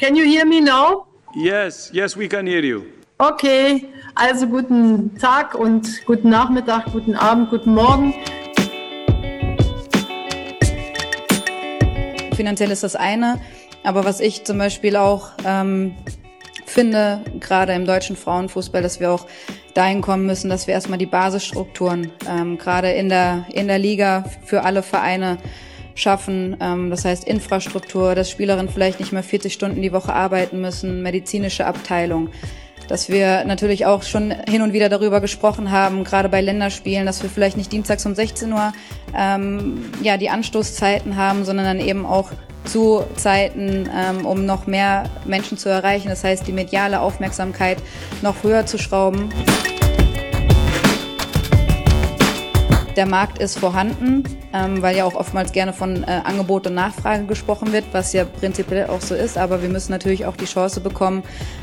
Can you hear me now? Yes, yes, we can hear you. Okay, also guten Tag und guten Nachmittag, guten Abend, guten Morgen. Finanziell ist das eine, aber was ich zum Beispiel auch ähm, finde, gerade im deutschen Frauenfußball, dass wir auch dahin kommen müssen, dass wir erstmal die Basisstrukturen ähm, gerade in der, in der Liga für alle Vereine schaffen. Ähm, das heißt Infrastruktur, dass Spielerinnen vielleicht nicht mehr 40 Stunden die Woche arbeiten müssen, medizinische Abteilung. Dass wir natürlich auch schon hin und wieder darüber gesprochen haben, gerade bei Länderspielen, dass wir vielleicht nicht dienstags um 16 Uhr ähm, ja, die Anstoßzeiten haben, sondern dann eben auch zu Zeiten, ähm, um noch mehr Menschen zu erreichen. Das heißt, die mediale Aufmerksamkeit noch höher zu schrauben. Der Markt ist vorhanden, ähm, weil ja auch oftmals gerne von äh, Angebot und Nachfrage gesprochen wird, was ja prinzipiell auch so ist. Aber wir müssen natürlich auch die Chance bekommen,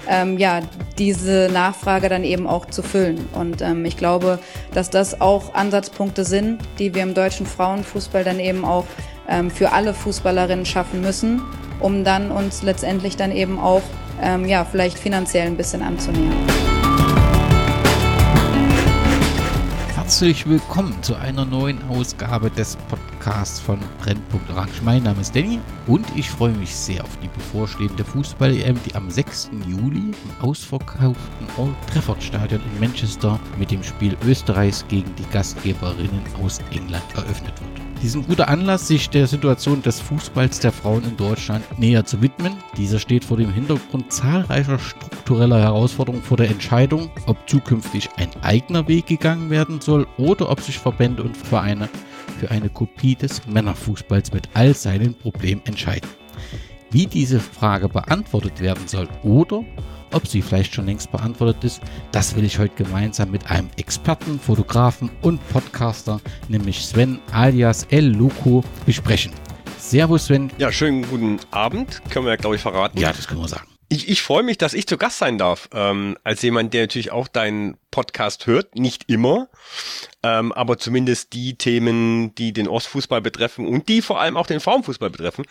ähm, ja, diese Nachfrage dann eben auch zu füllen. Und ähm, ich glaube, dass das auch Ansatzpunkte sind, die wir im deutschen Frauenfußball dann eben auch für alle Fußballerinnen schaffen müssen, um dann uns letztendlich dann eben auch ja, vielleicht finanziell ein bisschen anzunähern. Herzlich willkommen zu einer neuen Ausgabe des Podcasts von Brennpunkt Orange. Mein Name ist Danny und ich freue mich sehr auf die bevorstehende Fußball-EM, die am 6. Juli im ausverkauften Old Trafford Stadion in Manchester mit dem Spiel Österreichs gegen die Gastgeberinnen aus England eröffnet wird. Dies ist ein guter Anlass, sich der Situation des Fußballs der Frauen in Deutschland näher zu widmen. Dieser steht vor dem Hintergrund zahlreicher struktureller Herausforderungen vor der Entscheidung, ob zukünftig ein eigener Weg gegangen werden soll oder ob sich Verbände und Vereine für eine Kopie des Männerfußballs mit all seinen Problemen entscheiden. Wie diese Frage beantwortet werden soll oder ob sie vielleicht schon längst beantwortet ist, das will ich heute gemeinsam mit einem Experten, Fotografen und Podcaster, nämlich Sven alias El Luco, besprechen. Servus Sven. Ja, schönen guten Abend. Können wir ja, glaube ich, verraten. Ja, das können wir sagen. Ich, ich freue mich, dass ich zu Gast sein darf. Ähm, als jemand, der natürlich auch deinen Podcast hört. Nicht immer, ähm, aber zumindest die Themen, die den Ostfußball betreffen und die vor allem auch den Frauenfußball betreffen,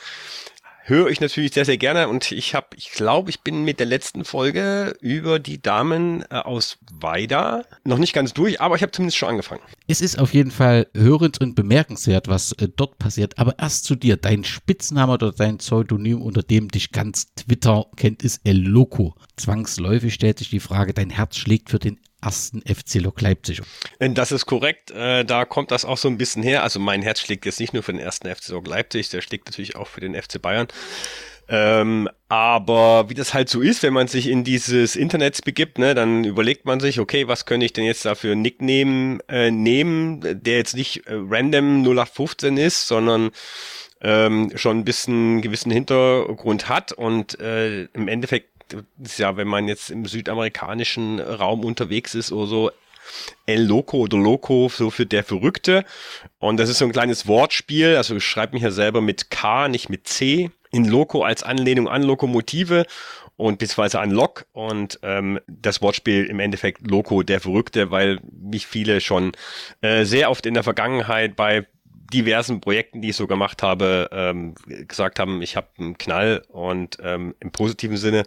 höre ich natürlich sehr, sehr gerne und ich habe, ich glaube, ich bin mit der letzten Folge über die Damen äh, aus Weida noch nicht ganz durch, aber ich habe zumindest schon angefangen. Es ist auf jeden Fall hörend und bemerkenswert, was äh, dort passiert, aber erst zu dir. Dein Spitzname oder dein Pseudonym, unter dem dich ganz Twitter kennt, ist El Loco. Zwangsläufig stellt sich die Frage, dein Herz schlägt für den ersten FC Lok Leipzig. Äh, das ist korrekt. Äh, da kommt das auch so ein bisschen her. Also mein Herz schlägt jetzt nicht nur für den ersten FC Lok Leipzig, der schlägt natürlich auch für den FC Bayern. Ähm, aber wie das halt so ist, wenn man sich in dieses Internet begibt, ne, dann überlegt man sich, okay, was könnte ich denn jetzt da für ein Nickname äh, nehmen, der jetzt nicht äh, random 0815 ist, sondern ähm, schon ein bisschen gewissen Hintergrund hat und äh, im Endeffekt ist ja, wenn man jetzt im südamerikanischen Raum unterwegs ist oder so, El Loco oder Loco, so für der Verrückte. Und das ist so ein kleines Wortspiel. Also ich schreibe mich ja selber mit K, nicht mit C. In Loco als Anlehnung an Lokomotive und beziehungsweise an Lok und ähm, das Wortspiel im Endeffekt Loco, der Verrückte, weil mich viele schon äh, sehr oft in der Vergangenheit bei diversen Projekten, die ich so gemacht habe, ähm, gesagt haben, ich habe einen Knall und ähm, im positiven Sinne.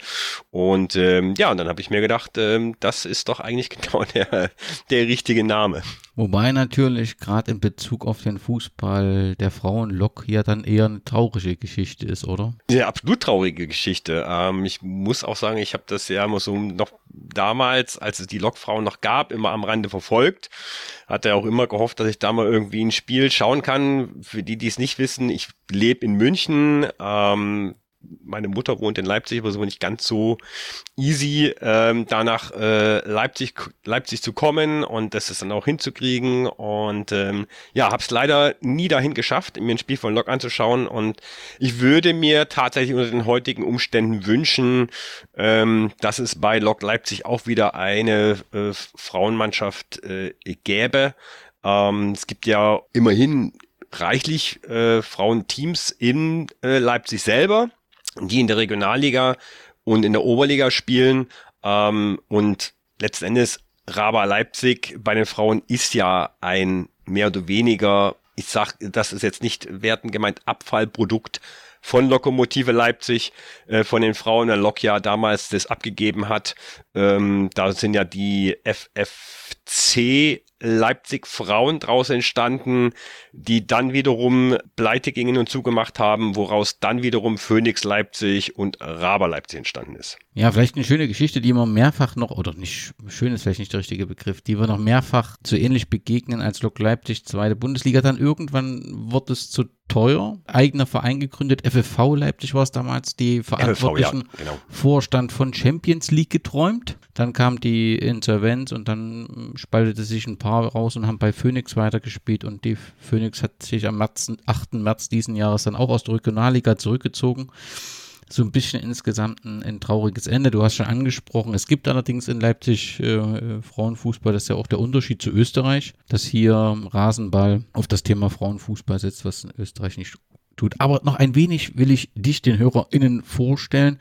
Und ähm, ja, und dann habe ich mir gedacht, ähm, das ist doch eigentlich genau der, der richtige Name. Wobei natürlich gerade in Bezug auf den Fußball der Frauenlok ja dann eher eine traurige Geschichte ist, oder? Ja, absolut traurige Geschichte. Ähm, ich muss auch sagen, ich habe das ja immer so noch damals, als es die Lokfrauen noch gab, immer am Rande verfolgt. Hatte auch immer gehofft, dass ich da mal irgendwie ein Spiel schauen kann. Für die, die es nicht wissen, ich lebe in München. Ähm, meine Mutter wohnt in Leipzig, aber so nicht ganz so easy, ähm, danach äh, Leipzig, Leipzig zu kommen und das ist dann auch hinzukriegen. Und ähm, ja, habe es leider nie dahin geschafft, mir ein Spiel von Lok anzuschauen. Und ich würde mir tatsächlich unter den heutigen Umständen wünschen, ähm, dass es bei Lok Leipzig auch wieder eine äh, Frauenmannschaft äh, gäbe. Ähm, es gibt ja immerhin reichlich äh, Frauenteams in äh, Leipzig selber die in der Regionalliga und in der Oberliga spielen. Ähm, und letzten Endes Raba Leipzig bei den Frauen ist ja ein mehr oder weniger, ich sag, das ist jetzt nicht werten gemeint, Abfallprodukt von Lokomotive Leipzig, äh, von den Frauen der Lok ja damals das abgegeben hat. Ähm, da sind ja die FFC Leipzig Frauen draus entstanden, die dann wiederum pleite gingen und zugemacht haben, woraus dann wiederum Phoenix Leipzig und Raber Leipzig entstanden ist. Ja, vielleicht eine schöne Geschichte, die wir mehrfach noch, oder nicht, schön ist vielleicht nicht der richtige Begriff, die wir noch mehrfach so ähnlich begegnen als Lok Leipzig, zweite Bundesliga. Dann irgendwann wird es zu teuer. Eigener Verein gegründet, FFV Leipzig war es damals, die Verantwortlichen FFV, ja, genau. Vorstand von Champions League geträumt. Dann kam die Insolvenz und dann spaltete sich ein paar raus und haben bei Phoenix weitergespielt und die Phoenix hat sich am März, 8. März diesen Jahres dann auch aus der Regionalliga zurückgezogen so ein bisschen insgesamt ein, ein, trauriges Ende. Du hast schon angesprochen, es gibt allerdings in Leipzig äh, Frauenfußball, das ist ja auch der Unterschied zu Österreich, dass hier Rasenball auf das Thema Frauenfußball setzt, was in Österreich nicht tut. Aber noch ein wenig will ich dich den HörerInnen vorstellen.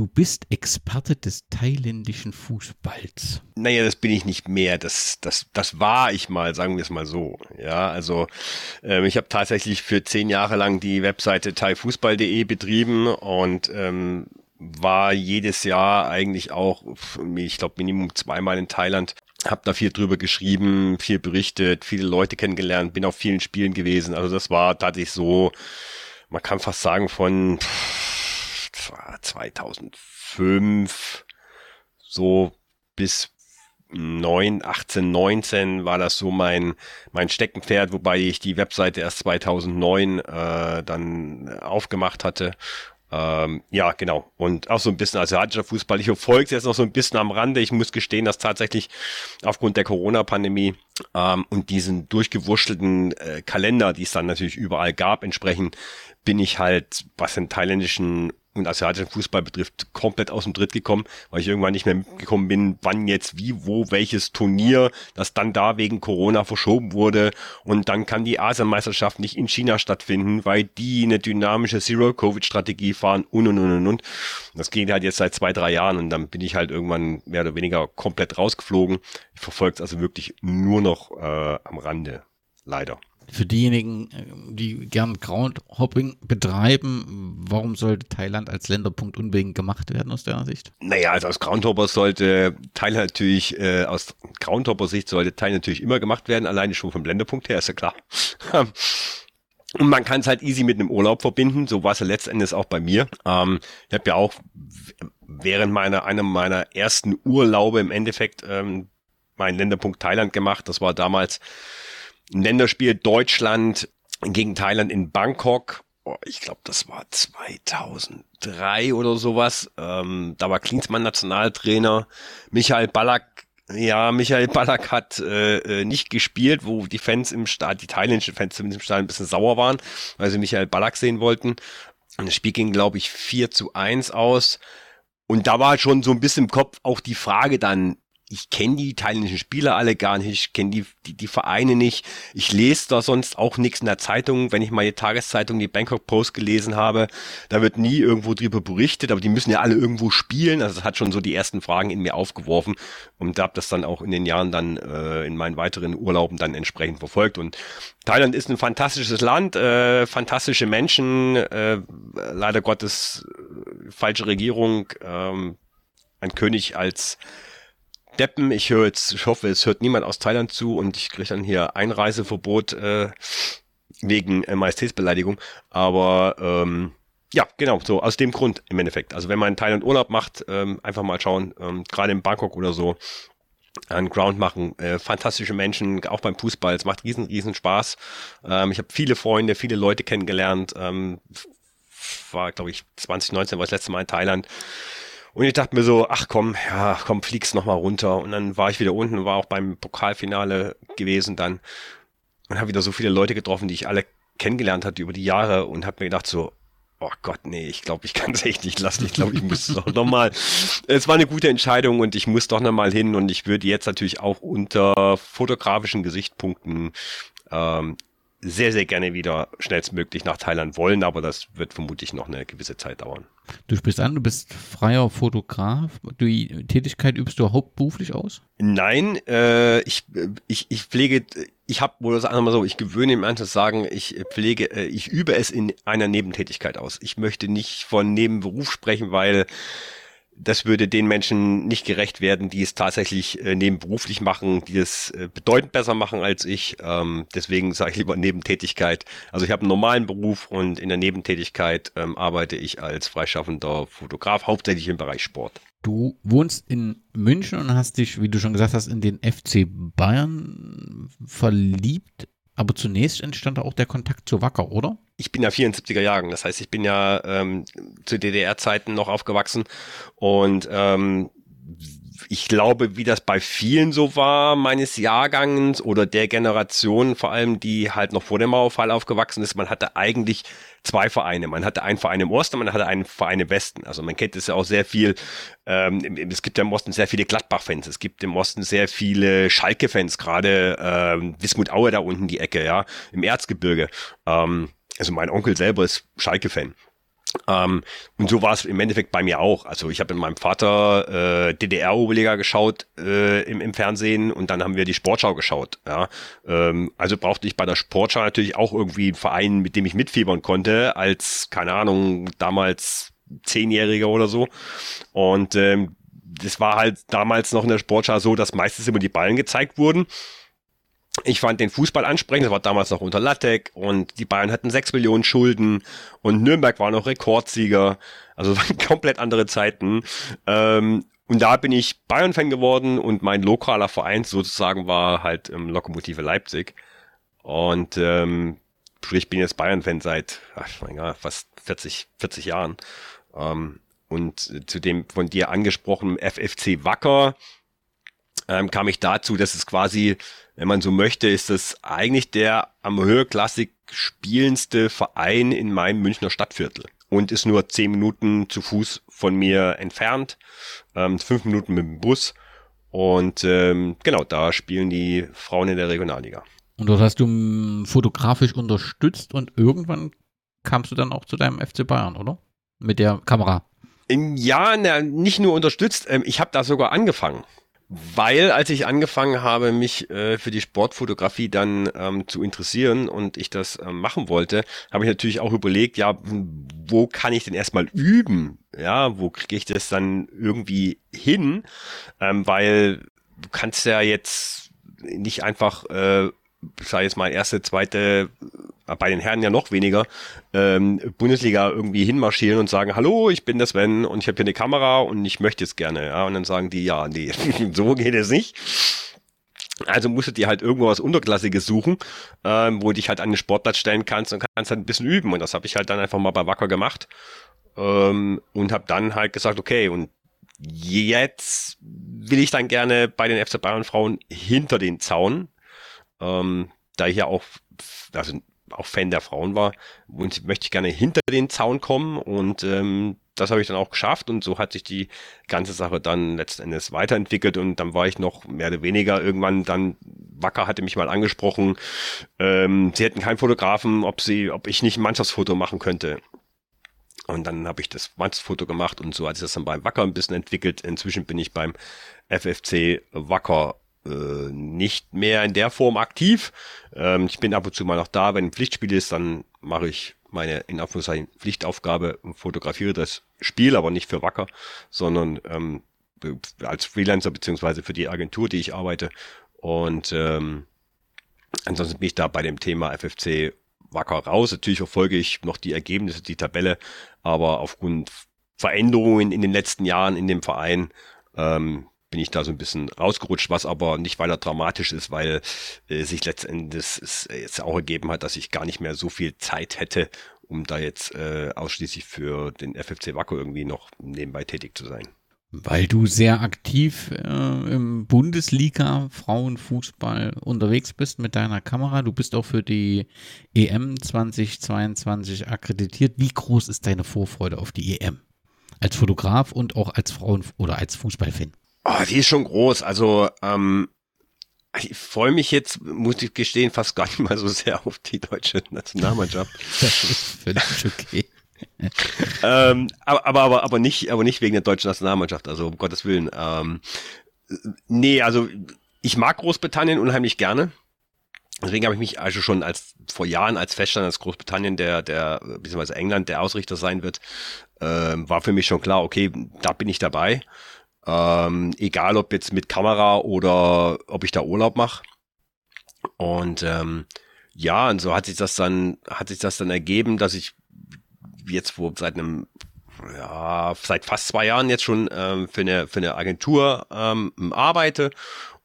Du bist Experte des thailändischen Fußballs. Naja, das bin ich nicht mehr. Das, das, das war ich mal, sagen wir es mal so. Ja, also ähm, ich habe tatsächlich für zehn Jahre lang die Webseite thaifußball.de betrieben und ähm, war jedes Jahr eigentlich auch, ich glaube, Minimum zweimal in Thailand. Hab da viel drüber geschrieben, viel berichtet, viele Leute kennengelernt, bin auf vielen Spielen gewesen. Also das war tatsächlich so, man kann fast sagen von 2005 so bis 9, 18, 19 war das so mein, mein Steckenpferd, wobei ich die Webseite erst 2009 äh, dann aufgemacht hatte. Ähm, ja, genau. Und auch so ein bisschen asiatischer Fußball. Ich verfolge es jetzt noch so ein bisschen am Rande. Ich muss gestehen, dass tatsächlich aufgrund der Corona-Pandemie ähm, und diesen durchgewurschtelten äh, Kalender, die es dann natürlich überall gab, entsprechend bin ich halt, was den thailändischen und asiatischen Fußball betrifft, komplett aus dem Tritt gekommen, weil ich irgendwann nicht mehr mitgekommen bin, wann jetzt wie, wo, welches Turnier, das dann da wegen Corona verschoben wurde und dann kann die Asienmeisterschaft nicht in China stattfinden, weil die eine dynamische Zero-Covid-Strategie fahren und und und und und. Das geht halt jetzt seit zwei, drei Jahren und dann bin ich halt irgendwann mehr oder weniger komplett rausgeflogen. Ich verfolge es also wirklich nur noch äh, am Rande, leider für diejenigen, äh, die gern Groundhopping betreiben, warum sollte Thailand als Länderpunkt unbedingt gemacht werden aus deiner Sicht? Naja, also aus Groundhopper sollte Thailand natürlich, äh, aus Groundhopper-Sicht sollte Thailand natürlich immer gemacht werden, alleine schon vom Länderpunkt her, ist ja klar. Und man kann es halt easy mit einem Urlaub verbinden, so war es ja letztendlich auch bei mir. Ähm, ich habe ja auch während meiner, einer meiner ersten Urlaube im Endeffekt ähm, meinen Länderpunkt Thailand gemacht. Das war damals Länderspiel Deutschland gegen Thailand in Bangkok. Oh, ich glaube, das war 2003 oder sowas. Ähm, da war Klinsmann Nationaltrainer. Michael Ballack, ja, Michael Ballack hat äh, äh, nicht gespielt, wo die Fans im Stadion, die thailändischen Fans zumindest im Stadion ein bisschen sauer waren, weil sie Michael Ballack sehen wollten. Und das Spiel ging, glaube ich, 4 zu 1 aus. Und da war schon so ein bisschen im Kopf auch die Frage dann, ich kenne die thailändischen Spieler alle gar nicht, ich kenne die, die, die Vereine nicht. Ich lese da sonst auch nichts in der Zeitung. Wenn ich mal die Tageszeitung, die Bangkok Post gelesen habe, da wird nie irgendwo drüber berichtet, aber die müssen ja alle irgendwo spielen. Also das hat schon so die ersten Fragen in mir aufgeworfen und da habe das dann auch in den Jahren dann äh, in meinen weiteren Urlauben dann entsprechend verfolgt. Und Thailand ist ein fantastisches Land, äh, fantastische Menschen, äh, leider Gottes äh, falsche Regierung, ähm, ein König als Deppen. Ich höre jetzt, ich hoffe, es hört niemand aus Thailand zu und ich kriege dann hier Einreiseverbot äh, wegen äh, Majestätsbeleidigung. Aber ähm, ja, genau, so aus dem Grund im Endeffekt. Also wenn man in Thailand Urlaub macht, ähm, einfach mal schauen, ähm, gerade in Bangkok oder so, an Ground machen. Äh, fantastische Menschen, auch beim Fußball. Es macht riesen, riesen Spaß. Ähm, ich habe viele Freunde, viele Leute kennengelernt. Ähm, war, glaube ich, 2019 war das letzte Mal in Thailand. Und ich dachte mir so, ach komm, ja, komm, fliegst noch mal runter. Und dann war ich wieder unten, war auch beim Pokalfinale gewesen dann und habe wieder so viele Leute getroffen, die ich alle kennengelernt hatte über die Jahre und habe mir gedacht so, oh Gott, nee, ich glaube, ich kann es echt nicht lassen. Ich glaube, ich muss doch noch mal. Es war eine gute Entscheidung und ich muss doch noch mal hin und ich würde jetzt natürlich auch unter fotografischen Gesichtspunkten ähm, sehr, sehr gerne wieder schnellstmöglich nach Thailand wollen, aber das wird vermutlich noch eine gewisse Zeit dauern. Du sprichst an, du bist freier Fotograf. Die Tätigkeit übst du hauptberuflich aus? Nein, äh, ich, ich, ich pflege, ich habe, oder sagen wir mal so, ich gewöhne ihm an zu sagen, ich pflege, äh, ich übe es in einer Nebentätigkeit aus. Ich möchte nicht von Nebenberuf sprechen, weil das würde den Menschen nicht gerecht werden, die es tatsächlich äh, nebenberuflich machen, die es äh, bedeutend besser machen als ich. Ähm, deswegen sage ich lieber Nebentätigkeit. Also ich habe einen normalen Beruf und in der Nebentätigkeit ähm, arbeite ich als freischaffender Fotograf, hauptsächlich im Bereich Sport. Du wohnst in München und hast dich, wie du schon gesagt hast, in den FC Bayern verliebt. Aber zunächst entstand auch der Kontakt zu Wacker, oder? Ich bin ja 74er Jahren, das heißt, ich bin ja ähm, zu DDR-Zeiten noch aufgewachsen und ähm, ich glaube, wie das bei vielen so war, meines Jahrgangs oder der Generation, vor allem die halt noch vor dem Mauerfall aufgewachsen ist, man hatte eigentlich zwei Vereine. Man hatte einen Verein im Osten, man hatte einen Verein im Westen. Also man kennt es ja auch sehr viel, ähm, es gibt ja im Osten sehr viele Gladbach-Fans, es gibt im Osten sehr viele Schalke-Fans, gerade ähm, Wismut Aue da unten die Ecke, ja, im Erzgebirge. Ähm, also mein Onkel selber ist Schalke-Fan. Ähm, und so war es im Endeffekt bei mir auch. Also ich habe mit meinem Vater äh, DDR-Oberliga geschaut äh, im, im Fernsehen und dann haben wir die Sportschau geschaut. Ja? Ähm, also brauchte ich bei der Sportschau natürlich auch irgendwie einen Verein, mit dem ich mitfiebern konnte, als, keine Ahnung, damals Zehnjähriger oder so. Und ähm, das war halt damals noch in der Sportschau so, dass meistens immer die Ballen gezeigt wurden ich fand den Fußball ansprechend, das war damals noch unter Lattek und die Bayern hatten sechs Millionen Schulden und Nürnberg war noch Rekordsieger. Also waren komplett andere Zeiten. Ähm, und da bin ich Bayern-Fan geworden und mein lokaler Verein sozusagen war halt ähm, Lokomotive Leipzig. Und ähm, ich bin jetzt Bayern-Fan seit ach, mein Gott, fast 40, 40 Jahren. Ähm, und zu dem von dir angesprochenen FFC Wacker ähm, kam ich dazu, dass es quasi wenn man so möchte, ist das eigentlich der am Höherklassik spielendste Verein in meinem Münchner Stadtviertel und ist nur zehn Minuten zu Fuß von mir entfernt, ähm, fünf Minuten mit dem Bus und ähm, genau, da spielen die Frauen in der Regionalliga. Und dort hast du fotografisch unterstützt und irgendwann kamst du dann auch zu deinem FC Bayern, oder? Mit der Kamera. Ja, na, nicht nur unterstützt, ähm, ich habe da sogar angefangen. Weil, als ich angefangen habe, mich äh, für die Sportfotografie dann ähm, zu interessieren und ich das ähm, machen wollte, habe ich natürlich auch überlegt, ja, wo kann ich denn erstmal üben? Ja, wo kriege ich das dann irgendwie hin? Ähm, weil du kannst ja jetzt nicht einfach, äh, sag jetzt mal, erste, zweite bei den Herren ja noch weniger, ähm, Bundesliga irgendwie hinmarschieren und sagen, hallo, ich bin der Sven und ich habe hier eine Kamera und ich möchte es gerne. Ja, und dann sagen die, ja, nee, so geht es nicht. Also musst du dir halt irgendwo was Unterklassiges suchen, ähm, wo du dich halt an den Sportplatz stellen kannst und kannst halt ein bisschen üben. Und das habe ich halt dann einfach mal bei Wacker gemacht ähm, und habe dann halt gesagt, okay, und jetzt will ich dann gerne bei den FC Bayern Frauen hinter den Zaun, ähm, da ich ja auch, also auch Fan der Frauen war und möchte ich gerne hinter den Zaun kommen. Und ähm, das habe ich dann auch geschafft. Und so hat sich die ganze Sache dann letzten Endes weiterentwickelt. Und dann war ich noch mehr oder weniger irgendwann dann Wacker hatte mich mal angesprochen, ähm, sie hätten keinen Fotografen, ob sie, ob ich nicht ein Mannschaftsfoto machen könnte. Und dann habe ich das Mannschaftsfoto gemacht. Und so hat sich das dann beim Wacker ein bisschen entwickelt. Inzwischen bin ich beim FFC Wacker äh, nicht mehr in der Form aktiv. Ähm, ich bin ab und zu mal noch da, wenn ein Pflichtspiel ist, dann mache ich meine in Anführungszeichen Pflichtaufgabe und fotografiere das Spiel, aber nicht für Wacker, sondern ähm, als Freelancer beziehungsweise für die Agentur, die ich arbeite. Und ähm, ansonsten bin ich da bei dem Thema FFC Wacker raus. Natürlich verfolge ich noch die Ergebnisse, die Tabelle, aber aufgrund Veränderungen in den letzten Jahren in dem Verein ähm, bin ich da so ein bisschen rausgerutscht, was aber nicht weiter dramatisch ist, weil äh, sich letztendlich es jetzt auch ergeben hat, dass ich gar nicht mehr so viel Zeit hätte, um da jetzt äh, ausschließlich für den FFC Wacker irgendwie noch nebenbei tätig zu sein. Weil du sehr aktiv äh, im Bundesliga Frauenfußball unterwegs bist mit deiner Kamera. Du bist auch für die EM 2022 akkreditiert. Wie groß ist deine Vorfreude auf die EM? Als Fotograf und auch als Frauen- oder als Fußballfan? Oh, die ist schon groß. Also, ähm, ich freue mich jetzt, muss ich gestehen, fast gar nicht mal so sehr auf die deutsche Nationalmannschaft. Das ist völlig okay. ähm, aber, aber, aber, aber nicht, aber nicht wegen der deutschen Nationalmannschaft, also um Gottes Willen. Ähm, nee, also ich mag Großbritannien unheimlich gerne. Deswegen habe ich mich also schon als vor Jahren als Feststand, als Großbritannien der, der, beziehungsweise England der Ausrichter sein wird, ähm, war für mich schon klar, okay, da bin ich dabei. Ähm, egal ob jetzt mit Kamera oder ob ich da Urlaub mache. Und ähm, ja, und so hat sich das dann, hat sich das dann ergeben, dass ich jetzt wo seit einem ja, seit fast zwei Jahren jetzt schon ähm, für, eine, für eine Agentur ähm, arbeite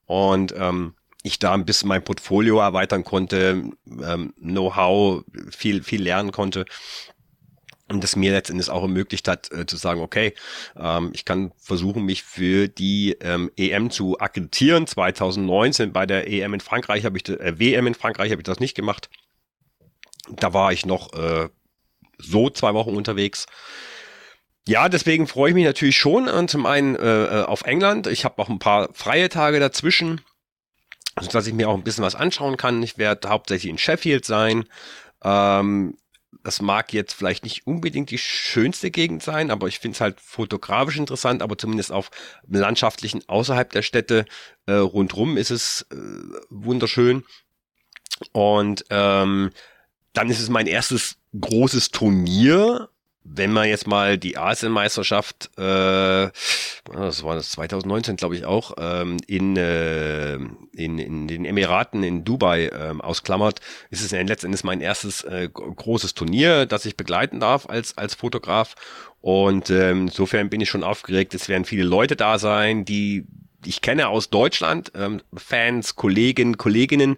und ähm, ich da ein bisschen mein Portfolio erweitern konnte, ähm, Know-how viel, viel lernen konnte. Und das mir letztendlich auch ermöglicht hat, äh, zu sagen, okay, ähm, ich kann versuchen, mich für die ähm, EM zu akkreditieren. 2019 bei der EM in Frankreich habe ich, äh, WM in Frankreich habe ich das nicht gemacht. Da war ich noch äh, so zwei Wochen unterwegs. Ja, deswegen freue ich mich natürlich schon und zum einen äh, äh auf England. Ich habe auch ein paar freie Tage dazwischen, so dass ich mir auch ein bisschen was anschauen kann. Ich werde hauptsächlich in Sheffield sein. Ähm, das mag jetzt vielleicht nicht unbedingt die schönste Gegend sein, aber ich finde es halt fotografisch interessant, aber zumindest auf landschaftlichen außerhalb der Städte äh, rundrum ist es äh, wunderschön. Und ähm, dann ist es mein erstes großes Turnier wenn man jetzt mal die Asienmeisterschaft, äh, das war das 2019, glaube ich auch, ähm, in, äh, in, in den Emiraten in Dubai ähm, ausklammert, ist es letztendlich mein erstes äh, großes Turnier, das ich begleiten darf als, als Fotograf. Und ähm, insofern bin ich schon aufgeregt. Es werden viele Leute da sein, die ich kenne aus Deutschland, ähm, Fans, Kollegen, Kolleginnen,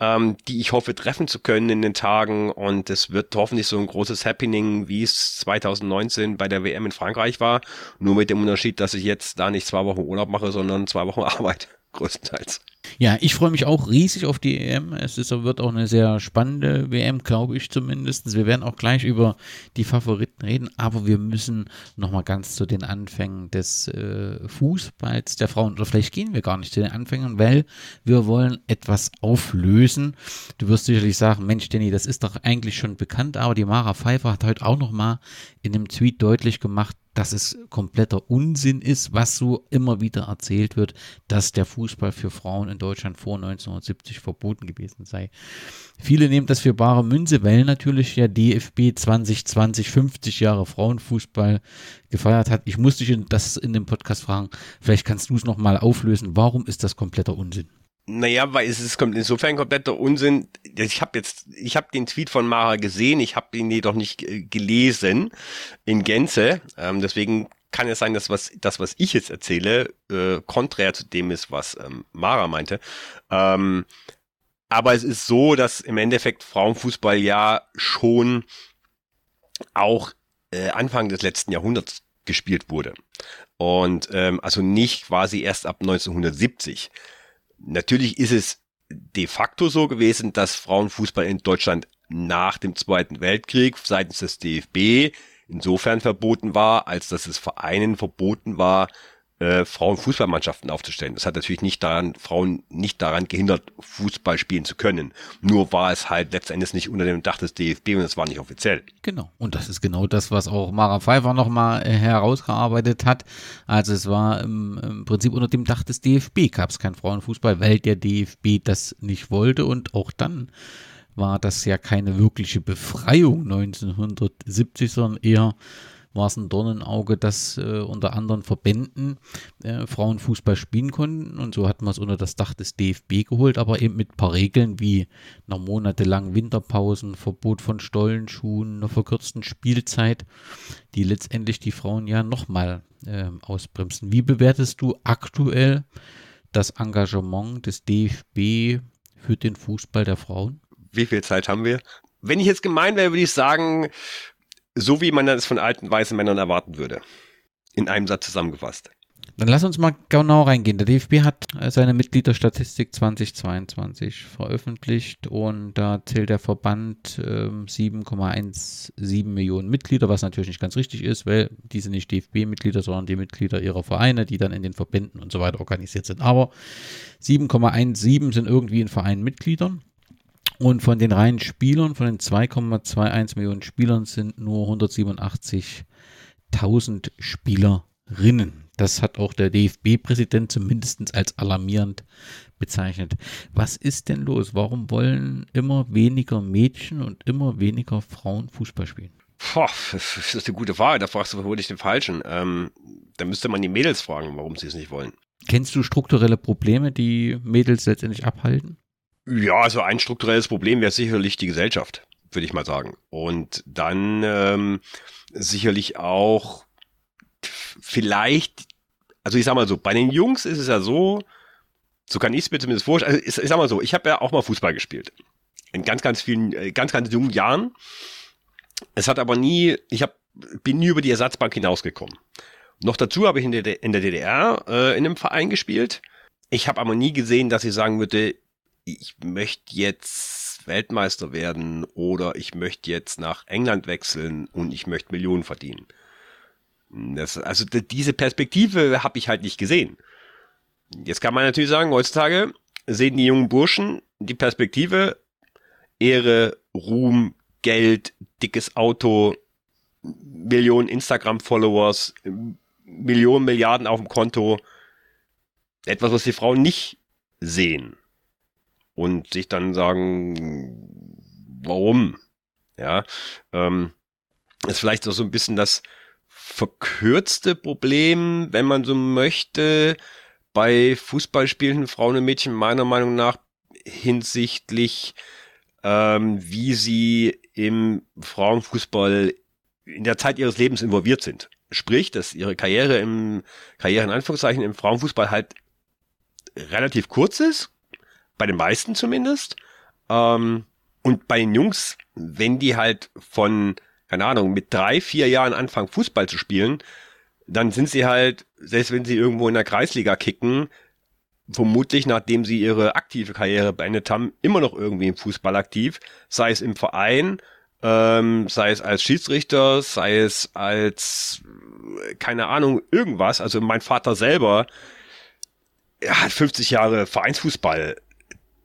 ähm, die ich hoffe treffen zu können in den Tagen. Und es wird hoffentlich so ein großes Happening, wie es 2019 bei der WM in Frankreich war. Nur mit dem Unterschied, dass ich jetzt da nicht zwei Wochen Urlaub mache, sondern zwei Wochen Arbeit größtenteils. Ja, ich freue mich auch riesig auf die EM. Es ist, wird auch eine sehr spannende WM, glaube ich zumindest. Wir werden auch gleich über die Favoriten reden, aber wir müssen nochmal ganz zu den Anfängen des äh, Fußballs der Frauen, oder vielleicht gehen wir gar nicht zu den Anfängen, weil wir wollen etwas auflösen. Du wirst sicherlich sagen, Mensch, Danny, das ist doch eigentlich schon bekannt, aber die Mara Pfeiffer hat heute auch nochmal in einem Tweet deutlich gemacht, dass es kompletter Unsinn ist, was so immer wieder erzählt wird, dass der Fußball für Frauen in Deutschland vor 1970 verboten gewesen sei. Viele nehmen das für bare Münze, weil natürlich der DFB 2020 50 Jahre Frauenfußball gefeiert hat. Ich muss dich das in dem Podcast fragen. Vielleicht kannst du es nochmal auflösen. Warum ist das kompletter Unsinn? Naja, weil es ist insofern kompletter Unsinn. Ich habe jetzt, ich habe den Tweet von Mara gesehen, ich habe ihn jedoch nicht äh, gelesen in Gänze. Ähm, deswegen kann es sein, dass was, das, was ich jetzt erzähle, äh, konträr zu dem ist, was ähm, Mara meinte. Ähm, aber es ist so, dass im Endeffekt Frauenfußball ja schon auch äh, Anfang des letzten Jahrhunderts gespielt wurde. Und ähm, also nicht quasi erst ab 1970. Natürlich ist es de facto so gewesen, dass Frauenfußball in Deutschland nach dem Zweiten Weltkrieg seitens des DFB insofern verboten war, als dass es Vereinen verboten war, äh, Frauenfußballmannschaften aufzustellen. Das hat natürlich nicht daran, Frauen nicht daran gehindert, Fußball spielen zu können. Nur war es halt letztendlich nicht unter dem Dach des DFB und es war nicht offiziell. Genau. Und das ist genau das, was auch Mara Pfeiffer nochmal äh, herausgearbeitet hat. Also es war im, im Prinzip unter dem Dach des DFB gab es kein Frauenfußball, weil der DFB das nicht wollte und auch dann war das ja keine wirkliche Befreiung 1970, sondern eher war es ein Dornenauge, dass äh, unter anderen Verbänden äh, Frauen Fußball spielen konnten. Und so hat man es unter das Dach des DFB geholt, aber eben mit ein paar Regeln wie einer monatelangen Winterpausen, Verbot von Stollenschuhen, einer verkürzten Spielzeit, die letztendlich die Frauen ja nochmal äh, ausbremsen. Wie bewertest du aktuell das Engagement des DFB für den Fußball der Frauen? Wie viel Zeit haben wir? Wenn ich jetzt gemein wäre, würde ich sagen, so wie man das von alten weißen Männern erwarten würde. In einem Satz zusammengefasst. Dann lass uns mal genau reingehen. Der DFB hat seine Mitgliederstatistik 2022 veröffentlicht und da zählt der Verband äh, 7,17 Millionen Mitglieder, was natürlich nicht ganz richtig ist, weil die sind nicht DFB-Mitglieder, sondern die Mitglieder ihrer Vereine, die dann in den Verbänden und so weiter organisiert sind. Aber 7,17 sind irgendwie in Vereinen Mitgliedern. Und von den reinen Spielern, von den 2,21 Millionen Spielern sind nur 187.000 Spielerinnen. Das hat auch der DFB-Präsident zumindest als alarmierend bezeichnet. Was ist denn los? Warum wollen immer weniger Mädchen und immer weniger Frauen Fußball spielen? Boah, das ist eine gute Frage. Da fragst du vermutlich den Falschen. Ähm, da müsste man die Mädels fragen, warum sie es nicht wollen. Kennst du strukturelle Probleme, die Mädels letztendlich abhalten? Ja, also ein strukturelles Problem wäre sicherlich die Gesellschaft, würde ich mal sagen. Und dann ähm, sicherlich auch vielleicht, also ich sag mal so, bei den Jungs ist es ja so, so kann ich es mir zumindest vorstellen, also ich, ich sag mal so, ich habe ja auch mal Fußball gespielt. In ganz, ganz vielen, äh, ganz, ganz jungen Jahren. Es hat aber nie, ich hab, bin nie über die Ersatzbank hinausgekommen. Noch dazu habe ich in der, in der DDR äh, in einem Verein gespielt. Ich habe aber nie gesehen, dass ich sagen würde, ich möchte jetzt Weltmeister werden oder ich möchte jetzt nach England wechseln und ich möchte Millionen verdienen. Das, also diese Perspektive habe ich halt nicht gesehen. Jetzt kann man natürlich sagen, heutzutage sehen die jungen Burschen die Perspektive Ehre, Ruhm, Geld, dickes Auto, Millionen Instagram-Followers, Millionen, Milliarden auf dem Konto. Etwas, was die Frauen nicht sehen. Und sich dann sagen, warum? Ja, ähm, ist vielleicht auch so ein bisschen das verkürzte Problem, wenn man so möchte, bei Fußballspielenden Frauen und Mädchen meiner Meinung nach hinsichtlich, ähm, wie sie im Frauenfußball in der Zeit ihres Lebens involviert sind. Sprich, dass ihre Karriere im Karriere in Anführungszeichen im Frauenfußball halt relativ kurz ist, bei den meisten zumindest. Ähm, und bei den Jungs, wenn die halt von, keine Ahnung, mit drei, vier Jahren anfangen Fußball zu spielen, dann sind sie halt, selbst wenn sie irgendwo in der Kreisliga kicken, vermutlich nachdem sie ihre aktive Karriere beendet haben, immer noch irgendwie im Fußball aktiv, sei es im Verein, ähm, sei es als Schiedsrichter, sei es als, keine Ahnung, irgendwas. Also mein Vater selber er hat 50 Jahre Vereinsfußball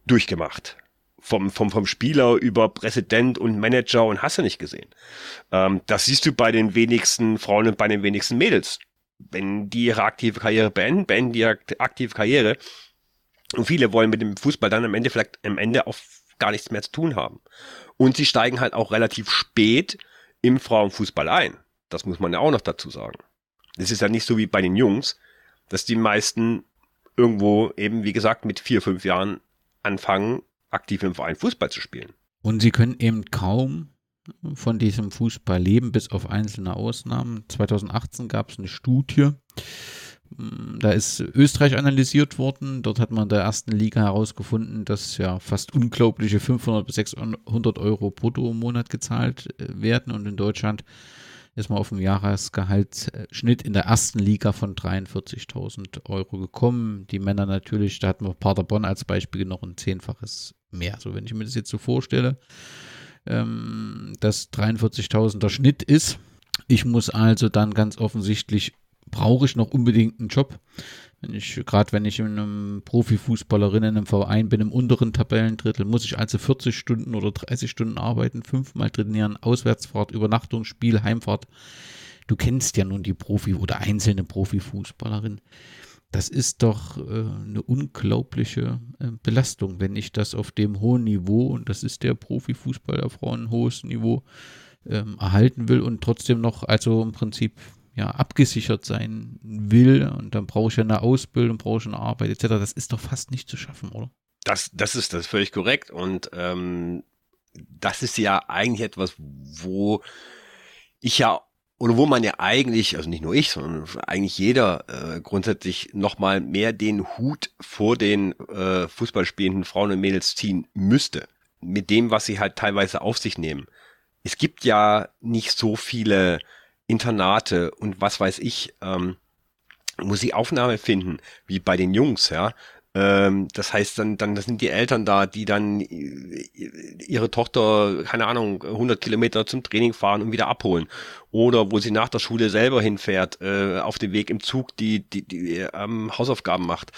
durchgemacht vom, vom, vom Spieler über Präsident und Manager und hast du nicht gesehen. Ähm, das siehst du bei den wenigsten Frauen und bei den wenigsten Mädels. Wenn die ihre aktive Karriere beenden, beenden die aktive Karriere. Und viele wollen mit dem Fußball dann am Ende vielleicht am Ende auch gar nichts mehr zu tun haben. Und sie steigen halt auch relativ spät im Frauenfußball ein. Das muss man ja auch noch dazu sagen. Es ist ja nicht so wie bei den Jungs, dass die meisten irgendwo eben, wie gesagt, mit vier, fünf Jahren anfangen, aktiv im Verein Fußball zu spielen. Und sie können eben kaum von diesem Fußball leben, bis auf einzelne Ausnahmen. 2018 gab es eine Studie, da ist Österreich analysiert worden. Dort hat man in der ersten Liga herausgefunden, dass ja fast unglaubliche 500 bis 600 Euro brutto im Monat gezahlt äh, werden. Und in Deutschland ist man auf dem Jahresgehaltsschnitt in der ersten Liga von 43.000 Euro gekommen. Die Männer natürlich, da hatten wir Paderborn als Beispiel noch ein Zehnfaches mehr. So, wenn ich mir das jetzt so vorstelle, ähm, dass 43.000 der Schnitt ist. Ich muss also dann ganz offensichtlich, brauche ich noch unbedingt einen Job. Wenn ich, gerade wenn ich in einem Profifußballerin in einem Verein bin, im unteren Tabellendrittel, muss ich also 40 Stunden oder 30 Stunden arbeiten, fünfmal trainieren, Auswärtsfahrt, Übernachtung, Spiel, Heimfahrt. Du kennst ja nun die Profi- oder einzelne Profifußballerin. Das ist doch äh, eine unglaubliche äh, Belastung, wenn ich das auf dem hohen Niveau, und das ist der Profifußball der hohes Niveau, ähm, erhalten will und trotzdem noch, also im Prinzip ja, abgesichert sein will und dann brauche ich ja eine Ausbildung, brauche ich eine Arbeit etc. Das ist doch fast nicht zu schaffen, oder? Das, das ist das völlig korrekt und ähm, das ist ja eigentlich etwas, wo ich ja oder wo man ja eigentlich, also nicht nur ich, sondern eigentlich jeder äh, grundsätzlich nochmal mehr den Hut vor den äh, Fußballspielenden Frauen und Mädels ziehen müsste. Mit dem, was sie halt teilweise auf sich nehmen. Es gibt ja nicht so viele Internate und was weiß ich, ähm, Musikaufnahme finden, wie bei den Jungs, ja. Ähm, das heißt, dann, dann sind die Eltern da, die dann ihre Tochter, keine Ahnung, 100 Kilometer zum Training fahren und wieder abholen. Oder wo sie nach der Schule selber hinfährt, äh, auf dem Weg im Zug die, die, die ähm, Hausaufgaben macht.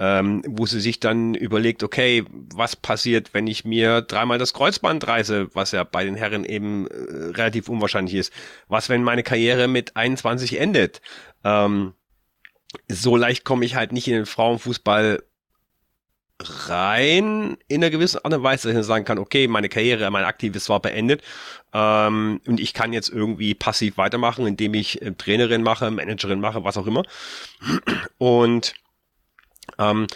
Ähm, wo sie sich dann überlegt, okay, was passiert, wenn ich mir dreimal das Kreuzband reiße, was ja bei den Herren eben äh, relativ unwahrscheinlich ist. Was, wenn meine Karriere mit 21 endet? Ähm, so leicht komme ich halt nicht in den Frauenfußball rein in einer gewissen Art und Weise, dass ich sagen kann, okay, meine Karriere, mein Aktives war beendet ähm, und ich kann jetzt irgendwie passiv weitermachen, indem ich äh, Trainerin mache, Managerin mache, was auch immer. Und ähm,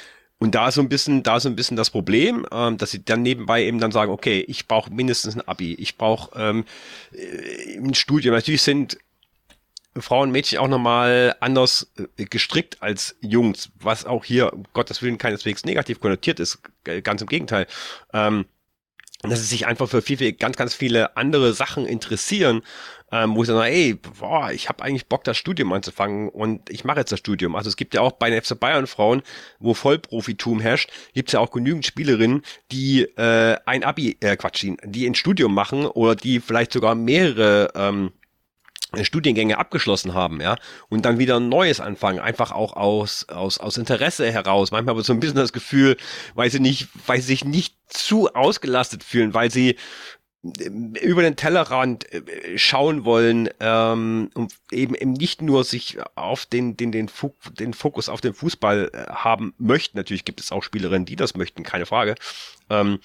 und da ist so ein bisschen, da so ein bisschen das Problem, ähm, dass sie dann nebenbei eben dann sagen, okay, ich brauche mindestens ein Abi, ich brauche ähm, äh, ein Studium. Natürlich sind Frauen und Mädchen auch nochmal anders äh, gestrickt als Jungs, was auch hier, um Gottes Willen, keineswegs negativ konnotiert ist, ganz im Gegenteil. Ähm, dass sie sich einfach für viel, viel, ganz, ganz viele andere Sachen interessieren, ähm, wo ich sage, ey, boah, ich habe eigentlich Bock, das Studium anzufangen und ich mache jetzt das Studium. Also es gibt ja auch bei den FC Bayern Frauen, wo Vollprofitum herrscht, gibt es ja auch genügend Spielerinnen, die äh, ein Abi, äh, Quatsch, die ein Studium machen oder die vielleicht sogar mehrere ähm, Studiengänge abgeschlossen haben, ja, und dann wieder ein neues anfangen, einfach auch aus, aus, aus Interesse heraus. Manchmal aber so ein bisschen das Gefühl, weil sie nicht, weil sie sich nicht zu ausgelastet fühlen, weil sie äh, über den Tellerrand äh, schauen wollen ähm, und eben eben nicht nur sich auf den den den, den Fokus auf den Fußball äh, haben möchten. Natürlich gibt es auch Spielerinnen, die das möchten, keine Frage. Ähm,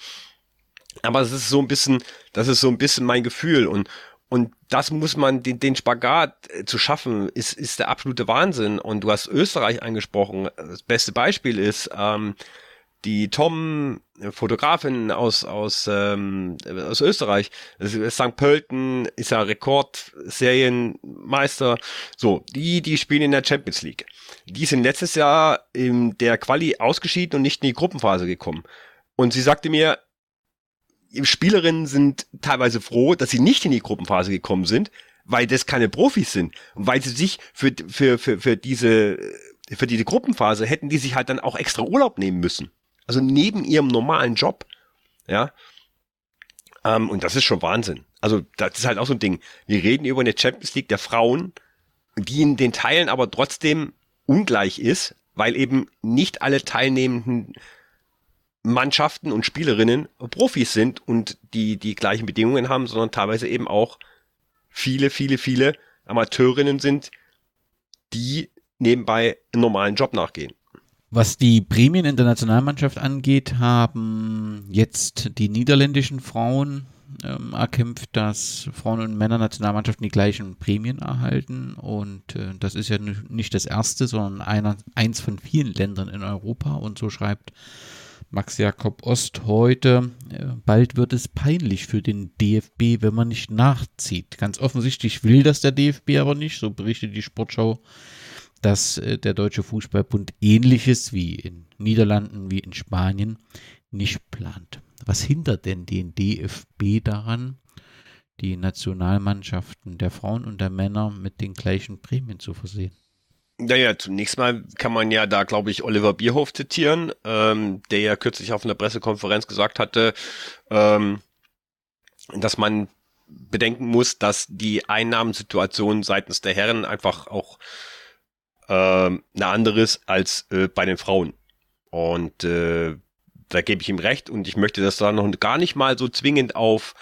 aber es ist so ein bisschen, das ist so ein bisschen mein Gefühl und und das muss man, den, den Spagat äh, zu schaffen, ist, ist der absolute Wahnsinn. Und du hast Österreich angesprochen. Das beste Beispiel ist ähm, die Tom, äh, Fotografin aus, aus, ähm, aus Österreich. St. Pölten ist ja Rekordserienmeister. So, die, die spielen in der Champions League. Die sind letztes Jahr in der Quali ausgeschieden und nicht in die Gruppenphase gekommen. Und sie sagte mir, Spielerinnen sind teilweise froh, dass sie nicht in die Gruppenphase gekommen sind, weil das keine Profis sind. Und weil sie sich für, für, für, für diese, für diese Gruppenphase hätten die sich halt dann auch extra Urlaub nehmen müssen. Also neben ihrem normalen Job. Ja. Ähm, und das ist schon Wahnsinn. Also, das ist halt auch so ein Ding. Wir reden über eine Champions League der Frauen, die in den Teilen aber trotzdem ungleich ist, weil eben nicht alle teilnehmenden Mannschaften und Spielerinnen Profis sind und die die gleichen Bedingungen haben, sondern teilweise eben auch viele, viele, viele Amateurinnen sind, die nebenbei einen normalen Job nachgehen. Was die Prämien in der Nationalmannschaft angeht, haben jetzt die niederländischen Frauen ähm, erkämpft, dass Frauen- und Männer-Nationalmannschaften die gleichen Prämien erhalten. Und äh, das ist ja nicht das erste, sondern einer, eins von vielen Ländern in Europa. Und so schreibt Max Jakob Ost heute, äh, bald wird es peinlich für den DFB, wenn man nicht nachzieht. Ganz offensichtlich will das der DFB aber nicht, so berichtet die Sportschau, dass äh, der Deutsche Fußballbund ähnliches wie in Niederlanden, wie in Spanien nicht plant. Was hindert denn den DFB daran, die Nationalmannschaften der Frauen und der Männer mit den gleichen Prämien zu versehen? Naja, zunächst mal kann man ja da, glaube ich, Oliver Bierhoff zitieren, ähm, der ja kürzlich auf einer Pressekonferenz gesagt hatte, ähm, dass man bedenken muss, dass die Einnahmensituation seitens der Herren einfach auch äh, eine andere ist als äh, bei den Frauen. Und äh, da gebe ich ihm recht und ich möchte das da noch gar nicht mal so zwingend auf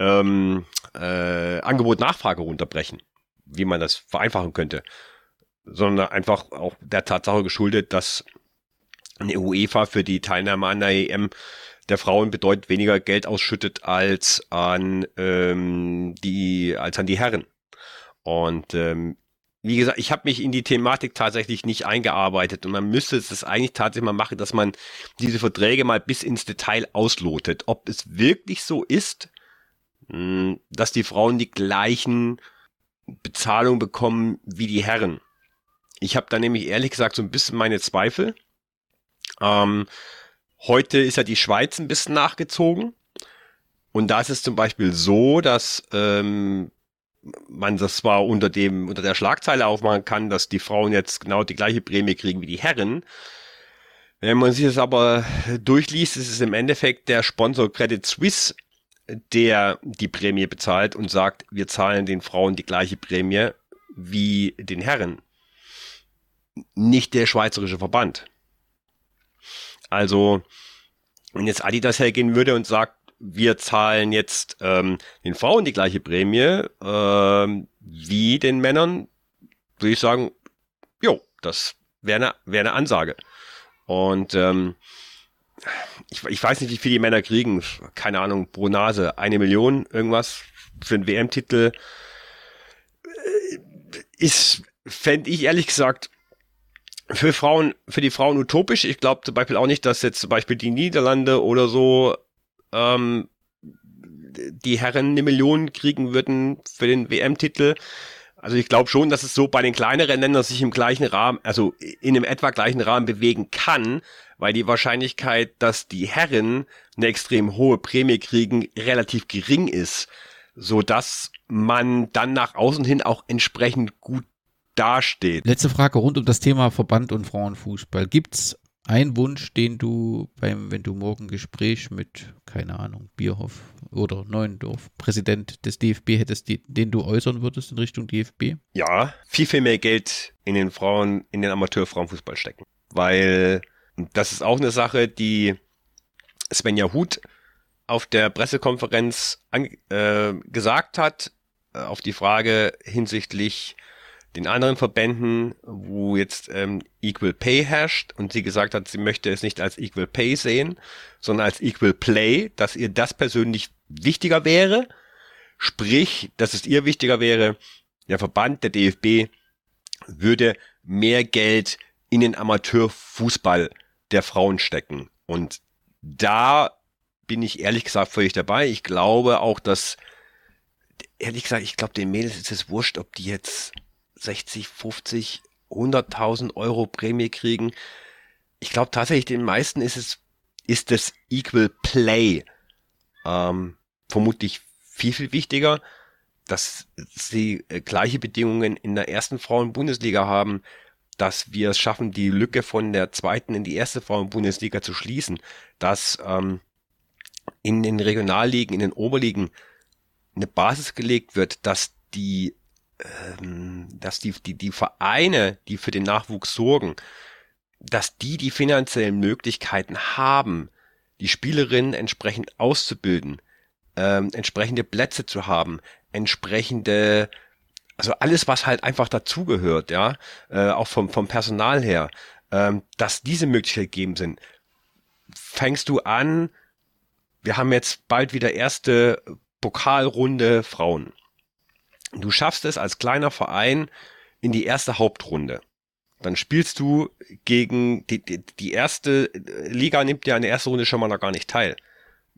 ähm, äh, Angebot-Nachfrage runterbrechen, wie man das vereinfachen könnte sondern einfach auch der Tatsache geschuldet, dass eine UEFA für die Teilnahme an der EM der Frauen bedeutet weniger Geld ausschüttet als an ähm, die als an die Herren. Und ähm, wie gesagt, ich habe mich in die Thematik tatsächlich nicht eingearbeitet und man müsste es eigentlich tatsächlich mal machen, dass man diese Verträge mal bis ins Detail auslotet, ob es wirklich so ist, hm, dass die Frauen die gleichen Bezahlungen bekommen wie die Herren. Ich habe da nämlich ehrlich gesagt so ein bisschen meine Zweifel. Ähm, heute ist ja die Schweiz ein bisschen nachgezogen. Und da ist es zum Beispiel so, dass ähm, man das zwar unter dem unter der Schlagzeile aufmachen kann, dass die Frauen jetzt genau die gleiche Prämie kriegen wie die Herren. Wenn man sich das aber durchliest, ist es im Endeffekt der Sponsor Credit Suisse, der die Prämie bezahlt und sagt, wir zahlen den Frauen die gleiche Prämie wie den Herren nicht der schweizerische Verband. Also, wenn jetzt Adidas hergehen würde und sagt, wir zahlen jetzt ähm, den Frauen die gleiche Prämie ähm, wie den Männern, würde ich sagen, jo, Das wäre eine, wäre eine Ansage. Und ähm, ich, ich weiß nicht, wie viel die Männer kriegen. Keine Ahnung, pro Nase eine Million, irgendwas für einen WM-Titel. Äh, ist, fände ich ehrlich gesagt, für Frauen, für die Frauen utopisch. Ich glaube zum Beispiel auch nicht, dass jetzt zum Beispiel die Niederlande oder so ähm, die Herren eine Million kriegen würden für den WM-Titel. Also ich glaube schon, dass es so bei den kleineren Ländern sich im gleichen Rahmen, also in einem etwa gleichen Rahmen bewegen kann, weil die Wahrscheinlichkeit, dass die Herren eine extrem hohe Prämie kriegen, relativ gering ist, so dass man dann nach außen hin auch entsprechend gut dasteht. Letzte Frage rund um das Thema Verband und Frauenfußball. Gibt's einen Wunsch, den du beim, wenn du morgen Gespräch mit, keine Ahnung, Bierhoff oder Neuendorf, Präsident des DFB hättest, den du äußern würdest in Richtung DFB? Ja, viel, viel mehr Geld in den Frauen, in den Amateurfrauenfußball stecken. Weil das ist auch eine Sache, die Svenja Huth auf der Pressekonferenz äh, gesagt hat, äh, auf die Frage hinsichtlich den anderen Verbänden, wo jetzt ähm, Equal Pay herrscht und sie gesagt hat, sie möchte es nicht als Equal Pay sehen, sondern als Equal Play, dass ihr das persönlich wichtiger wäre, sprich, dass es ihr wichtiger wäre, der Verband, der DFB, würde mehr Geld in den Amateurfußball der Frauen stecken. Und da bin ich ehrlich gesagt völlig dabei. Ich glaube auch, dass, ehrlich gesagt, ich glaube, den Mädels ist es wurscht, ob die jetzt 60, 50, 100.000 Euro Prämie kriegen. Ich glaube tatsächlich, den meisten ist es, ist das Equal Play ähm, vermutlich viel, viel wichtiger, dass sie äh, gleiche Bedingungen in der ersten Frauen-Bundesliga haben, dass wir es schaffen, die Lücke von der zweiten in die erste Frauen-Bundesliga zu schließen, dass ähm, in den Regionalligen, in den Oberligen eine Basis gelegt wird, dass die dass die, die, die Vereine, die für den Nachwuchs sorgen, dass die die finanziellen Möglichkeiten haben, die Spielerinnen entsprechend auszubilden, ähm, entsprechende Plätze zu haben, entsprechende, also alles, was halt einfach dazugehört, ja, äh, auch vom, vom Personal her, ähm, dass diese Möglichkeiten gegeben sind. Fängst du an, wir haben jetzt bald wieder erste Pokalrunde Frauen. Du schaffst es als kleiner Verein in die erste Hauptrunde. Dann spielst du gegen die, die, die erste Liga nimmt ja in der ersten Runde schon mal noch gar nicht teil.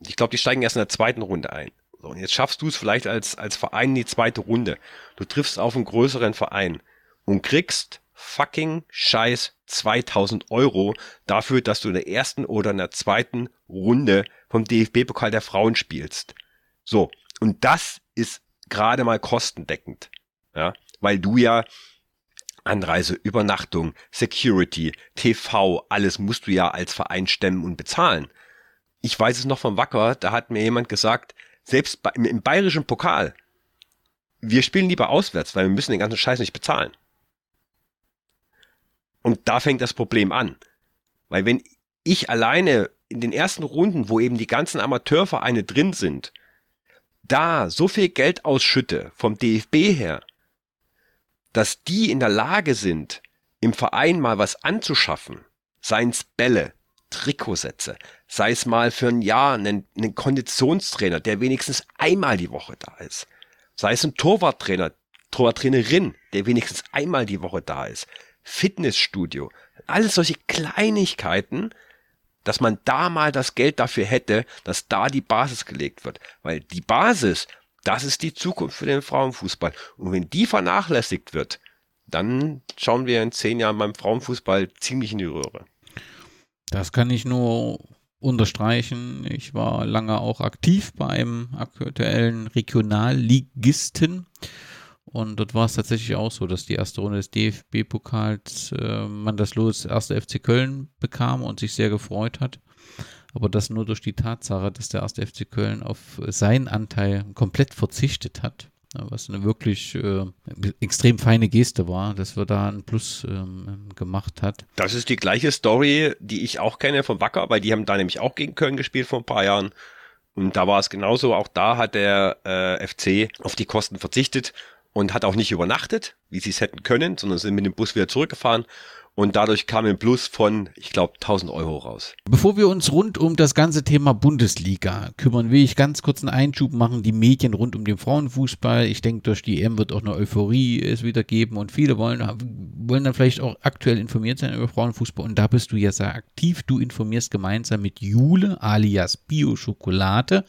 Ich glaube, die steigen erst in der zweiten Runde ein. So, und jetzt schaffst du es vielleicht als, als Verein in die zweite Runde. Du triffst auf einen größeren Verein und kriegst fucking scheiß 2000 Euro dafür, dass du in der ersten oder in der zweiten Runde vom DFB-Pokal der Frauen spielst. So. Und das ist gerade mal kostendeckend. Ja, weil du ja Anreise, Übernachtung, Security, TV, alles musst du ja als Verein stemmen und bezahlen. Ich weiß es noch vom Wacker, da hat mir jemand gesagt, selbst bei, im, im bayerischen Pokal, wir spielen lieber auswärts, weil wir müssen den ganzen Scheiß nicht bezahlen. Und da fängt das Problem an. Weil wenn ich alleine in den ersten Runden, wo eben die ganzen Amateurvereine drin sind, da so viel Geld ausschütte vom DFB her, dass die in der Lage sind, im Verein mal was anzuschaffen, seien es Bälle, Trikotsätze, sei es mal für ein Jahr einen, einen Konditionstrainer, der wenigstens einmal die Woche da ist, sei es ein Torwarttrainer, Torwarttrainerin, der wenigstens einmal die Woche da ist, Fitnessstudio, alles solche Kleinigkeiten, dass man da mal das Geld dafür hätte, dass da die Basis gelegt wird. Weil die Basis, das ist die Zukunft für den Frauenfußball. Und wenn die vernachlässigt wird, dann schauen wir in zehn Jahren beim Frauenfußball ziemlich in die Röhre. Das kann ich nur unterstreichen. Ich war lange auch aktiv bei einem aktuellen Regionalligisten und dort war es tatsächlich auch so, dass die erste Runde des DFB-Pokals äh, man das Los erste FC Köln bekam und sich sehr gefreut hat. Aber das nur durch die Tatsache, dass der erste FC Köln auf seinen Anteil komplett verzichtet hat. Was eine wirklich äh, extrem feine Geste war, dass wir da ein Plus ähm, gemacht hat. Das ist die gleiche Story, die ich auch kenne von Wacker, weil die haben da nämlich auch gegen Köln gespielt vor ein paar Jahren. Und da war es genauso, auch da hat der äh, FC auf die Kosten verzichtet und hat auch nicht übernachtet, wie sie es hätten können, sondern sind mit dem Bus wieder zurückgefahren und dadurch kam ein Plus von, ich glaube, 1000 Euro raus. Bevor wir uns rund um das ganze Thema Bundesliga kümmern, will ich ganz kurz einen Einschub machen. Die Medien rund um den Frauenfußball. Ich denke, durch die EM wird auch eine Euphorie es wieder geben und viele wollen, wollen dann vielleicht auch aktuell informiert sein über Frauenfußball. Und da bist du ja sehr aktiv. Du informierst gemeinsam mit Jule alias Bio Schokolade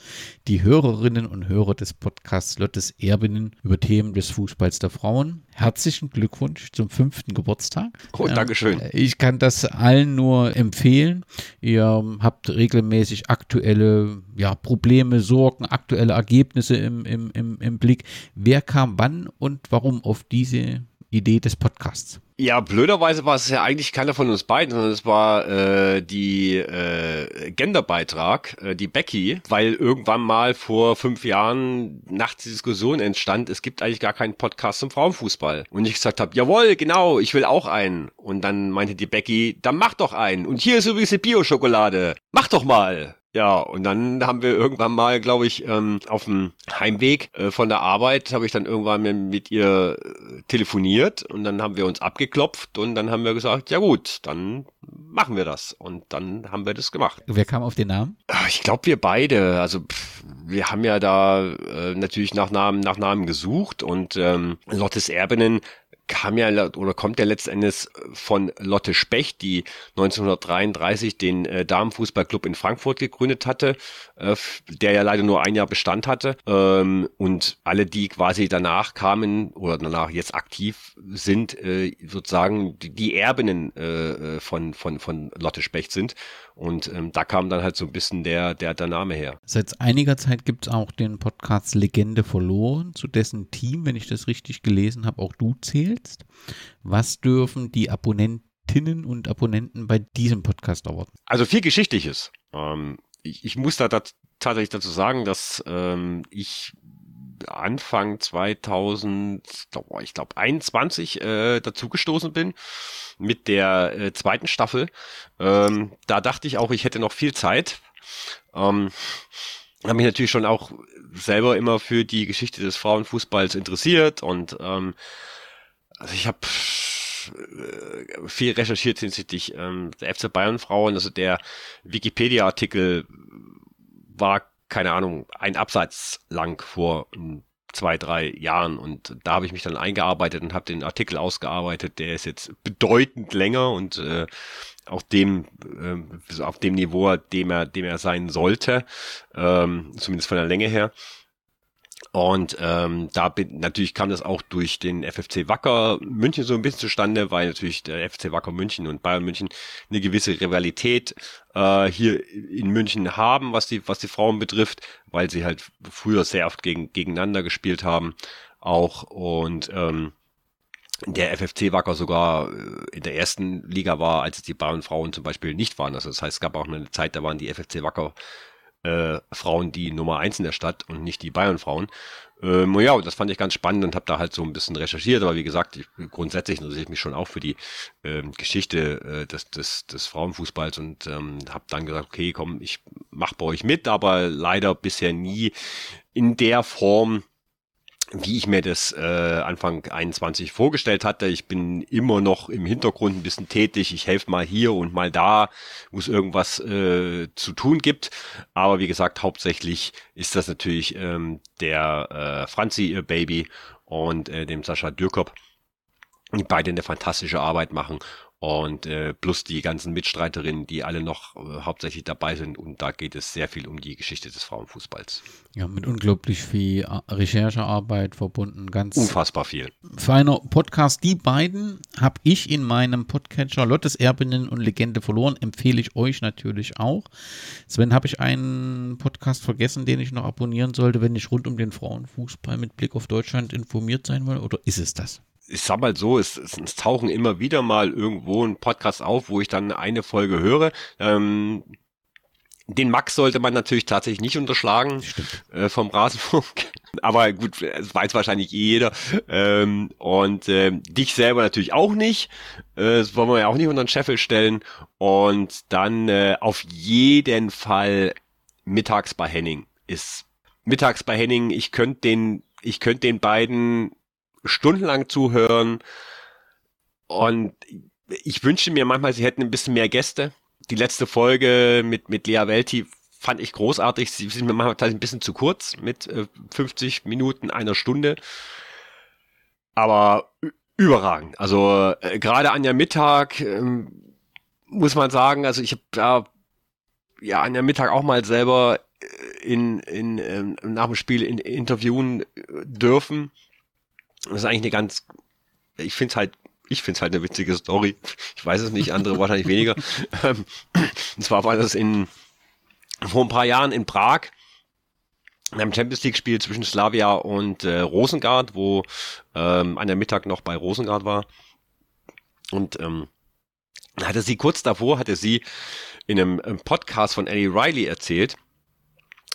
die Hörerinnen und Hörer des Podcasts Lottes Erbinnen über Themen des Fußballs der Frauen. Herzlichen Glückwunsch zum fünften Geburtstag. Oh, Dankeschön. Ähm, ich kann das allen nur empfehlen. Ihr habt regelmäßig aktuelle ja, Probleme, Sorgen, aktuelle Ergebnisse im, im, im, im Blick. Wer kam wann und warum auf diese Idee des Podcasts? Ja, blöderweise war es ja eigentlich keiner von uns beiden, sondern es war äh, die äh, Genderbeitrag, äh, die Becky, weil irgendwann mal vor fünf Jahren nachts die Diskussion entstand, es gibt eigentlich gar keinen Podcast zum Frauenfußball. Und ich gesagt habe, jawohl, genau, ich will auch einen. Und dann meinte die Becky, dann mach doch einen. Und hier ist übrigens die Bio-Schokolade. Mach doch mal. Ja, und dann haben wir irgendwann mal, glaube ich, ähm, auf dem Heimweg äh, von der Arbeit, habe ich dann irgendwann mit ihr äh, telefoniert und dann haben wir uns abgeklopft und dann haben wir gesagt, ja gut, dann machen wir das. Und dann haben wir das gemacht. Wer kam auf den Namen? Ah, ich glaube, wir beide. Also pff, wir haben ja da äh, natürlich nach Namen, nach Namen gesucht und ähm, Lottes Erbinnen kam ja oder kommt ja letztendlich von Lotte Specht, die 1933 den äh, Damenfußballclub in Frankfurt gegründet hatte, äh, der ja leider nur ein Jahr Bestand hatte. Ähm, und alle, die quasi danach kamen oder danach jetzt aktiv sind, äh, sozusagen die, die Erbinnen äh, von, von, von Lotte Specht sind. Und ähm, da kam dann halt so ein bisschen der, der, der Name her. Seit einiger Zeit gibt es auch den Podcast Legende verloren, zu dessen Team, wenn ich das richtig gelesen habe, auch du zählst. Was dürfen die Abonnentinnen und Abonnenten bei diesem Podcast erwarten? Also viel Geschichtliches. Ähm, ich, ich muss da tatsächlich dazu sagen, dass ähm, ich Anfang 2000, ich glaube 21 äh, dazugestoßen bin mit der äh, zweiten Staffel. Ähm, da dachte ich auch, ich hätte noch viel Zeit. Ähm, habe mich natürlich schon auch selber immer für die Geschichte des Frauenfußballs interessiert und ähm, also ich habe äh, viel recherchiert hinsichtlich ähm, der FC Bayern Frauen. Also der Wikipedia-Artikel war keine Ahnung, ein Absatz lang vor zwei, drei Jahren und da habe ich mich dann eingearbeitet und habe den Artikel ausgearbeitet. Der ist jetzt bedeutend länger und äh, auf dem äh, auf dem Niveau, dem er dem er sein sollte, ähm, zumindest von der Länge her. Und ähm, da bin, natürlich kam das auch durch den FFC Wacker München so ein bisschen zustande, weil natürlich der FC Wacker München und Bayern München eine gewisse Rivalität äh, hier in München haben, was die, was die Frauen betrifft, weil sie halt früher sehr oft gegen, gegeneinander gespielt haben auch und ähm, der FFC Wacker sogar äh, in der ersten Liga war, als es die Bayern Frauen zum Beispiel nicht waren. Also das heißt, es gab auch eine Zeit, da waren die FFC Wacker äh, Frauen die Nummer eins in der Stadt und nicht die Bayern-Frauen. Ähm, ja, das fand ich ganz spannend und habe da halt so ein bisschen recherchiert, aber wie gesagt, ich, grundsätzlich interessiere ich mich schon auch für die ähm, Geschichte äh, des, des, des Frauenfußballs und ähm, habe dann gesagt, okay, komm, ich mach bei euch mit, aber leider bisher nie in der Form, wie ich mir das äh, Anfang 21 vorgestellt hatte. Ich bin immer noch im Hintergrund ein bisschen tätig. Ich helfe mal hier und mal da, wo es irgendwas äh, zu tun gibt. Aber wie gesagt, hauptsächlich ist das natürlich ähm, der äh, Franzi ihr Baby und äh, dem Sascha Dürkop, die beide eine fantastische Arbeit machen und äh, plus die ganzen Mitstreiterinnen, die alle noch äh, hauptsächlich dabei sind. Und da geht es sehr viel um die Geschichte des Frauenfußballs. Ja, mit unglaublich viel äh, Recherchearbeit verbunden. Ganz unfassbar viel. Feiner Podcast. Die beiden habe ich in meinem Podcatcher Lottes Erbinnen und Legende verloren. Empfehle ich euch natürlich auch. Sven, habe ich einen Podcast vergessen, den ich noch abonnieren sollte, wenn ich rund um den Frauenfußball mit Blick auf Deutschland informiert sein will? Oder ist es das? Ich sag mal so, es, es, es tauchen immer wieder mal irgendwo ein Podcast auf, wo ich dann eine Folge höre. Ähm, den Max sollte man natürlich tatsächlich nicht unterschlagen äh, vom Rasenfunk. Aber gut, es weiß wahrscheinlich eh jeder. Ähm, und äh, dich selber natürlich auch nicht. Äh, das wollen wir ja auch nicht unter den Scheffel stellen. Und dann äh, auf jeden Fall mittags bei Henning. Ist mittags bei Henning, ich könnte den, ich könnte den beiden stundenlang zuhören und ich wünsche mir manchmal, sie hätten ein bisschen mehr Gäste. Die letzte Folge mit, mit Lea Welti fand ich großartig. Sie sind mir manchmal ein bisschen zu kurz mit äh, 50 Minuten, einer Stunde. Aber überragend. Also äh, gerade an der Mittag ähm, muss man sagen, also ich habe da ja an der Mittag auch mal selber äh, in, in, ähm, nach dem Spiel in, interviewen dürfen. Das ist eigentlich eine ganz, ich finde es halt ich finde es halt eine witzige Story. Ich weiß es nicht, andere wahrscheinlich weniger. Ähm, und zwar war das in vor ein paar Jahren in Prag in einem Champions League Spiel zwischen Slavia und äh, Rosengard, wo ähm, an der Mittag noch bei Rosengard war. Und ähm, hatte sie kurz davor, hatte sie in einem, einem Podcast von Eddie Riley erzählt,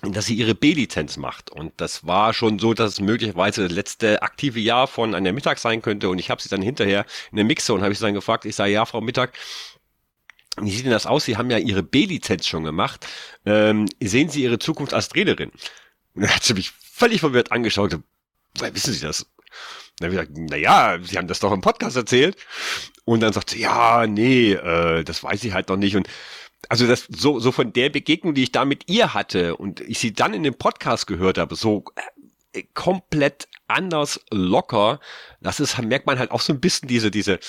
dass sie ihre B-Lizenz macht. Und das war schon so, dass es möglicherweise das letzte aktive Jahr von an der Mittag sein könnte. Und ich habe sie dann hinterher in der Mixzone, habe ich sie dann gefragt, ich sage, ja, Frau Mittag, wie sieht denn das aus? Sie haben ja Ihre B-Lizenz schon gemacht. Ähm, sehen Sie Ihre Zukunft als Trainerin? Und dann hat sie mich völlig verwirrt angeschaut. Woher wissen Sie das? dann habe ich gesagt, na ja, Sie haben das doch im Podcast erzählt. Und dann sagt sie, ja, nee, äh, das weiß ich halt noch nicht. Und also das so so von der Begegnung, die ich da mit ihr hatte und ich sie dann in dem Podcast gehört habe, so äh, komplett anders locker, das ist merkt man halt auch so ein bisschen diese diese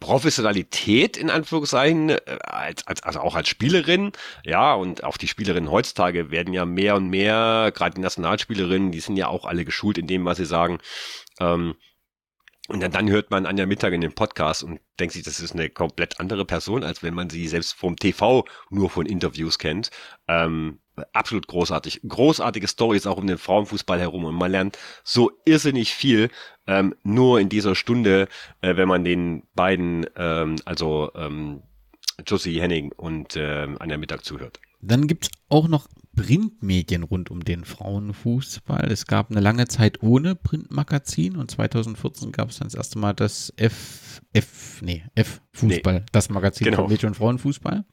Professionalität in Anführungszeichen, äh, als, als, also auch als Spielerin, ja, und auch die Spielerinnen heutzutage werden ja mehr und mehr, gerade die Nationalspielerinnen, die sind ja auch alle geschult in dem, was sie sagen. Ähm, und dann, dann hört man Anja Mittag in dem Podcast und denkt sich, das ist eine komplett andere Person, als wenn man sie selbst vom TV nur von Interviews kennt. Ähm, absolut großartig. Großartige Stories auch um den Frauenfußball herum und man lernt so irrsinnig viel ähm, nur in dieser Stunde, äh, wenn man den beiden, ähm, also ähm, Josie Henning und ähm, Anja Mittag zuhört. Dann gibt es auch noch Printmedien rund um den Frauenfußball. Es gab eine lange Zeit ohne Printmagazin und 2014 gab es dann das erste Mal das F, F, nee, F Fußball, nee. das Magazin genau. von Mädchen- und Frauenfußball.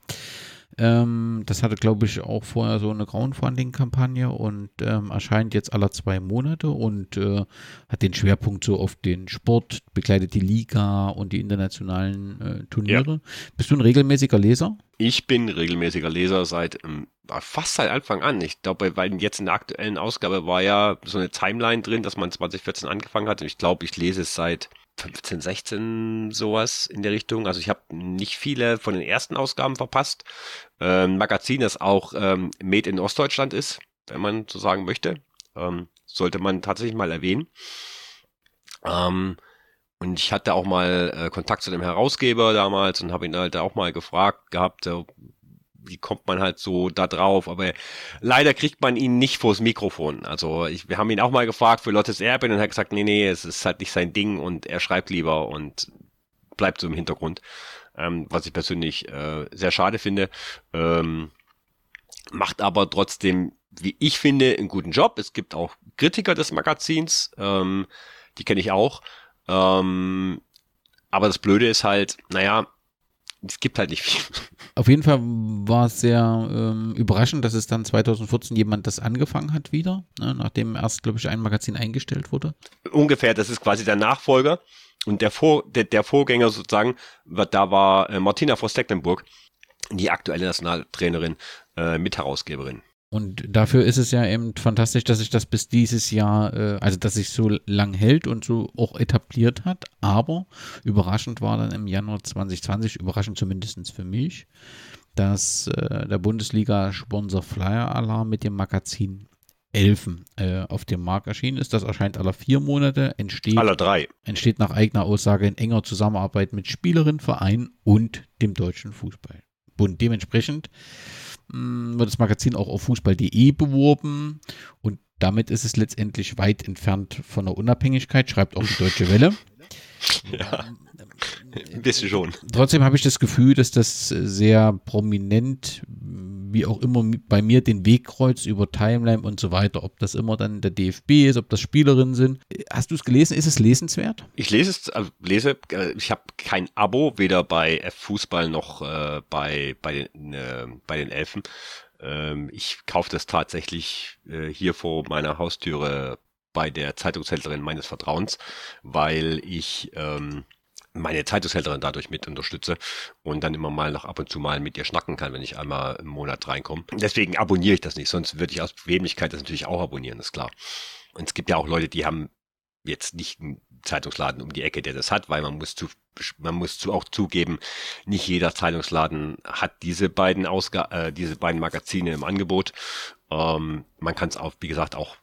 Ähm, das hatte, glaube ich, auch vorher so eine Crowdfunding-Kampagne und ähm, erscheint jetzt alle zwei Monate und äh, hat den Schwerpunkt so auf den Sport, begleitet die Liga und die internationalen äh, Turniere. Ja. Bist du ein regelmäßiger Leser? Ich bin regelmäßiger Leser seit ähm, fast seit Anfang an. Ich glaube, weil jetzt in der aktuellen Ausgabe war ja so eine Timeline drin, dass man 2014 angefangen hat. Und ich glaube, ich lese es seit 15, 16 sowas in der Richtung. Also ich habe nicht viele von den ersten Ausgaben verpasst. Ähm, Magazin, das auch ähm, Made in Ostdeutschland ist, wenn man so sagen möchte. Ähm, sollte man tatsächlich mal erwähnen. Ähm, und ich hatte auch mal äh, Kontakt zu dem Herausgeber damals und habe ihn halt auch mal gefragt gehabt, äh, wie kommt man halt so da drauf? Aber leider kriegt man ihn nicht vors Mikrofon. Also ich, wir haben ihn auch mal gefragt für Lottes Erben und er hat gesagt, nee, nee, es ist halt nicht sein Ding und er schreibt lieber und bleibt so im Hintergrund. Ähm, was ich persönlich äh, sehr schade finde. Ähm, macht aber trotzdem, wie ich finde, einen guten Job. Es gibt auch Kritiker des Magazins, ähm, die kenne ich auch. Ähm, aber das Blöde ist halt, naja, es gibt halt nicht viel. Auf jeden Fall war es sehr ähm, überraschend, dass es dann 2014 jemand das angefangen hat wieder, ne, nachdem erst, glaube ich, ein Magazin eingestellt wurde. Ungefähr, das ist quasi der Nachfolger. Und der, Vor der, der Vorgänger sozusagen, da war äh, Martina Voss-Tecklenburg, die aktuelle Nationaltrainerin, äh, Mitherausgeberin. Und dafür ist es ja eben fantastisch, dass sich das bis dieses Jahr, äh, also dass sich so lang hält und so auch etabliert hat. Aber überraschend war dann im Januar 2020, überraschend zumindest für mich, dass äh, der Bundesliga-Sponsor Flyer Alarm mit dem Magazin Elfen äh, auf dem Markt erschienen ist. Das erscheint alle vier Monate, entsteht, alle drei. entsteht nach eigener Aussage in enger Zusammenarbeit mit Spielerinnen, Verein und dem Deutschen Fußballbund. Dementsprechend wird das Magazin auch auf fußball.de beworben und damit ist es letztendlich weit entfernt von der Unabhängigkeit, schreibt auch die Deutsche Welle. Ja, ein bisschen schon. Trotzdem habe ich das Gefühl, dass das sehr prominent wie auch immer bei mir den Weg kreuzt über Timeline und so weiter. Ob das immer dann der DFB ist, ob das Spielerinnen sind. Hast du es gelesen? Ist es lesenswert? Ich lese es, also lese, äh, ich habe kein Abo, weder bei F-Fußball noch äh, bei, bei, den, äh, bei den Elfen. Ähm, ich kaufe das tatsächlich äh, hier vor meiner Haustüre bei der Zeitungshälterin meines Vertrauens, weil ich ähm, meine Zeitungshälterin dadurch mit unterstütze und dann immer mal noch ab und zu mal mit ihr schnacken kann, wenn ich einmal im Monat reinkomme. Deswegen abonniere ich das nicht, sonst würde ich aus Bequemlichkeit das natürlich auch abonnieren, ist klar. Und es gibt ja auch Leute, die haben jetzt nicht einen Zeitungsladen um die Ecke, der das hat, weil man muss zu, man muss zu, auch zugeben, nicht jeder Zeitungsladen hat diese beiden Ausga äh, diese beiden Magazine im Angebot. Ähm, man kann es auch, wie gesagt, auch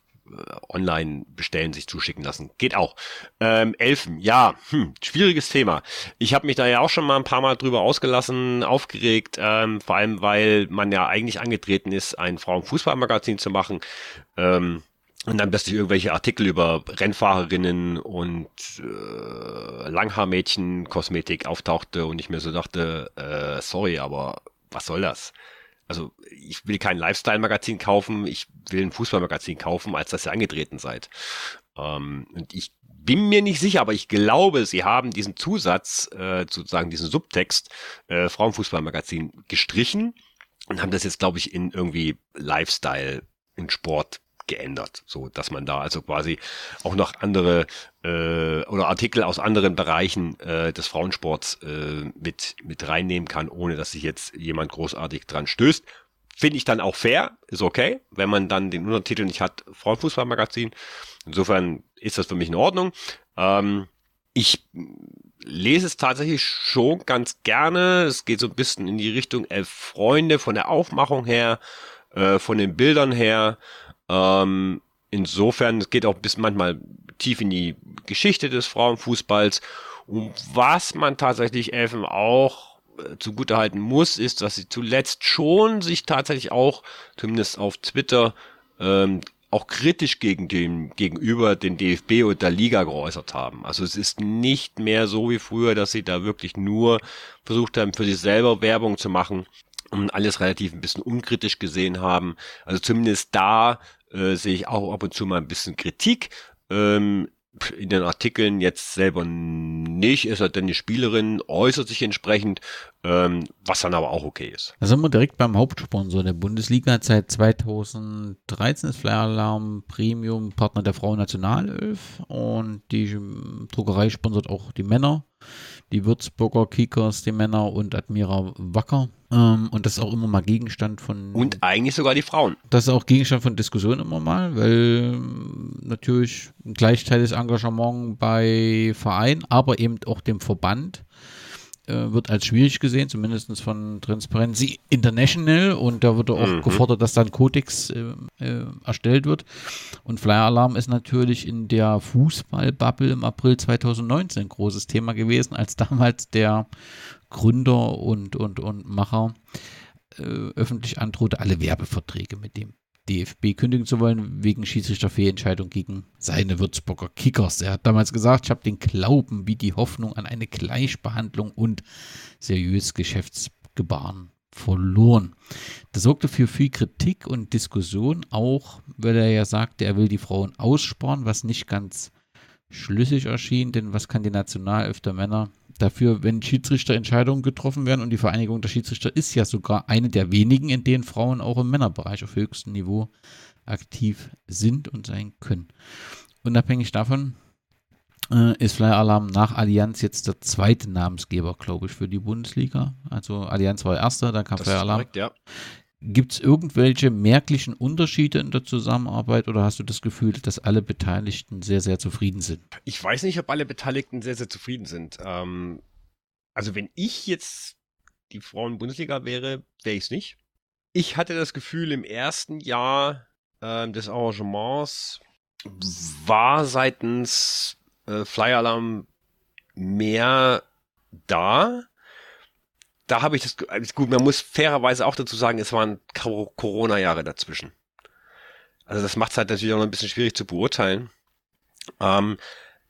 online bestellen, sich zuschicken lassen. Geht auch. Ähm, Elfen, ja, hm, schwieriges Thema. Ich habe mich da ja auch schon mal ein paar Mal drüber ausgelassen, aufgeregt, ähm, vor allem weil man ja eigentlich angetreten ist, ein Frauenfußballmagazin zu machen. Ähm, und dann plötzlich irgendwelche Artikel über Rennfahrerinnen und äh, Langhaarmädchen Kosmetik auftauchte und ich mir so dachte, äh, sorry, aber was soll das? Also ich will kein Lifestyle-Magazin kaufen, ich will ein Fußballmagazin kaufen, als dass ihr angetreten seid. Ähm, und ich bin mir nicht sicher, aber ich glaube, sie haben diesen Zusatz, äh, sozusagen diesen Subtext äh, Frauenfußballmagazin gestrichen und haben das jetzt, glaube ich, in irgendwie Lifestyle, in Sport geändert, so dass man da also quasi auch noch andere äh, oder Artikel aus anderen Bereichen äh, des Frauensports äh, mit mit reinnehmen kann, ohne dass sich jetzt jemand großartig dran stößt. Finde ich dann auch fair, ist okay, wenn man dann den Untertitel nicht hat, Frauenfußballmagazin. Insofern ist das für mich in Ordnung. Ähm, ich lese es tatsächlich schon ganz gerne. Es geht so ein bisschen in die Richtung Elf Freunde von der Aufmachung her, äh, von den Bildern her. Ähm, insofern, es geht auch bis manchmal tief in die Geschichte des Frauenfußballs. Und was man tatsächlich Elfen auch äh, zugutehalten muss, ist, dass sie zuletzt schon sich tatsächlich auch, zumindest auf Twitter, ähm, auch kritisch gegen den, gegenüber den DFB und der Liga geäußert haben. Also es ist nicht mehr so wie früher, dass sie da wirklich nur versucht haben, für sich selber Werbung zu machen und alles relativ ein bisschen unkritisch gesehen haben. Also zumindest da äh, sehe ich auch ab und zu mal ein bisschen Kritik. Ähm, in den Artikeln jetzt selber nicht, ist er denn die Spielerin äußert sich entsprechend, ähm, was dann aber auch okay ist. Da sind wir direkt beim Hauptsponsor der Bundesliga. Seit 2013 ist Flyer Alarm Premium Partner der Frauennationalelf und die Druckerei sponsert auch die Männer die Würzburger Kickers, die Männer und Admira Wacker. Ähm, und das ist auch immer mal Gegenstand von. Und eigentlich sogar die Frauen. Das ist auch Gegenstand von Diskussionen immer mal, weil ähm, natürlich ein gleichteiliges Engagement bei Verein, aber eben auch dem Verband wird als schwierig gesehen, zumindest von Transparency International. Und da wird auch mhm. gefordert, dass dann Kodex äh, äh, erstellt wird. Und Flyer Alarm ist natürlich in der Fußballbubble im April 2019 ein großes Thema gewesen, als damals der Gründer und, und, und Macher äh, öffentlich androhte, alle Werbeverträge mit dem DFB kündigen zu wollen, wegen Schiedsrichterfehlentscheidung gegen seine Würzburger Kickers. Er hat damals gesagt, ich habe den Glauben wie die Hoffnung an eine Gleichbehandlung und seriös Geschäftsgebaren verloren. Das sorgte für viel Kritik und Diskussion, auch weil er ja sagte, er will die Frauen aussparen, was nicht ganz schlüssig erschien, denn was kann die Nationalelf der Männer dafür, wenn Schiedsrichterentscheidungen getroffen werden und die Vereinigung der Schiedsrichter ist ja sogar eine der wenigen, in denen Frauen auch im Männerbereich auf höchstem Niveau aktiv sind und sein können. Unabhängig davon äh, ist Flyer Alarm nach Allianz jetzt der zweite Namensgeber, glaube ich, für die Bundesliga. Also Allianz war erster, dann kam das Flyer Alarm. Korrekt, ja. Gibt es irgendwelche merklichen Unterschiede in der Zusammenarbeit oder hast du das Gefühl, dass alle Beteiligten sehr, sehr zufrieden sind? Ich weiß nicht, ob alle Beteiligten sehr, sehr zufrieden sind. Ähm, also wenn ich jetzt die Frauen-Bundesliga wäre, wäre ich es nicht. Ich hatte das Gefühl, im ersten Jahr äh, des Arrangements war seitens äh, Flyer Alarm mehr da da habe ich das, gut, man muss fairerweise auch dazu sagen, es waren Corona-Jahre dazwischen. Also das macht es halt natürlich auch noch ein bisschen schwierig zu beurteilen. Ähm,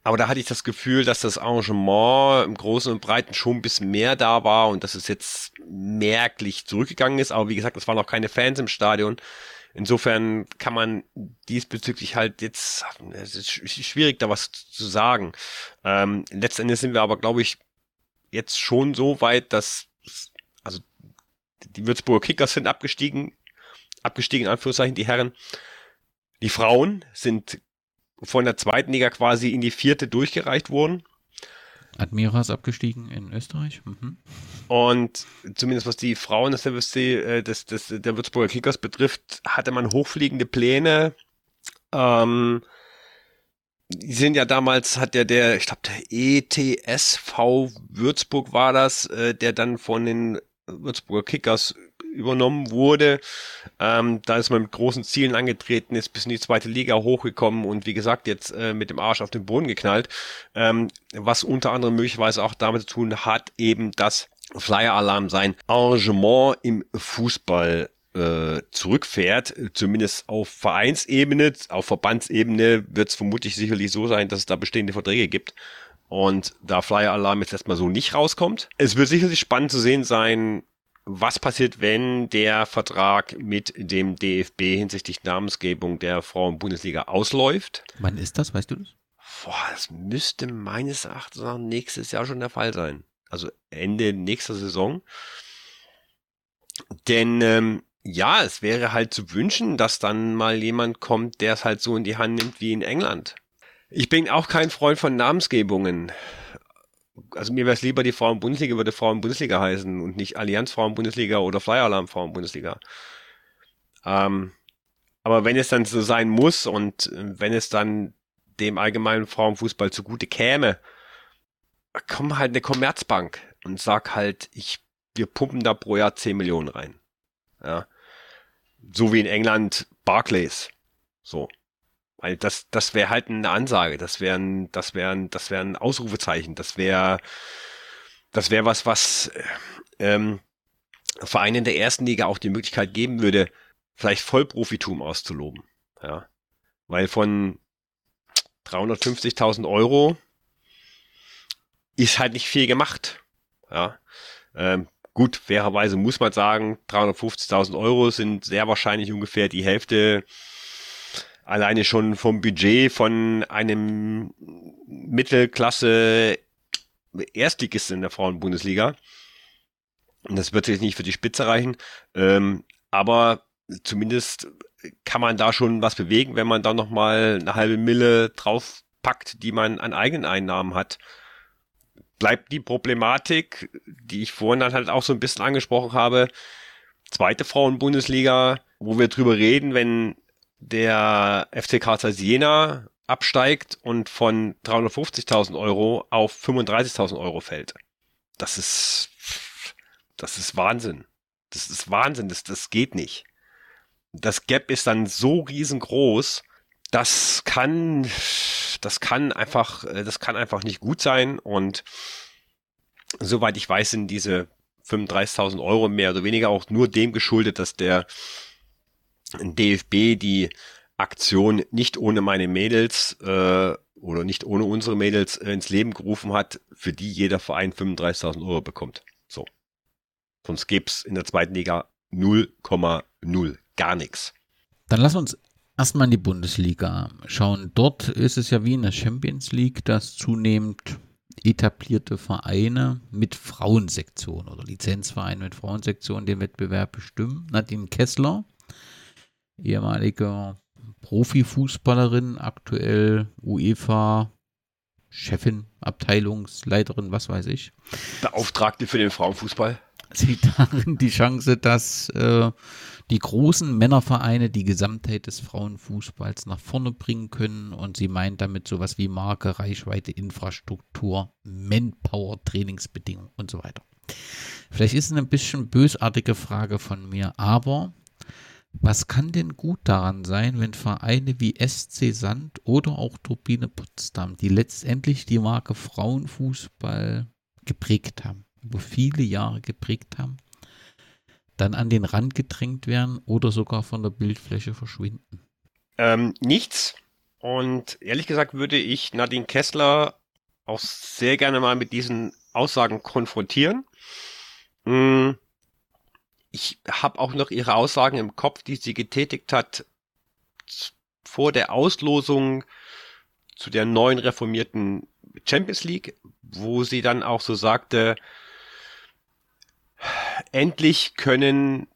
aber da hatte ich das Gefühl, dass das Arrangement im Großen und Breiten schon ein bisschen mehr da war und dass es jetzt merklich zurückgegangen ist. Aber wie gesagt, es waren noch keine Fans im Stadion. Insofern kann man diesbezüglich halt jetzt, es ist schwierig da was zu sagen. Ähm, letztendlich sind wir aber, glaube ich, jetzt schon so weit, dass die Würzburger Kickers sind abgestiegen, abgestiegen in Anführungszeichen, die Herren. Die Frauen sind von der zweiten Liga quasi in die vierte durchgereicht worden. Admira ist abgestiegen in Österreich. Mhm. Und zumindest was die Frauen des, äh, des, des, der Würzburger Kickers betrifft, hatte man hochfliegende Pläne. Ähm, die sind ja damals, hat ja der, ich glaube, der ETSV Würzburg war das, äh, der dann von den Würzburger Kickers übernommen wurde. Ähm, da ist man mit großen Zielen angetreten, ist bis in die zweite Liga hochgekommen und wie gesagt jetzt äh, mit dem Arsch auf den Boden geknallt. Ähm, was unter anderem möglicherweise auch damit zu tun hat, eben dass Flyer Alarm sein Engagement im Fußball äh, zurückfährt, zumindest auf Vereinsebene, auf Verbandsebene wird es vermutlich sicherlich so sein, dass es da bestehende Verträge gibt. Und da Flyer Alarm jetzt erstmal so nicht rauskommt. Es wird sicherlich spannend zu sehen sein, was passiert, wenn der Vertrag mit dem DFB hinsichtlich Namensgebung der Frauen-Bundesliga ausläuft? Wann ist das, weißt du das? Boah, das müsste meines Erachtens nächstes Jahr schon der Fall sein. Also Ende nächster Saison. Denn ähm, ja, es wäre halt zu wünschen, dass dann mal jemand kommt, der es halt so in die Hand nimmt wie in England. Ich bin auch kein Freund von Namensgebungen also mir wäre es lieber, die Frauen-Bundesliga würde Frauen-Bundesliga heißen und nicht Allianz Frauen-Bundesliga oder Flyer Alarm Frauen-Bundesliga. Ähm, aber wenn es dann so sein muss und äh, wenn es dann dem allgemeinen Frauenfußball zugute käme, komm halt eine Commerzbank und sag halt, ich, wir pumpen da pro Jahr 10 Millionen rein. Ja. So wie in England Barclays. So. Weil das, das wäre halt eine Ansage, das wäre ein, das wäre ein, das wäre ein Ausrufezeichen, das wäre, das wäre was, was ähm, Vereinen der ersten Liga auch die Möglichkeit geben würde, vielleicht Vollprofitum auszuloben. Ja. Weil von 350.000 Euro ist halt nicht viel gemacht. Ja. Ähm, gut, fairerweise muss man sagen, 350.000 Euro sind sehr wahrscheinlich ungefähr die Hälfte alleine schon vom Budget von einem Mittelklasse Erstligisten in der Frauenbundesliga. Und das wird jetzt nicht für die Spitze reichen. Ähm, aber zumindest kann man da schon was bewegen, wenn man da nochmal eine halbe Mille draufpackt, die man an eigenen Einnahmen hat. Bleibt die Problematik, die ich vorhin dann halt auch so ein bisschen angesprochen habe, zweite Frauenbundesliga, wo wir drüber reden, wenn der FC Karl Jena absteigt und von 350.000 Euro auf 35.000 Euro fällt. Das ist, das ist Wahnsinn. Das ist Wahnsinn. Das, das geht nicht. Das Gap ist dann so riesengroß. Das kann, das kann einfach, das kann einfach nicht gut sein. Und soweit ich weiß, sind diese 35.000 Euro mehr oder weniger auch nur dem geschuldet, dass der DFB die Aktion nicht ohne meine Mädels äh, oder nicht ohne unsere Mädels äh, ins Leben gerufen hat, für die jeder Verein 35.000 Euro bekommt. So. Sonst gäb's in der zweiten Liga 0,0. Gar nichts. Dann lass uns erstmal in die Bundesliga schauen. Dort ist es ja wie in der Champions League, dass zunehmend etablierte Vereine mit Frauensektion oder Lizenzvereine mit Frauensektion den Wettbewerb bestimmen. Nadine Kessler ehemalige Profifußballerin, aktuell UEFA Chefin, Abteilungsleiterin, was weiß ich. Beauftragte für den Frauenfußball. Sieht darin die Chance, dass äh, die großen Männervereine die Gesamtheit des Frauenfußballs nach vorne bringen können und sie meint damit sowas wie Marke, Reichweite, Infrastruktur, Manpower, Trainingsbedingungen und so weiter. Vielleicht ist es eine bisschen bösartige Frage von mir, aber was kann denn gut daran sein, wenn Vereine wie SC Sand oder auch Turbine Potsdam, die letztendlich die Marke Frauenfußball geprägt haben, über viele Jahre geprägt haben, dann an den Rand gedrängt werden oder sogar von der Bildfläche verschwinden? Ähm, nichts. Und ehrlich gesagt würde ich Nadine Kessler auch sehr gerne mal mit diesen Aussagen konfrontieren. Hm ich habe auch noch ihre Aussagen im Kopf, die sie getätigt hat vor der Auslosung zu der neuen reformierten Champions League, wo sie dann auch so sagte, endlich können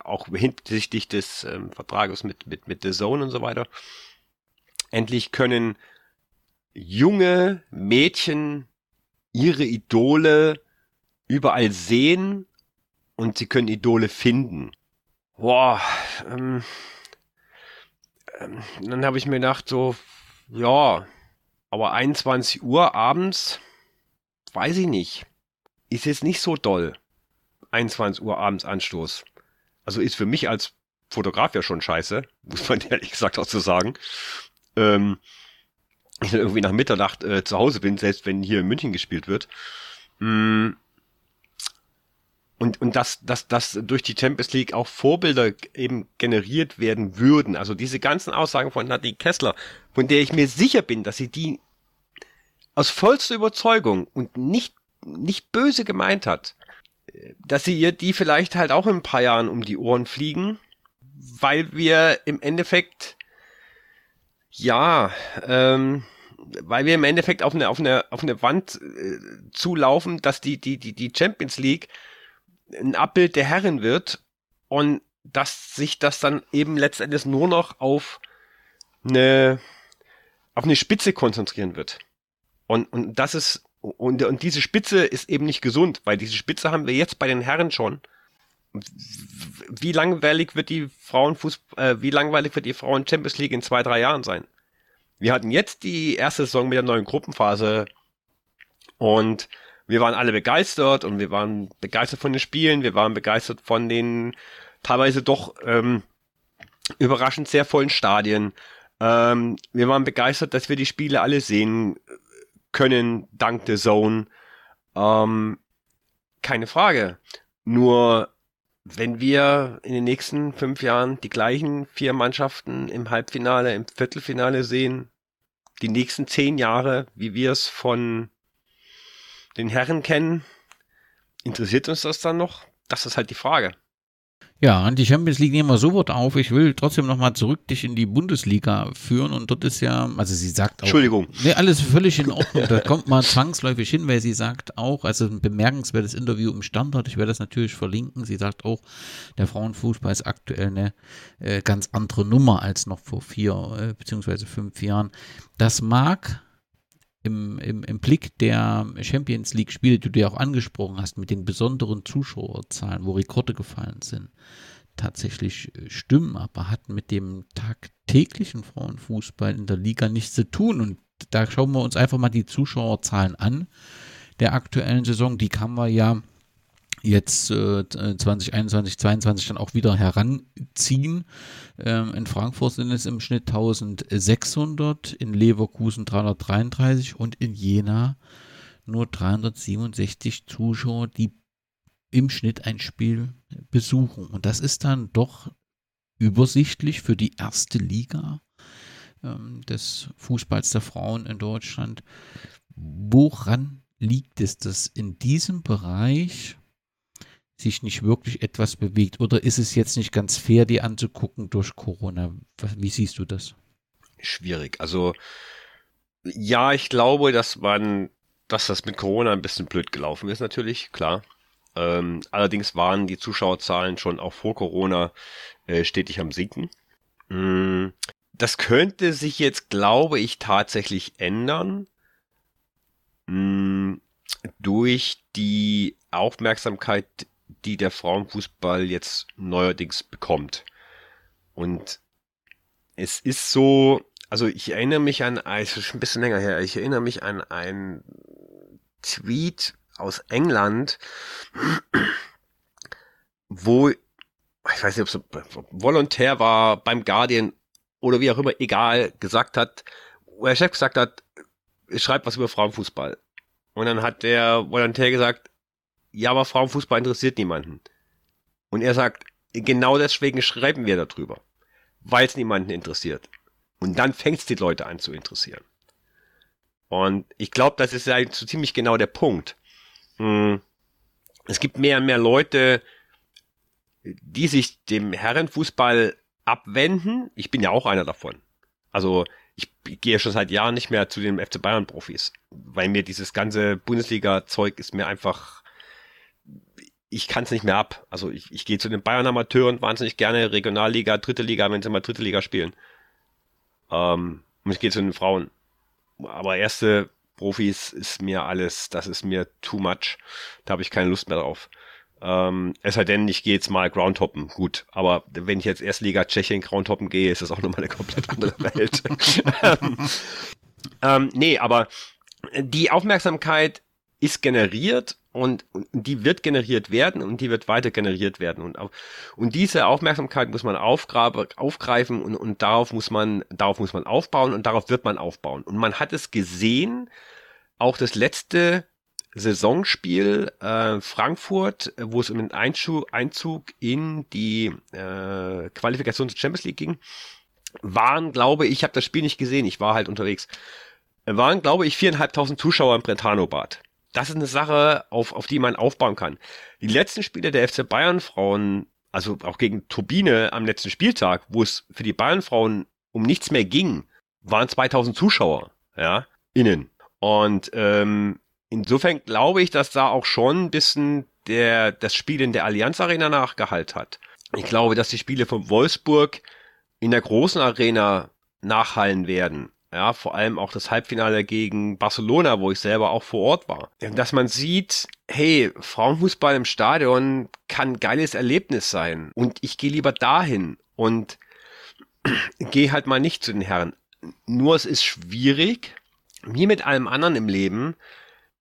auch hinsichtlich des ähm, Vertrages mit, mit, mit The Zone und so weiter, endlich können junge Mädchen ihre Idole überall sehen und sie können Idole finden. Boah, ähm, ähm, dann habe ich mir gedacht, so, ja, aber 21 Uhr abends, weiß ich nicht. Ist jetzt nicht so doll. 21 Uhr abends Anstoß. Also ist für mich als Fotograf ja schon scheiße, muss man ehrlich gesagt auch so sagen. Ähm, ich irgendwie nach Mitternacht äh, zu Hause bin, selbst wenn hier in München gespielt wird. Mm. Und, und dass, dass, dass durch die Champions League auch Vorbilder eben generiert werden würden. Also diese ganzen Aussagen von Nadine Kessler, von der ich mir sicher bin, dass sie die aus vollster Überzeugung und nicht, nicht böse gemeint hat, dass sie ihr die vielleicht halt auch in ein paar Jahren um die Ohren fliegen, weil wir im Endeffekt ja, ähm, weil wir im Endeffekt auf eine, auf eine, auf eine Wand äh, zulaufen, dass die, die, die, die Champions League ein Abbild der Herren wird und dass sich das dann eben letztendlich nur noch auf eine, auf eine Spitze konzentrieren wird. Und, und das ist, und, und diese Spitze ist eben nicht gesund, weil diese Spitze haben wir jetzt bei den Herren schon. Wie langweilig wird die Frauenfußball, äh, wie langweilig wird die Frauen Champions League in zwei, drei Jahren sein? Wir hatten jetzt die erste Saison mit der neuen Gruppenphase und wir waren alle begeistert und wir waren begeistert von den Spielen, wir waren begeistert von den teilweise doch ähm, überraschend sehr vollen Stadien. Ähm, wir waren begeistert, dass wir die Spiele alle sehen können, dank der Zone. Ähm, keine Frage. Nur wenn wir in den nächsten fünf Jahren die gleichen vier Mannschaften im Halbfinale, im Viertelfinale sehen, die nächsten zehn Jahre, wie wir es von den Herren kennen, interessiert uns das dann noch? Das ist halt die Frage. Ja, die Champions League nehmen wir sofort auf. Ich will trotzdem nochmal zurück dich in die Bundesliga führen und dort ist ja, also sie sagt auch. Entschuldigung. Nee, alles völlig in Ordnung. da kommt man zwangsläufig hin, weil sie sagt auch, also ein bemerkenswertes Interview im Standard, ich werde das natürlich verlinken. Sie sagt auch, der Frauenfußball ist aktuell eine äh, ganz andere Nummer als noch vor vier äh, beziehungsweise fünf Jahren. Das mag im, im, im Blick der Champions League-Spiele, die du ja auch angesprochen hast, mit den besonderen Zuschauerzahlen, wo Rekorde gefallen sind, tatsächlich äh, stimmen, aber hat mit dem tagtäglichen Frauenfußball in der Liga nichts zu tun. Und da schauen wir uns einfach mal die Zuschauerzahlen an der aktuellen Saison. Die kann man ja jetzt äh, 2021, 2022 dann auch wieder heranziehen. Ähm, in Frankfurt sind es im Schnitt 1600, in Leverkusen 333 und in Jena nur 367 Zuschauer, die im Schnitt ein Spiel besuchen. Und das ist dann doch übersichtlich für die erste Liga ähm, des Fußballs der Frauen in Deutschland. Woran liegt es, dass in diesem Bereich sich nicht wirklich etwas bewegt? Oder ist es jetzt nicht ganz fair, die anzugucken durch Corona? Wie siehst du das? Schwierig. Also ja, ich glaube, dass man, dass das mit Corona ein bisschen blöd gelaufen ist, natürlich, klar. Ähm, allerdings waren die Zuschauerzahlen schon auch vor Corona äh, stetig am Sinken. Mm, das könnte sich jetzt, glaube ich, tatsächlich ändern. Mm, durch die Aufmerksamkeit, die der Frauenfußball jetzt neuerdings bekommt. Und es ist so, also ich erinnere mich an, es ist schon ein bisschen länger her, ich erinnere mich an einen Tweet aus England, wo, ich weiß nicht, ob es volontär war beim Guardian oder wie auch immer, egal, gesagt hat, wo der Chef gesagt hat, schreibt was über Frauenfußball. Und dann hat der Volontär gesagt, ja, aber Frauenfußball interessiert niemanden. Und er sagt, genau deswegen schreiben wir darüber. Weil es niemanden interessiert. Und dann fängt es die Leute an zu interessieren. Und ich glaube, das ist ja so ziemlich genau der Punkt. Hm. Es gibt mehr und mehr Leute, die sich dem Herrenfußball abwenden. Ich bin ja auch einer davon. Also ich gehe schon seit Jahren nicht mehr zu den FC Bayern Profis, weil mir dieses ganze Bundesliga-Zeug ist mir einfach ich kann es nicht mehr ab. Also ich, ich gehe zu den Bayern-Amateuren wahnsinnig gerne, Regionalliga, dritte Liga, wenn sie mal dritte Liga spielen. Ähm, und ich gehe zu den Frauen. Aber erste Profis ist mir alles, das ist mir too much. Da habe ich keine Lust mehr drauf. Ähm, es sei denn, ich gehe jetzt mal Groundhoppen. Gut, aber wenn ich jetzt Erstliga Tschechien Groundhoppen gehe, ist das auch nochmal eine komplett andere Welt. ähm, ähm, nee, aber die Aufmerksamkeit ist generiert und, und die wird generiert werden und die wird weiter generiert werden. Und, und diese Aufmerksamkeit muss man aufgrabe, aufgreifen und, und darauf muss man darauf muss man aufbauen und darauf wird man aufbauen. Und man hat es gesehen auch das letzte Saisonspiel äh, Frankfurt, wo es um den Einzug, Einzug in die äh, Qualifikation zur Champions League ging, waren, glaube ich, ich habe das Spiel nicht gesehen, ich war halt unterwegs, waren, glaube ich, viereinhalbtausend Zuschauer im Brentano-Bad das ist eine Sache, auf, auf die man aufbauen kann. Die letzten Spiele der FC Bayern Frauen, also auch gegen Turbine am letzten Spieltag, wo es für die Bayern Frauen um nichts mehr ging, waren 2000 Zuschauer, ja, innen. Und ähm, insofern glaube ich, dass da auch schon ein bisschen der, das Spiel in der Allianz Arena nachgehalten hat. Ich glaube, dass die Spiele von Wolfsburg in der großen Arena nachhallen werden. Ja, vor allem auch das Halbfinale gegen Barcelona, wo ich selber auch vor Ort war. Dass man sieht, hey, Frauenfußball im Stadion kann ein geiles Erlebnis sein. Und ich gehe lieber dahin und gehe halt mal nicht zu den Herren. Nur es ist schwierig, wie mit allem anderen im Leben.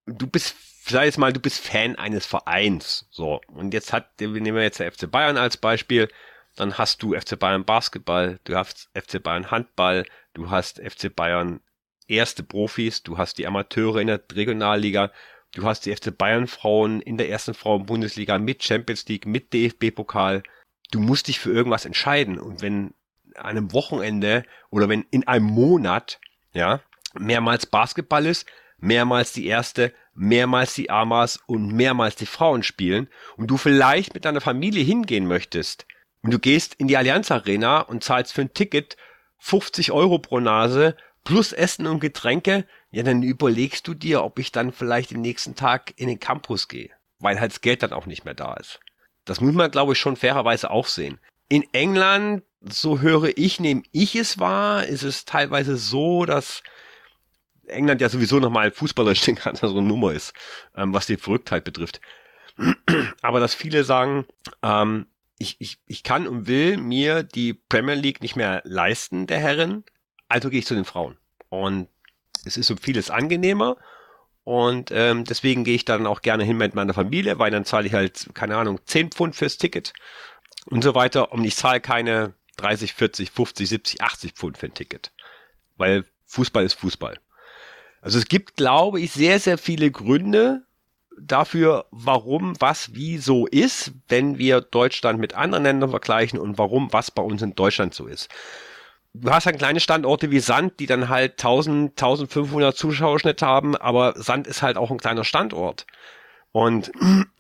Du bist, sag jetzt mal, du bist Fan eines Vereins. So. Und jetzt hat, nehmen wir jetzt der FC Bayern als Beispiel. Dann hast du FC Bayern Basketball, du hast FC Bayern Handball, du hast FC Bayern erste Profis, du hast die Amateure in der Regionalliga, du hast die FC Bayern Frauen in der ersten Frauen-Bundesliga mit Champions League, mit DFB-Pokal. Du musst dich für irgendwas entscheiden. Und wenn an einem Wochenende oder wenn in einem Monat, ja, mehrmals Basketball ist, mehrmals die erste, mehrmals die Amas und mehrmals die Frauen spielen und du vielleicht mit deiner Familie hingehen möchtest und du gehst in die Allianz Arena und zahlst für ein Ticket 50 Euro pro Nase plus Essen und Getränke, ja, dann überlegst du dir, ob ich dann vielleicht den nächsten Tag in den Campus gehe, weil halt das Geld dann auch nicht mehr da ist. Das muss man, glaube ich, schon fairerweise auch sehen. In England, so höre ich, nehme ich es wahr, ist es teilweise so, dass England ja sowieso nochmal fußballerisch den ganzen so eine Nummer ist, ähm, was die Verrücktheit betrifft. Aber dass viele sagen, ähm, ich, ich, ich kann und will mir die Premier League nicht mehr leisten, der Herren, also gehe ich zu den Frauen. Und es ist um vieles angenehmer. Und ähm, deswegen gehe ich dann auch gerne hin mit meiner Familie, weil dann zahle ich halt, keine Ahnung, 10 Pfund fürs Ticket und so weiter. Und ich zahle keine 30, 40, 50, 70, 80 Pfund für ein Ticket. Weil Fußball ist Fußball. Also es gibt, glaube ich, sehr, sehr viele Gründe, dafür, warum was wie so ist, wenn wir Deutschland mit anderen Ländern vergleichen und warum was bei uns in Deutschland so ist. Du hast dann kleine Standorte wie Sand, die dann halt 1000, 1500 Zuschauerschnitt haben, aber Sand ist halt auch ein kleiner Standort. Und,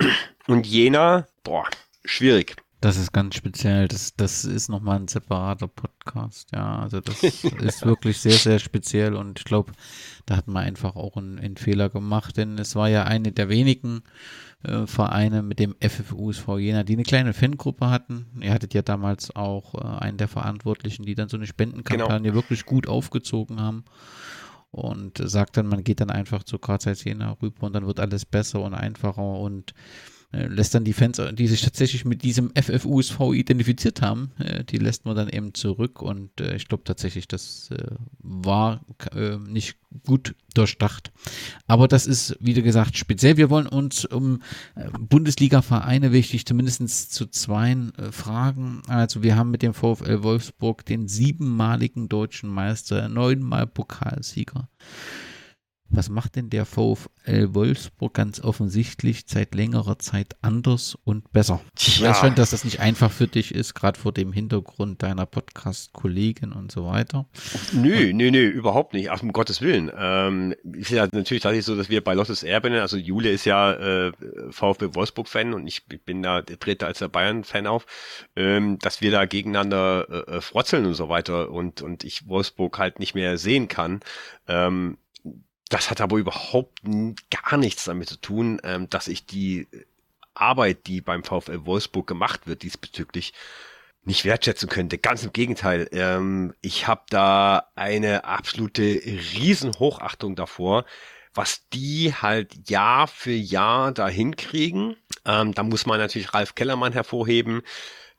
und Jena, boah, schwierig. Das ist ganz speziell. Das, das ist nochmal ein separater Podcast. Ja, also das ist wirklich sehr, sehr speziell und ich glaube, da hat man einfach auch einen, einen, Fehler gemacht, denn es war ja eine der wenigen äh, Vereine mit dem FFUSV Jena, die eine kleine Fangruppe hatten. Ihr hattet ja damals auch äh, einen der Verantwortlichen, die dann so eine Spendenkampagne genau. wirklich gut aufgezogen haben und sagt dann, man geht dann einfach zu Karlsruhe Jena rüber und dann wird alles besser und einfacher und lässt dann die Fans, die sich tatsächlich mit diesem FFUSV identifiziert haben, äh, die lässt man dann eben zurück und äh, ich glaube tatsächlich, das war nicht gut durchdacht. Aber das ist, wie gesagt, speziell. Wir wollen uns um Bundesliga-Vereine wichtig, zumindest zu zweien fragen. Also wir haben mit dem VfL Wolfsburg den siebenmaligen deutschen Meister, neunmal Pokalsieger. Was macht denn der VfL Wolfsburg ganz offensichtlich seit längerer Zeit anders und besser? Ich ja. weiß schon, dass das nicht einfach für dich ist, gerade vor dem Hintergrund deiner Podcast-Kollegin und so weiter. Nö, nö, nö, überhaupt nicht. Ach, um Gottes Willen. Ähm, ist ja natürlich tatsächlich so, dass wir bei Losses Erben, also Jule ist ja äh, VfB Wolfsburg-Fan und ich bin da, der trete als der Bayern-Fan auf, ähm, dass wir da gegeneinander äh, äh, frotzeln und so weiter und, und ich Wolfsburg halt nicht mehr sehen kann. Ähm, das hat aber überhaupt gar nichts damit zu tun, ähm, dass ich die Arbeit, die beim VfL Wolfsburg gemacht wird diesbezüglich, nicht wertschätzen könnte. Ganz im Gegenteil. Ähm, ich habe da eine absolute Riesenhochachtung davor, was die halt Jahr für Jahr dahin kriegen. Ähm, da muss man natürlich Ralf Kellermann hervorheben,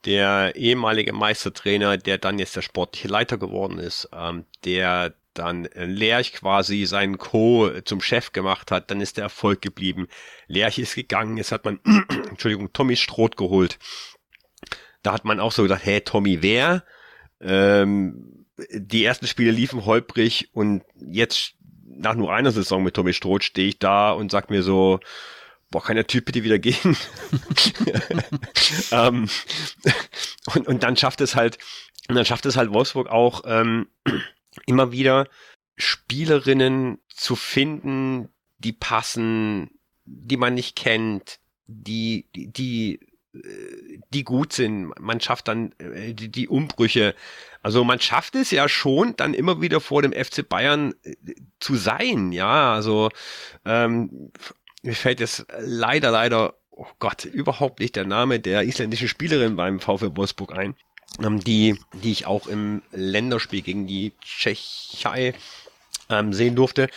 der ehemalige Meistertrainer, der dann jetzt der sportliche Leiter geworden ist, ähm, der dann Lerch quasi seinen Co. zum Chef gemacht hat, dann ist der Erfolg geblieben. Lerch ist gegangen, jetzt hat man, Entschuldigung, Tommy Stroth geholt. Da hat man auch so gedacht, hey, Tommy wer? Ähm, die ersten Spiele liefen holprig und jetzt nach nur einer Saison mit Tommy Stroth stehe ich da und sag mir so, boah, kann der Typ bitte wieder gehen? ähm, und, und dann schafft es halt, und dann schafft es halt Wolfsburg auch ähm, immer wieder Spielerinnen zu finden, die passen, die man nicht kennt, die, die, die, äh, gut sind. Man schafft dann äh, die, die Umbrüche. Also man schafft es ja schon, dann immer wieder vor dem FC Bayern äh, zu sein. Ja, also ähm, mir fällt jetzt leider, leider, oh Gott, überhaupt nicht der Name der isländischen Spielerin beim VfL Wolfsburg ein, die, die ich auch im Länderspiel gegen die Tschechei ähm, sehen durfte.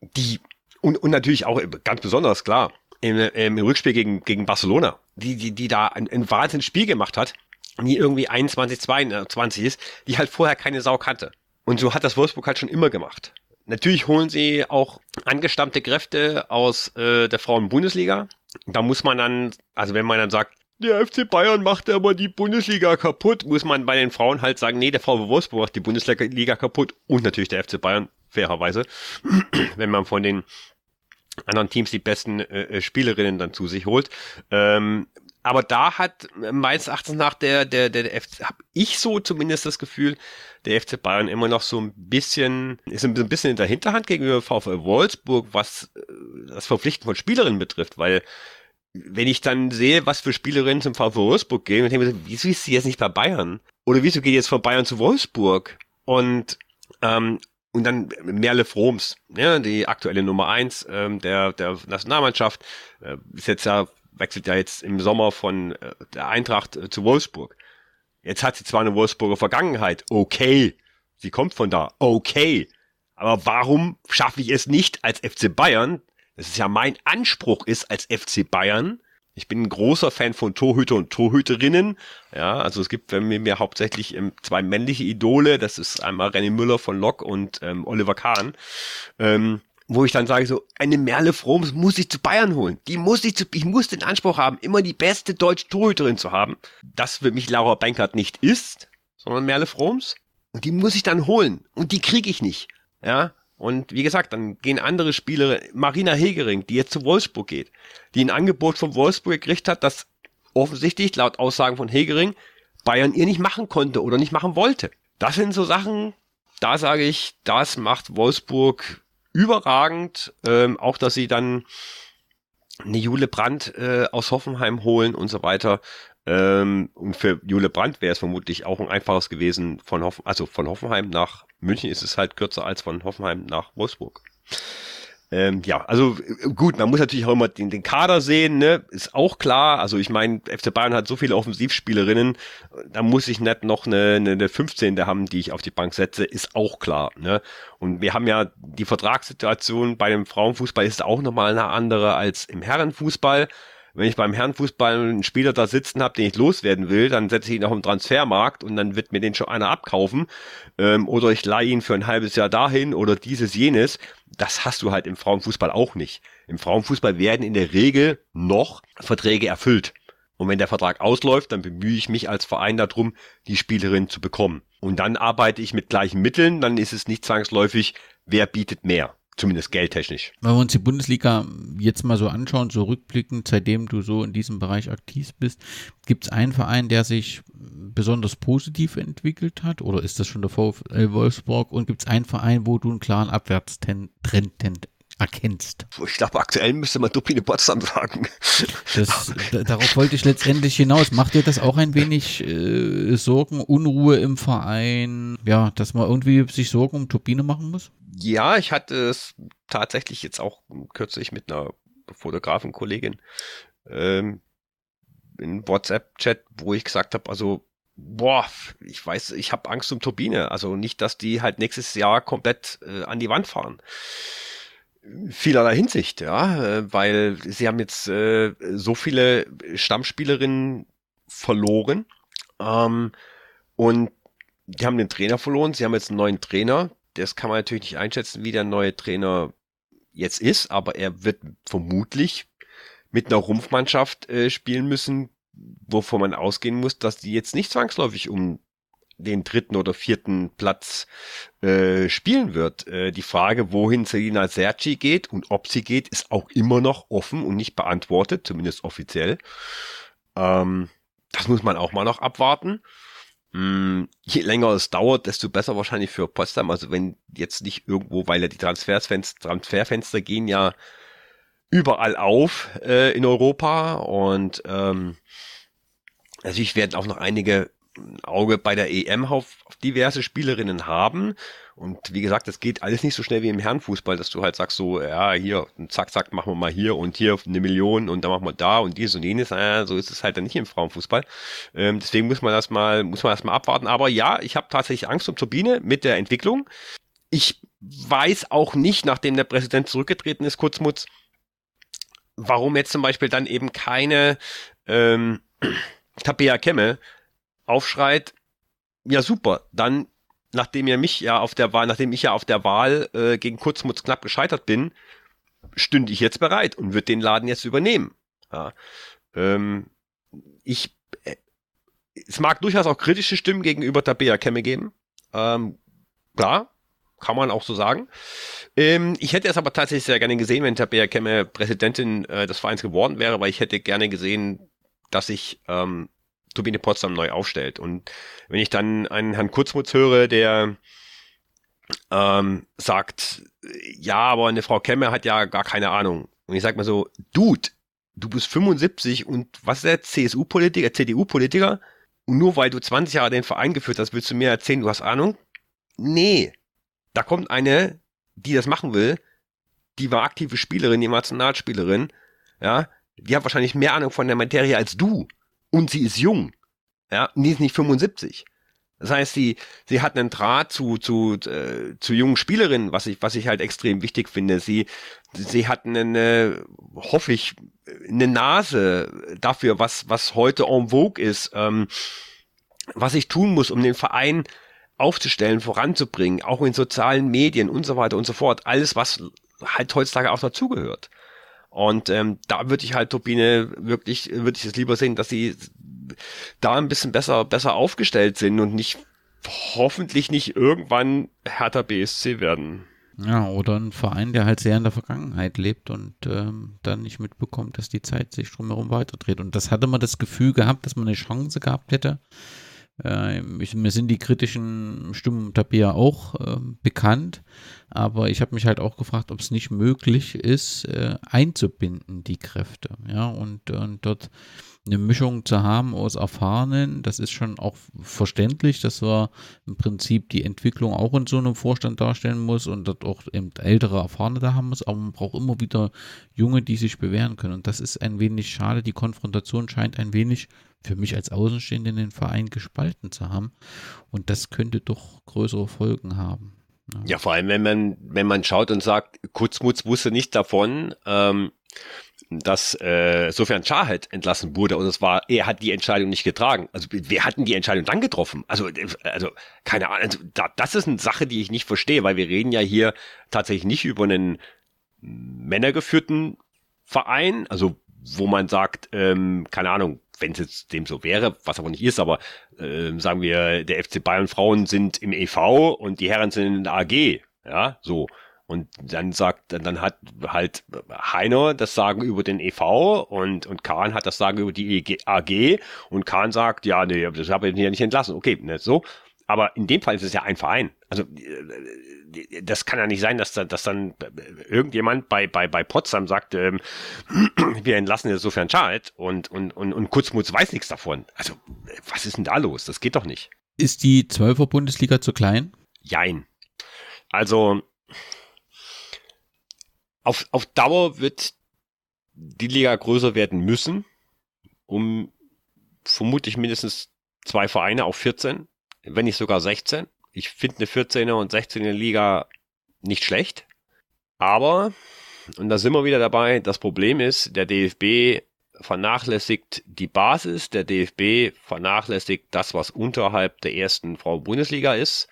Die, und, und natürlich auch ganz besonders, klar, im, im Rückspiel gegen, gegen Barcelona, die, die, die da ein, ein wahnsinniges Spiel gemacht hat, die irgendwie 21, 22 ist, die halt vorher keine Sau kannte. Und so hat das Wolfsburg halt schon immer gemacht. Natürlich holen sie auch angestammte Kräfte aus äh, der Frauen-Bundesliga. Da muss man dann, also wenn man dann sagt, der FC Bayern macht aber die Bundesliga kaputt, muss man bei den Frauen halt sagen, nee, der VW Wolfsburg macht die Bundesliga kaputt und natürlich der FC Bayern, fairerweise, wenn man von den anderen Teams die besten äh, äh Spielerinnen dann zu sich holt. Ähm, aber da hat meines Erachtens nach der, der, der, der FC, habe ich so zumindest das Gefühl, der FC Bayern immer noch so ein bisschen, ist ein bisschen in der Hinterhand gegenüber VfL Wolfsburg, was äh, das Verpflichten von Spielerinnen betrifft, weil wenn ich dann sehe, was für Spielerinnen zum VfL Wolfsburg gehen, und denke mir, wieso ist sie jetzt nicht bei Bayern? Oder wieso geht jetzt von Bayern zu Wolfsburg? Und ähm, und dann Merle Froms, ja, die aktuelle Nummer eins ähm, der, der Nationalmannschaft, äh, ist jetzt ja, wechselt ja jetzt im Sommer von äh, der Eintracht äh, zu Wolfsburg. Jetzt hat sie zwar eine Wolfsburger Vergangenheit, okay. Sie kommt von da, okay. Aber warum schaffe ich es nicht als FC Bayern? Das ist ja mein Anspruch ist als FC Bayern. Ich bin ein großer Fan von Torhüter und Torhüterinnen. Ja, also es gibt bei mir hauptsächlich ähm, zwei männliche Idole. Das ist einmal René Müller von Lok und ähm, Oliver Kahn. Ähm, wo ich dann sage so, eine Merle Froms muss ich zu Bayern holen. Die muss ich zu, ich muss den Anspruch haben, immer die beste deutsche Torhüterin zu haben. Das für mich Laura Bankert nicht ist, sondern Merle Froms. Und die muss ich dann holen. Und die kriege ich nicht. Ja. Und wie gesagt, dann gehen andere Spieler, Marina Hegering, die jetzt zu Wolfsburg geht, die ein Angebot von Wolfsburg gekriegt hat, das offensichtlich laut Aussagen von Hegering Bayern ihr nicht machen konnte oder nicht machen wollte. Das sind so Sachen, da sage ich, das macht Wolfsburg überragend. Ähm, auch, dass sie dann eine Jule Brandt äh, aus Hoffenheim holen und so weiter. Ähm, und für Jule Brandt wäre es vermutlich auch ein einfaches gewesen, von Hoffen, also von Hoffenheim nach München ist es halt kürzer als von Hoffenheim nach Wolfsburg. Ähm, ja, also äh, gut, man muss natürlich auch immer den, den Kader sehen, ne? Ist auch klar. Also ich meine, FC Bayern hat so viele Offensivspielerinnen, da muss ich nicht noch eine, eine, eine 15. haben, die ich auf die Bank setze, ist auch klar. Ne? Und wir haben ja die Vertragssituation bei dem Frauenfußball ist auch nochmal eine andere als im Herrenfußball wenn ich beim Herrenfußball einen Spieler da sitzen habe, den ich loswerden will, dann setze ich ihn auf dem Transfermarkt und dann wird mir den schon einer abkaufen. Ähm, oder ich leihe ihn für ein halbes Jahr dahin oder dieses, jenes. Das hast du halt im Frauenfußball auch nicht. Im Frauenfußball werden in der Regel noch Verträge erfüllt. Und wenn der Vertrag ausläuft, dann bemühe ich mich als Verein darum, die Spielerin zu bekommen. Und dann arbeite ich mit gleichen Mitteln, dann ist es nicht zwangsläufig, wer bietet mehr. Zumindest geldtechnisch. Wenn wir uns die Bundesliga jetzt mal so anschauen, so rückblickend, seitdem du so in diesem Bereich aktiv bist, gibt es einen Verein, der sich besonders positiv entwickelt hat? Oder ist das schon der VfL Wolfsburg? Und gibt es einen Verein, wo du einen klaren Abwärtstrend erkennst? Ich glaube, aktuell müsste man Dupine Potsdam sagen. Das, darauf wollte ich letztendlich hinaus. Macht dir das auch ein wenig äh, Sorgen, Unruhe im Verein? Ja, dass man irgendwie sich Sorgen um Turbine machen muss? Ja, ich hatte es tatsächlich jetzt auch kürzlich mit einer Fotografenkollegin ähm, in WhatsApp-Chat, wo ich gesagt habe, also boah, ich weiß, ich habe Angst um Turbine. Also nicht, dass die halt nächstes Jahr komplett äh, an die Wand fahren. Vielerlei Hinsicht, ja, äh, weil sie haben jetzt äh, so viele Stammspielerinnen verloren ähm, und die haben den Trainer verloren. Sie haben jetzt einen neuen Trainer. Das kann man natürlich nicht einschätzen, wie der neue Trainer jetzt ist, aber er wird vermutlich mit einer Rumpfmannschaft äh, spielen müssen, wovon man ausgehen muss, dass die jetzt nicht zwangsläufig um den dritten oder vierten Platz äh, spielen wird. Äh, die Frage, wohin Selina Serci geht und ob sie geht, ist auch immer noch offen und nicht beantwortet, zumindest offiziell. Ähm, das muss man auch mal noch abwarten. Hm, je länger es dauert, desto besser wahrscheinlich für Potsdam. Also wenn jetzt nicht irgendwo, weil ja die Transferfenster, Transferfenster gehen ja überall auf äh, in Europa und ähm, natürlich werden auch noch einige Auge bei der EM auf, auf diverse Spielerinnen haben. Und wie gesagt, das geht alles nicht so schnell wie im Herrenfußball, dass du halt sagst so, ja, hier, zack, zack, machen wir mal hier und hier eine Million und dann machen wir da und dies und jenes. Ja, so ist es halt dann nicht im Frauenfußball. Ähm, deswegen muss man das mal, muss man das mal abwarten. Aber ja, ich habe tatsächlich Angst um Turbine mit der Entwicklung. Ich weiß auch nicht, nachdem der Präsident zurückgetreten ist, Kurzmutz, warum jetzt zum Beispiel dann eben keine ähm, Tabea Kemme aufschreit, ja super, dann, nachdem ihr mich ja auf der Wahl, nachdem ich ja auf der Wahl äh, gegen Kurzmutz knapp gescheitert bin, stünde ich jetzt bereit und würde den Laden jetzt übernehmen. Ja, ähm, ich, äh, es mag durchaus auch kritische Stimmen gegenüber Tabea Kemme geben. Ähm, klar, kann man auch so sagen. Ähm, ich hätte es aber tatsächlich sehr gerne gesehen, wenn Tabea Kemme Präsidentin äh, des Vereins geworden wäre, weil ich hätte gerne gesehen, dass ich ähm, Turbine Potsdam neu aufstellt. Und wenn ich dann einen Herrn Kurzmutz höre, der ähm, sagt, ja, aber eine Frau Kemme hat ja gar keine Ahnung. Und ich sag mal so, Dude, du bist 75 und was ist der CSU-Politiker, CDU-Politiker? Und nur weil du 20 Jahre den Verein geführt hast, willst du mir erzählen, du hast Ahnung? Nee. Da kommt eine, die das machen will, die war aktive Spielerin, die Nationalspielerin, ja, die hat wahrscheinlich mehr Ahnung von der Materie als du und sie ist jung. Ja, die ist nicht 75. Das heißt, sie, sie hat einen Draht zu, zu, äh, zu jungen Spielerinnen, was ich, was ich halt extrem wichtig finde. Sie, sie hat eine, hoffe ich, eine Nase dafür, was, was heute en vogue ist, ähm, was ich tun muss, um den Verein aufzustellen, voranzubringen, auch in sozialen Medien und so weiter und so fort. Alles, was halt heutzutage auch dazugehört. Und ähm, da würde ich halt Turbine wirklich, würde ich es lieber sehen, dass sie da ein bisschen besser, besser aufgestellt sind und nicht hoffentlich nicht irgendwann härter BSC werden. Ja, oder ein Verein, der halt sehr in der Vergangenheit lebt und ähm, dann nicht mitbekommt, dass die Zeit sich drumherum weiterdreht. Und das hatte man das Gefühl gehabt, dass man eine Chance gehabt hätte, ich, mir sind die kritischen Stimmen Tabea auch äh, bekannt, aber ich habe mich halt auch gefragt, ob es nicht möglich ist, äh, einzubinden, die Kräfte. Ja, und, und dort eine Mischung zu haben aus Erfahrenen, das ist schon auch verständlich, dass wir im Prinzip die Entwicklung auch in so einem Vorstand darstellen muss und dort auch eben ältere Erfahrene da haben muss, aber man braucht immer wieder Junge, die sich bewähren können. Und das ist ein wenig schade. Die Konfrontation scheint ein wenig für mich als Außenstehende den Verein gespalten zu haben. Und das könnte doch größere Folgen haben. Ja, ja vor allem, wenn man, wenn man schaut und sagt, Kurzmutz wusste nicht davon, ähm, dass äh, Sofern Schah halt entlassen wurde und es war, er hat die Entscheidung nicht getragen. Also wer hat denn die Entscheidung dann getroffen? Also, also keine Ahnung, also, da, das ist eine Sache, die ich nicht verstehe, weil wir reden ja hier tatsächlich nicht über einen männergeführten Verein, also wo man sagt, ähm, keine Ahnung, wenn es jetzt dem so wäre, was aber nicht ist, aber äh, sagen wir, der FC Bayern Frauen sind im EV und die Herren sind in der AG, ja, so. Und dann sagt, dann hat halt Heiner das Sagen über den EV und, und Kahn hat das Sagen über die AG und Kahn sagt, ja, nee, das habe ich ja nicht entlassen. Okay, nicht so. Aber in dem Fall ist es ja ein Verein. Also äh, das kann ja nicht sein, dass, dass dann irgendjemand bei, bei, bei Potsdam sagt, ähm, wir entlassen jetzt sofern Schalt und, und, und, und Kurzmutz weiß nichts davon. Also was ist denn da los? Das geht doch nicht. Ist die 12er Bundesliga zu klein? Jein. Also auf, auf Dauer wird die Liga größer werden müssen, um vermutlich mindestens zwei Vereine auf 14, wenn nicht sogar 16. Ich finde eine 14er und 16er Liga nicht schlecht. Aber, und da sind wir wieder dabei, das Problem ist, der DFB vernachlässigt die Basis, der DFB vernachlässigt das, was unterhalb der ersten Frau-Bundesliga ist.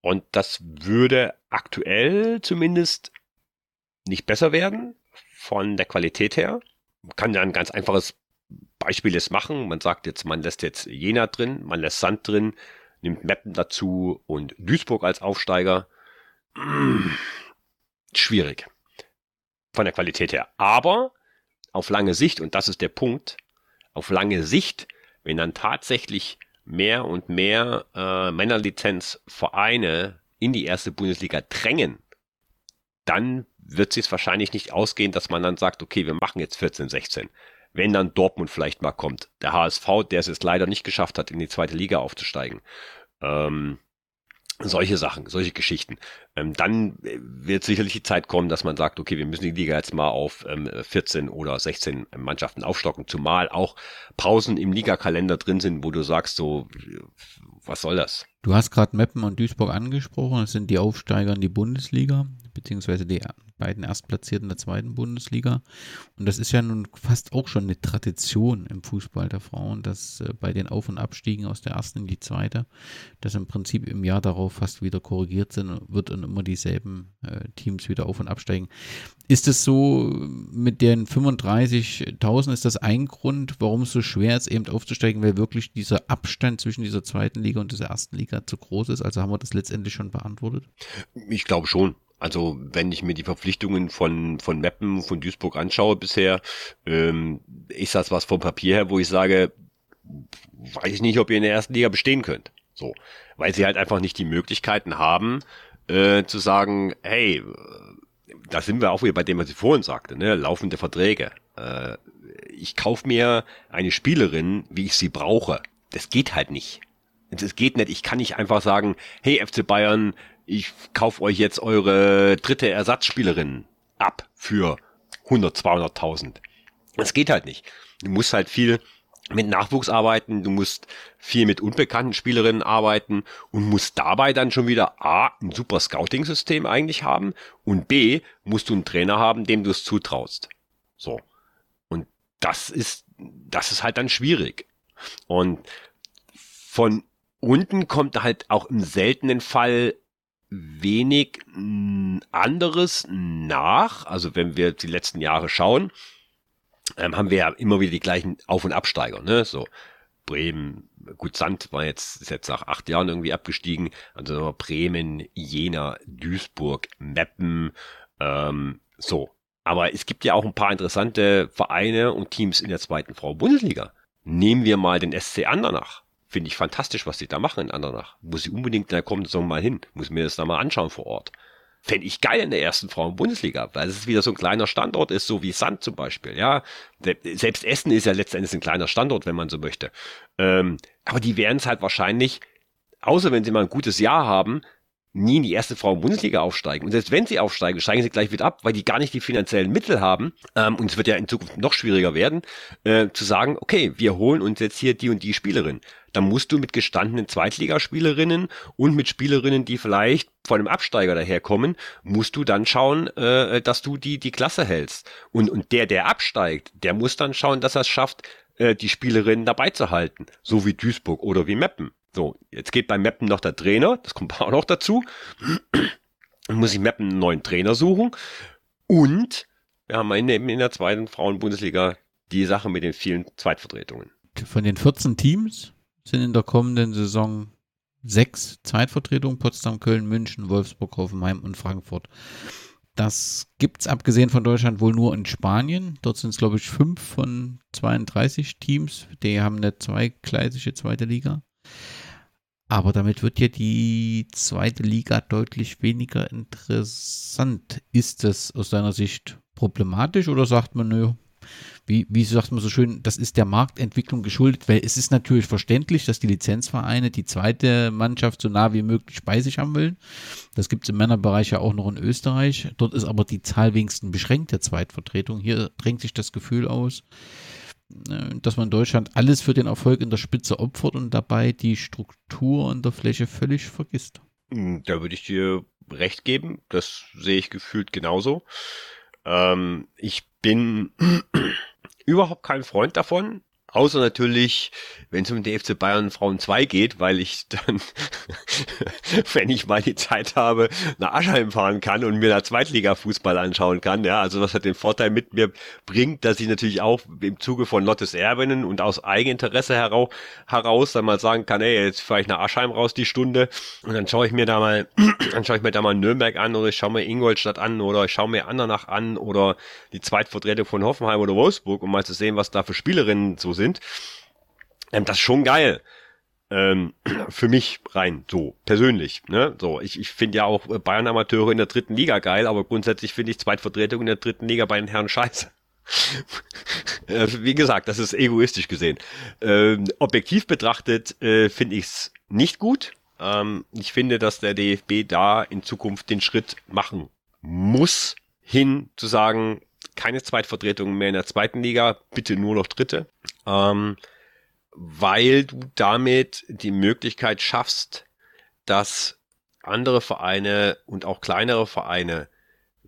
Und das würde aktuell zumindest nicht besser werden von der Qualität her. Man kann ja ein ganz einfaches Beispiel jetzt machen. Man sagt jetzt, man lässt jetzt Jena drin, man lässt Sand drin, nimmt Meppen dazu und Duisburg als Aufsteiger. Schwierig. Von der Qualität her. Aber auf lange Sicht, und das ist der Punkt, auf lange Sicht, wenn dann tatsächlich mehr und mehr äh, Männerlizenzvereine in die erste Bundesliga drängen, dann wird es wahrscheinlich nicht ausgehen, dass man dann sagt, okay, wir machen jetzt 14, 16. Wenn dann Dortmund vielleicht mal kommt. Der HSV, der es jetzt leider nicht geschafft hat, in die zweite Liga aufzusteigen. Ähm, solche Sachen, solche Geschichten. Ähm, dann äh, wird sicherlich die Zeit kommen, dass man sagt, okay, wir müssen die Liga jetzt mal auf ähm, 14 oder 16 Mannschaften aufstocken, zumal auch Pausen im Ligakalender drin sind, wo du sagst, so, was soll das? Du hast gerade Meppen und Duisburg angesprochen, das sind die Aufsteiger in die Bundesliga, beziehungsweise die beiden Erstplatzierten der zweiten Bundesliga. Und das ist ja nun fast auch schon eine Tradition im Fußball der Frauen, dass äh, bei den Auf- und Abstiegen aus der ersten in die zweite, dass im Prinzip im Jahr darauf fast wieder korrigiert sind, wird und immer dieselben äh, Teams wieder auf- und absteigen. Ist es so mit den 35.000, ist das ein Grund, warum es so schwer ist, eben aufzusteigen, weil wirklich dieser Abstand zwischen dieser zweiten Liga und dieser ersten Liga zu groß ist? Also haben wir das letztendlich schon beantwortet? Ich glaube schon. Also wenn ich mir die Verpflichtungen von, von Meppen, von Duisburg anschaue bisher, ähm, ist das was vom Papier her, wo ich sage, weiß ich nicht, ob ihr in der ersten Liga bestehen könnt. So, weil sie halt einfach nicht die Möglichkeiten haben, äh, zu sagen, hey, da sind wir auch wieder bei dem, was ich vorhin sagte, ne? laufende Verträge. Äh, ich kaufe mir eine Spielerin, wie ich sie brauche. Das geht halt nicht. Das geht nicht. Ich kann nicht einfach sagen, hey FC Bayern, ich kaufe euch jetzt eure dritte Ersatzspielerin ab für 100, 200.000. Das geht halt nicht. Du musst halt viel mit Nachwuchs arbeiten, du musst viel mit unbekannten Spielerinnen arbeiten und musst dabei dann schon wieder A, ein super Scouting-System eigentlich haben und B, musst du einen Trainer haben, dem du es zutraust. So. Und das ist, das ist halt dann schwierig. Und von unten kommt halt auch im seltenen Fall wenig anderes nach. Also wenn wir die letzten Jahre schauen, ähm, haben wir ja immer wieder die gleichen Auf- und Absteiger. Ne? So Bremen, gut, Sand war jetzt, ist jetzt nach acht Jahren irgendwie abgestiegen. Also Bremen, Jena, Duisburg, Meppen, ähm, so. Aber es gibt ja auch ein paar interessante Vereine und Teams in der zweiten Frau-Bundesliga. Nehmen wir mal den SC Andernach. Finde ich fantastisch, was die da machen in Andernach. Muss ich unbedingt in der kommenden Saison mal hin. Muss mir das da mal anschauen vor Ort. Fände ich geil in der ersten Frauen-Bundesliga, weil es wieder so ein kleiner Standort ist, so wie Sand zum Beispiel. Ja, selbst Essen ist ja letztendlich ein kleiner Standort, wenn man so möchte. Ähm, aber die werden es halt wahrscheinlich, außer wenn sie mal ein gutes Jahr haben, nie in die erste Frauen-Bundesliga aufsteigen. Und selbst wenn sie aufsteigen, steigen sie gleich wieder ab, weil die gar nicht die finanziellen Mittel haben. Ähm, und es wird ja in Zukunft noch schwieriger werden, äh, zu sagen, okay, wir holen uns jetzt hier die und die Spielerin. Dann musst du mit gestandenen Zweitligaspielerinnen und mit Spielerinnen, die vielleicht von einem Absteiger daherkommen, musst du dann schauen, äh, dass du die, die Klasse hältst. Und, und der, der absteigt, der muss dann schauen, dass er es schafft, äh, die Spielerinnen dabei zu halten. So wie Duisburg oder wie Meppen. So, jetzt geht bei Meppen noch der Trainer, das kommt auch noch dazu. Dann muss ich Meppen einen neuen Trainer suchen. Und wir haben in, in der zweiten Frauenbundesliga die Sache mit den vielen Zweitvertretungen. Von den 14 Teams sind in der kommenden Saison sechs Zweitvertretungen, Potsdam, Köln, München, Wolfsburg, Hoffenheim und Frankfurt. Das gibt's abgesehen von Deutschland wohl nur in Spanien. Dort sind es, glaube ich, fünf von 32 Teams. Die haben eine zweigleisige zweite Liga. Aber damit wird ja die zweite Liga deutlich weniger interessant. Ist das aus deiner Sicht problematisch oder sagt man, nö, wie, wie sagt man so schön, das ist der Marktentwicklung geschuldet, weil es ist natürlich verständlich, dass die Lizenzvereine die zweite Mannschaft so nah wie möglich bei sich haben wollen. Das gibt es im Männerbereich ja auch noch in Österreich. Dort ist aber die Zahl wenigstens beschränkt der Zweitvertretung. Hier drängt sich das Gefühl aus, äh, dass man in Deutschland alles für den Erfolg in der Spitze opfert und dabei die Struktur und der Fläche völlig vergisst. Hm, da würde ich dir recht geben. Das sehe ich gefühlt genauso. Ähm, ich bin überhaupt kein Freund davon, Außer natürlich, wenn es um die FC Bayern Frauen 2 geht, weil ich dann, wenn ich mal die Zeit habe, nach Aschheim fahren kann und mir da Zweitliga-Fußball anschauen kann. Ja, also was hat den Vorteil mit mir bringt, dass ich natürlich auch im Zuge von Lottes Erbinnen und aus Eigeninteresse heraus, heraus dann mal sagen kann, ey, jetzt fahre ich nach Aschheim raus die Stunde und dann schaue ich mir da mal, dann schaue ich mir da mal Nürnberg an oder ich schaue mir Ingolstadt an oder ich schaue mir Andernach an oder die Zweitvertretung von Hoffenheim oder Wolfsburg, um mal zu sehen, was da für Spielerinnen so sind sind. Ähm, das ist schon geil. Ähm, für mich rein so persönlich. Ne? So, ich, ich finde ja auch Bayern Amateure in der dritten Liga geil, aber grundsätzlich finde ich Zweitvertretung in der dritten Liga bei den Herren scheiße. Äh, wie gesagt, das ist egoistisch gesehen. Ähm, objektiv betrachtet äh, finde ich es nicht gut. Ähm, ich finde, dass der DFB da in Zukunft den Schritt machen muss, hin zu sagen, keine Zweitvertretung mehr in der zweiten Liga, bitte nur noch dritte, ähm, weil du damit die Möglichkeit schaffst, dass andere Vereine und auch kleinere Vereine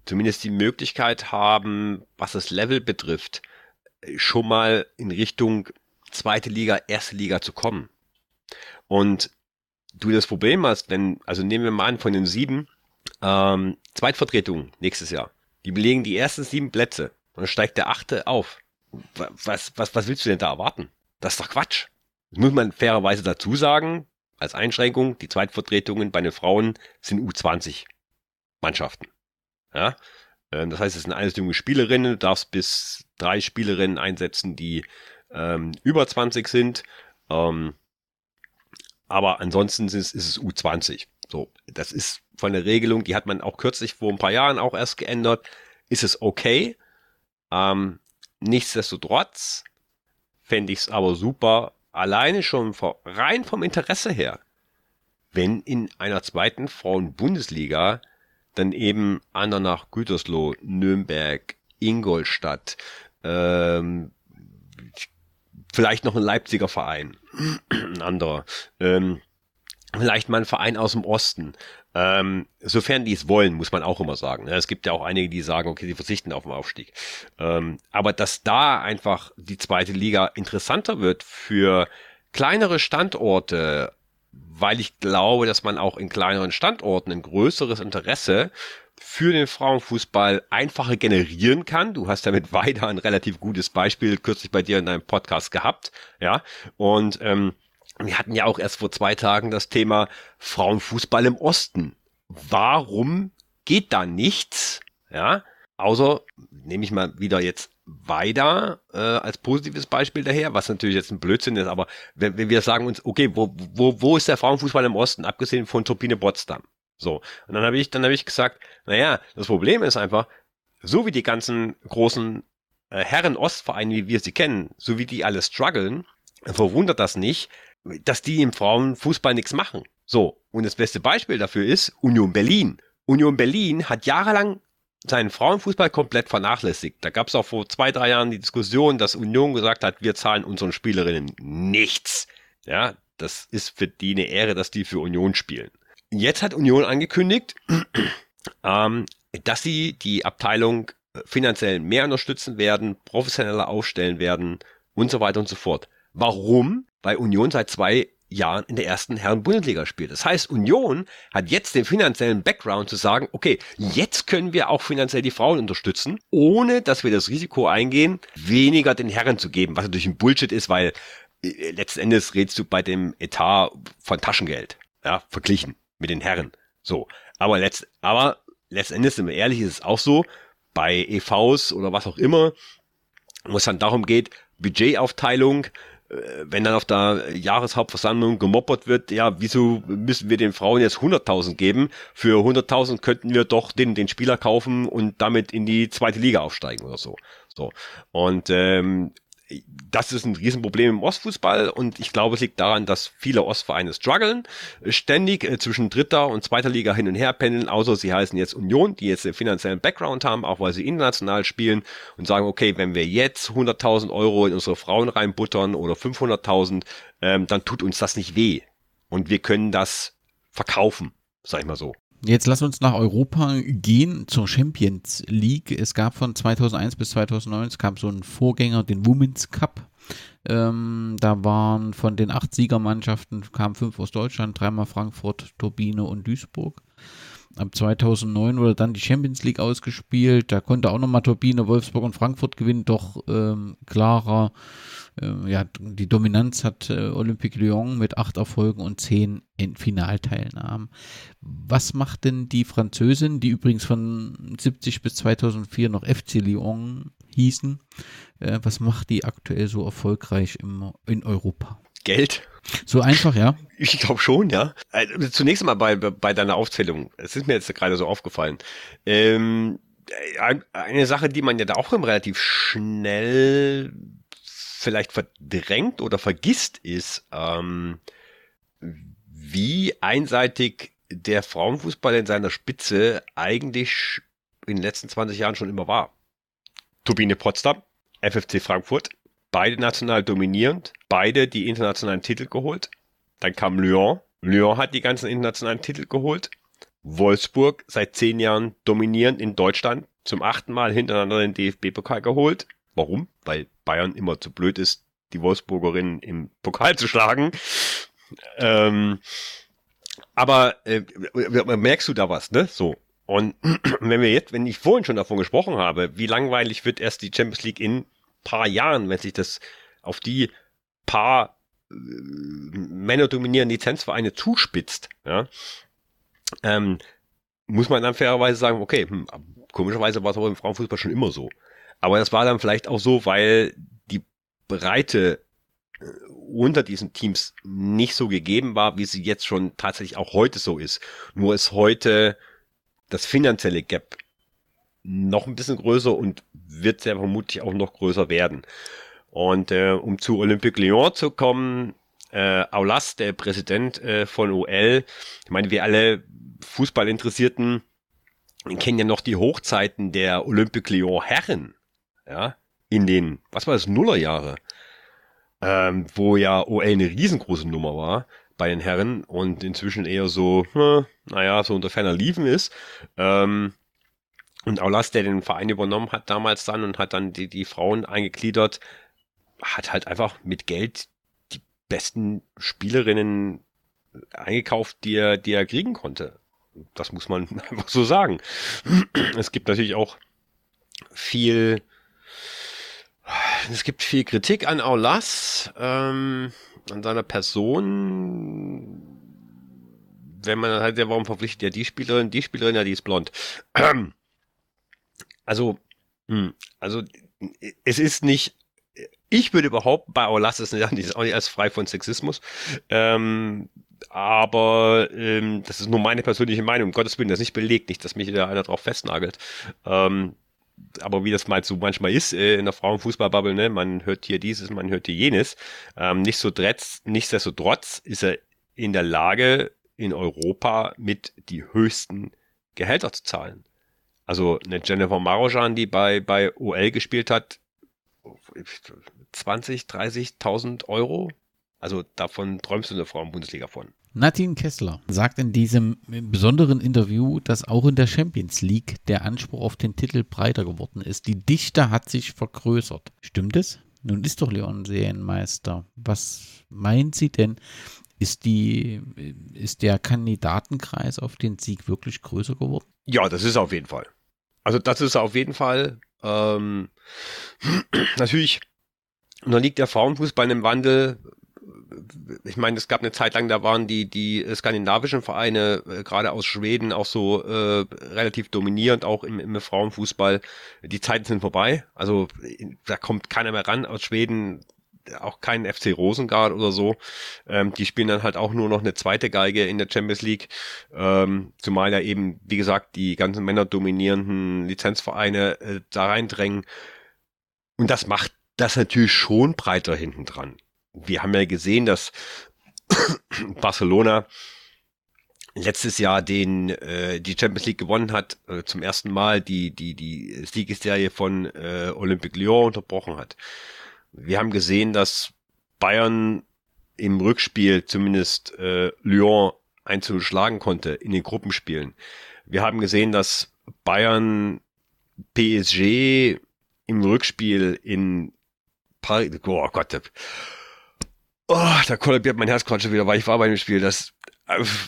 zumindest die Möglichkeit haben, was das Level betrifft, schon mal in Richtung zweite Liga, erste Liga zu kommen. Und du das Problem hast, wenn, also nehmen wir mal an, von den sieben ähm, Zweitvertretungen nächstes Jahr, die belegen die ersten sieben Plätze und dann steigt der achte auf. Was, was, was willst du denn da erwarten? Das ist doch Quatsch. Das muss man fairerweise dazu sagen, als Einschränkung, die Zweitvertretungen bei den Frauen sind U20 Mannschaften. Ja? Ähm, das heißt, es sind alles junge Spielerinnen, du darfst bis drei Spielerinnen einsetzen, die ähm, über 20 sind. Ähm, aber ansonsten ist ist es U20. So, das ist von der Regelung, die hat man auch kürzlich vor ein paar Jahren auch erst geändert, ist es okay. Ähm, nichtsdestotrotz fände ich es aber super, alleine schon vor, rein vom Interesse her, wenn in einer zweiten Frauen-Bundesliga dann eben Andernach, Gütersloh, Nürnberg, Ingolstadt, ähm, vielleicht noch ein Leipziger Verein, ein anderer, ähm, vielleicht mal ein Verein aus dem Osten, ähm, sofern die es wollen, muss man auch immer sagen. Es gibt ja auch einige, die sagen, okay, sie verzichten auf den Aufstieg. Ähm, aber dass da einfach die zweite Liga interessanter wird für kleinere Standorte, weil ich glaube, dass man auch in kleineren Standorten ein größeres Interesse für den Frauenfußball einfacher generieren kann. Du hast ja mit Weida ein relativ gutes Beispiel kürzlich bei dir in deinem Podcast gehabt, ja. Und ähm, wir hatten ja auch erst vor zwei Tagen das Thema Frauenfußball im Osten. Warum geht da nichts? Ja, außer nehme ich mal wieder jetzt weiter äh, als positives Beispiel daher, was natürlich jetzt ein Blödsinn ist, aber wenn, wenn wir sagen uns, okay, wo, wo, wo ist der Frauenfußball im Osten, abgesehen von Turbine Potsdam? So, und dann habe ich, dann habe ich gesagt, naja, das Problem ist einfach, so wie die ganzen großen äh, Herren-Ostvereine, wie wir sie kennen, so wie die alle strugglen, verwundert das nicht, dass die im Frauenfußball nichts machen. So, und das beste Beispiel dafür ist Union Berlin. Union Berlin hat jahrelang seinen Frauenfußball komplett vernachlässigt. Da gab es auch vor zwei, drei Jahren die Diskussion, dass Union gesagt hat, wir zahlen unseren Spielerinnen nichts. Ja, das ist für die eine Ehre, dass die für Union spielen. Jetzt hat Union angekündigt, ähm, dass sie die Abteilung finanziell mehr unterstützen werden, professioneller aufstellen werden und so weiter und so fort. Warum? Weil Union seit zwei Jahren in der ersten Herren-Bundesliga spielt. Das heißt, Union hat jetzt den finanziellen Background zu sagen, okay, jetzt können wir auch finanziell die Frauen unterstützen, ohne dass wir das Risiko eingehen, weniger den Herren zu geben, was natürlich ein Bullshit ist, weil äh, letzten Endes redest du bei dem Etat von Taschengeld, ja, verglichen mit den Herren. So. Aber letzt, aber letzten Endes, sind wir ehrlich, ist es auch so, bei EVs oder was auch immer, wo es dann darum geht, Budgetaufteilung, wenn dann auf der Jahreshauptversammlung gemoppert wird, ja, wieso müssen wir den Frauen jetzt 100.000 geben? Für 100.000 könnten wir doch den, den Spieler kaufen und damit in die zweite Liga aufsteigen oder so. So. Und ähm, das ist ein Riesenproblem im Ostfußball und ich glaube, es liegt daran, dass viele Ostvereine strugglen, ständig äh, zwischen dritter und zweiter Liga hin und her pendeln, außer sie heißen jetzt Union, die jetzt den finanziellen Background haben, auch weil sie international spielen und sagen, okay, wenn wir jetzt 100.000 Euro in unsere Frauen reinbuttern oder 500.000, ähm, dann tut uns das nicht weh und wir können das verkaufen, sag ich mal so. Jetzt lass uns nach Europa gehen zur Champions League. Es gab von 2001 bis 2009, es gab so einen Vorgänger, den Women's Cup. Ähm, da waren von den acht Siegermannschaften, kamen fünf aus Deutschland, dreimal Frankfurt, Turbine und Duisburg. Ab 2009 wurde dann die Champions League ausgespielt. Da konnte auch nochmal Turbine, Wolfsburg und Frankfurt gewinnen, doch ähm, klarer. Äh, ja, die Dominanz hat äh, Olympique Lyon mit acht Erfolgen und zehn in Finalteilnahmen. Was macht denn die Französin, die übrigens von 70 bis 2004 noch FC Lyon hießen, äh, was macht die aktuell so erfolgreich im, in Europa? Geld. So einfach, ja? Ich glaube schon, ja. Also zunächst mal bei, bei deiner Aufzählung. Es ist mir jetzt gerade so aufgefallen. Ähm, eine Sache, die man ja da auch relativ schnell vielleicht verdrängt oder vergisst, ist, ähm, wie einseitig der Frauenfußball in seiner Spitze eigentlich in den letzten 20 Jahren schon immer war. Turbine Potsdam, FFC Frankfurt, beide national dominierend, beide die internationalen Titel geholt. Dann kam Lyon. Lyon hat die ganzen internationalen Titel geholt. Wolfsburg seit zehn Jahren dominierend in Deutschland, zum achten Mal hintereinander den DFB-Pokal geholt. Warum? Weil Bayern immer zu blöd ist, die Wolfsburgerinnen im Pokal zu schlagen. Ähm, aber äh, merkst du da was, ne? So. Und wenn wir jetzt, wenn ich vorhin schon davon gesprochen habe, wie langweilig wird erst die Champions League in paar Jahren, wenn sich das auf die paar äh, Männer dominierenden Lizenzvereine zuspitzt, ja, ähm, muss man dann fairerweise sagen, okay, hm, komischerweise war es aber im Frauenfußball schon immer so. Aber das war dann vielleicht auch so, weil die Breite äh, unter diesen Teams nicht so gegeben war, wie sie jetzt schon tatsächlich auch heute so ist. Nur ist heute das finanzielle Gap noch ein bisschen größer und wird sehr vermutlich auch noch größer werden. Und äh, um zu Olympique Lyon zu kommen, äh, Aulas, der Präsident äh, von OL, ich meine, wir alle Fußballinteressierten kennen ja noch die Hochzeiten der Olympique Lyon Herren, ja, in den, was war das, Nullerjahre, ähm, wo ja OL eine riesengroße Nummer war bei den Herren und inzwischen eher so, hm, naja, so unter ferner Liefen ist. Ähm, und Aulas, der den Verein übernommen hat damals dann und hat dann die, die Frauen eingegliedert, hat halt einfach mit Geld die besten Spielerinnen eingekauft, die er, die er kriegen konnte. Das muss man einfach so sagen. Es gibt natürlich auch viel, es gibt viel Kritik an Aulas, ähm, an seiner Person. Wenn man halt, ja, warum verpflichtet ja die Spielerin, die Spielerin, ja, die ist blond. Also, hm, also es ist nicht, ich würde überhaupt bei Aulas ist auch nicht als frei von Sexismus. Ähm, aber ähm, das ist nur meine persönliche Meinung. Um Gottes Willen, das ist nicht belegt, nicht, dass mich da einer drauf festnagelt. Ähm, aber wie das mal so manchmal ist äh, in der Frauenfußballbubble, ne, man hört hier dieses, man hört hier jenes. Ähm, nicht so dretz, nichtsdestotrotz ist er in der Lage, in Europa mit die höchsten Gehälter zu zahlen. Also eine Jennifer Marojan, die bei, bei OL gespielt hat, 20, 30.000 Euro. Also davon träumst du in der Frauen-Bundesliga von. Nadine Kessler sagt in diesem besonderen Interview, dass auch in der Champions League der Anspruch auf den Titel breiter geworden ist. Die Dichte hat sich vergrößert. Stimmt es? Nun ist doch Leon Serienmeister. Was meint sie denn? Ist, die, ist der Kandidatenkreis auf den Sieg wirklich größer geworden? Ja, das ist auf jeden Fall. Also das ist auf jeden Fall ähm, natürlich unterliegt der Frauenfußball einem Wandel. Ich meine, es gab eine Zeit lang, da waren die die skandinavischen Vereine äh, gerade aus Schweden auch so äh, relativ dominierend auch im, im Frauenfußball. Die Zeiten sind vorbei. Also da kommt keiner mehr ran aus Schweden auch keinen FC Rosengard oder so. Ähm, die spielen dann halt auch nur noch eine zweite Geige in der Champions League. Ähm, zumal ja eben, wie gesagt, die ganzen Männer dominierenden Lizenzvereine äh, da reindrängen. Und das macht das natürlich schon breiter hinten dran. Wir haben ja gesehen, dass Barcelona letztes Jahr den äh, die Champions League gewonnen hat, äh, zum ersten Mal die die die Siegesserie von äh, Olympique Lyon unterbrochen hat. Wir haben gesehen, dass Bayern im Rückspiel zumindest äh, Lyon 1 schlagen konnte in den Gruppenspielen. Wir haben gesehen, dass Bayern PSG im Rückspiel in Paris, oh Gott, oh, da kollabiert mein Herz gerade schon wieder, weil ich war bei dem Spiel, das,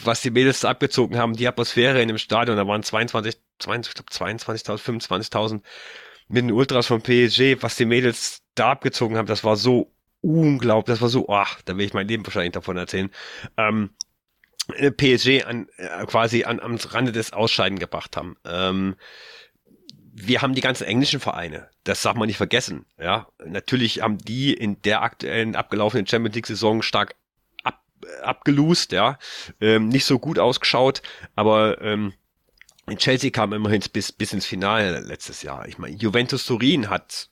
was die Mädels da abgezogen haben, die Atmosphäre in dem Stadion, da waren 22, 22 ich glaube 22.000, 25.000 mit den Ultras von PSG, was die Mädels da abgezogen haben, das war so unglaublich, das war so, ach, da will ich mein Leben wahrscheinlich davon erzählen. Ähm, PSG an, äh, quasi an, am Rande des Ausscheiden gebracht haben. Ähm, wir haben die ganzen englischen Vereine. Das darf man nicht vergessen. Ja, natürlich haben die in der aktuellen abgelaufenen Champions League Saison stark ab, abgelust, ja, ähm, nicht so gut ausgeschaut, aber ähm, Chelsea kam immerhin bis, bis ins Finale letztes Jahr. Ich meine, Juventus Turin hat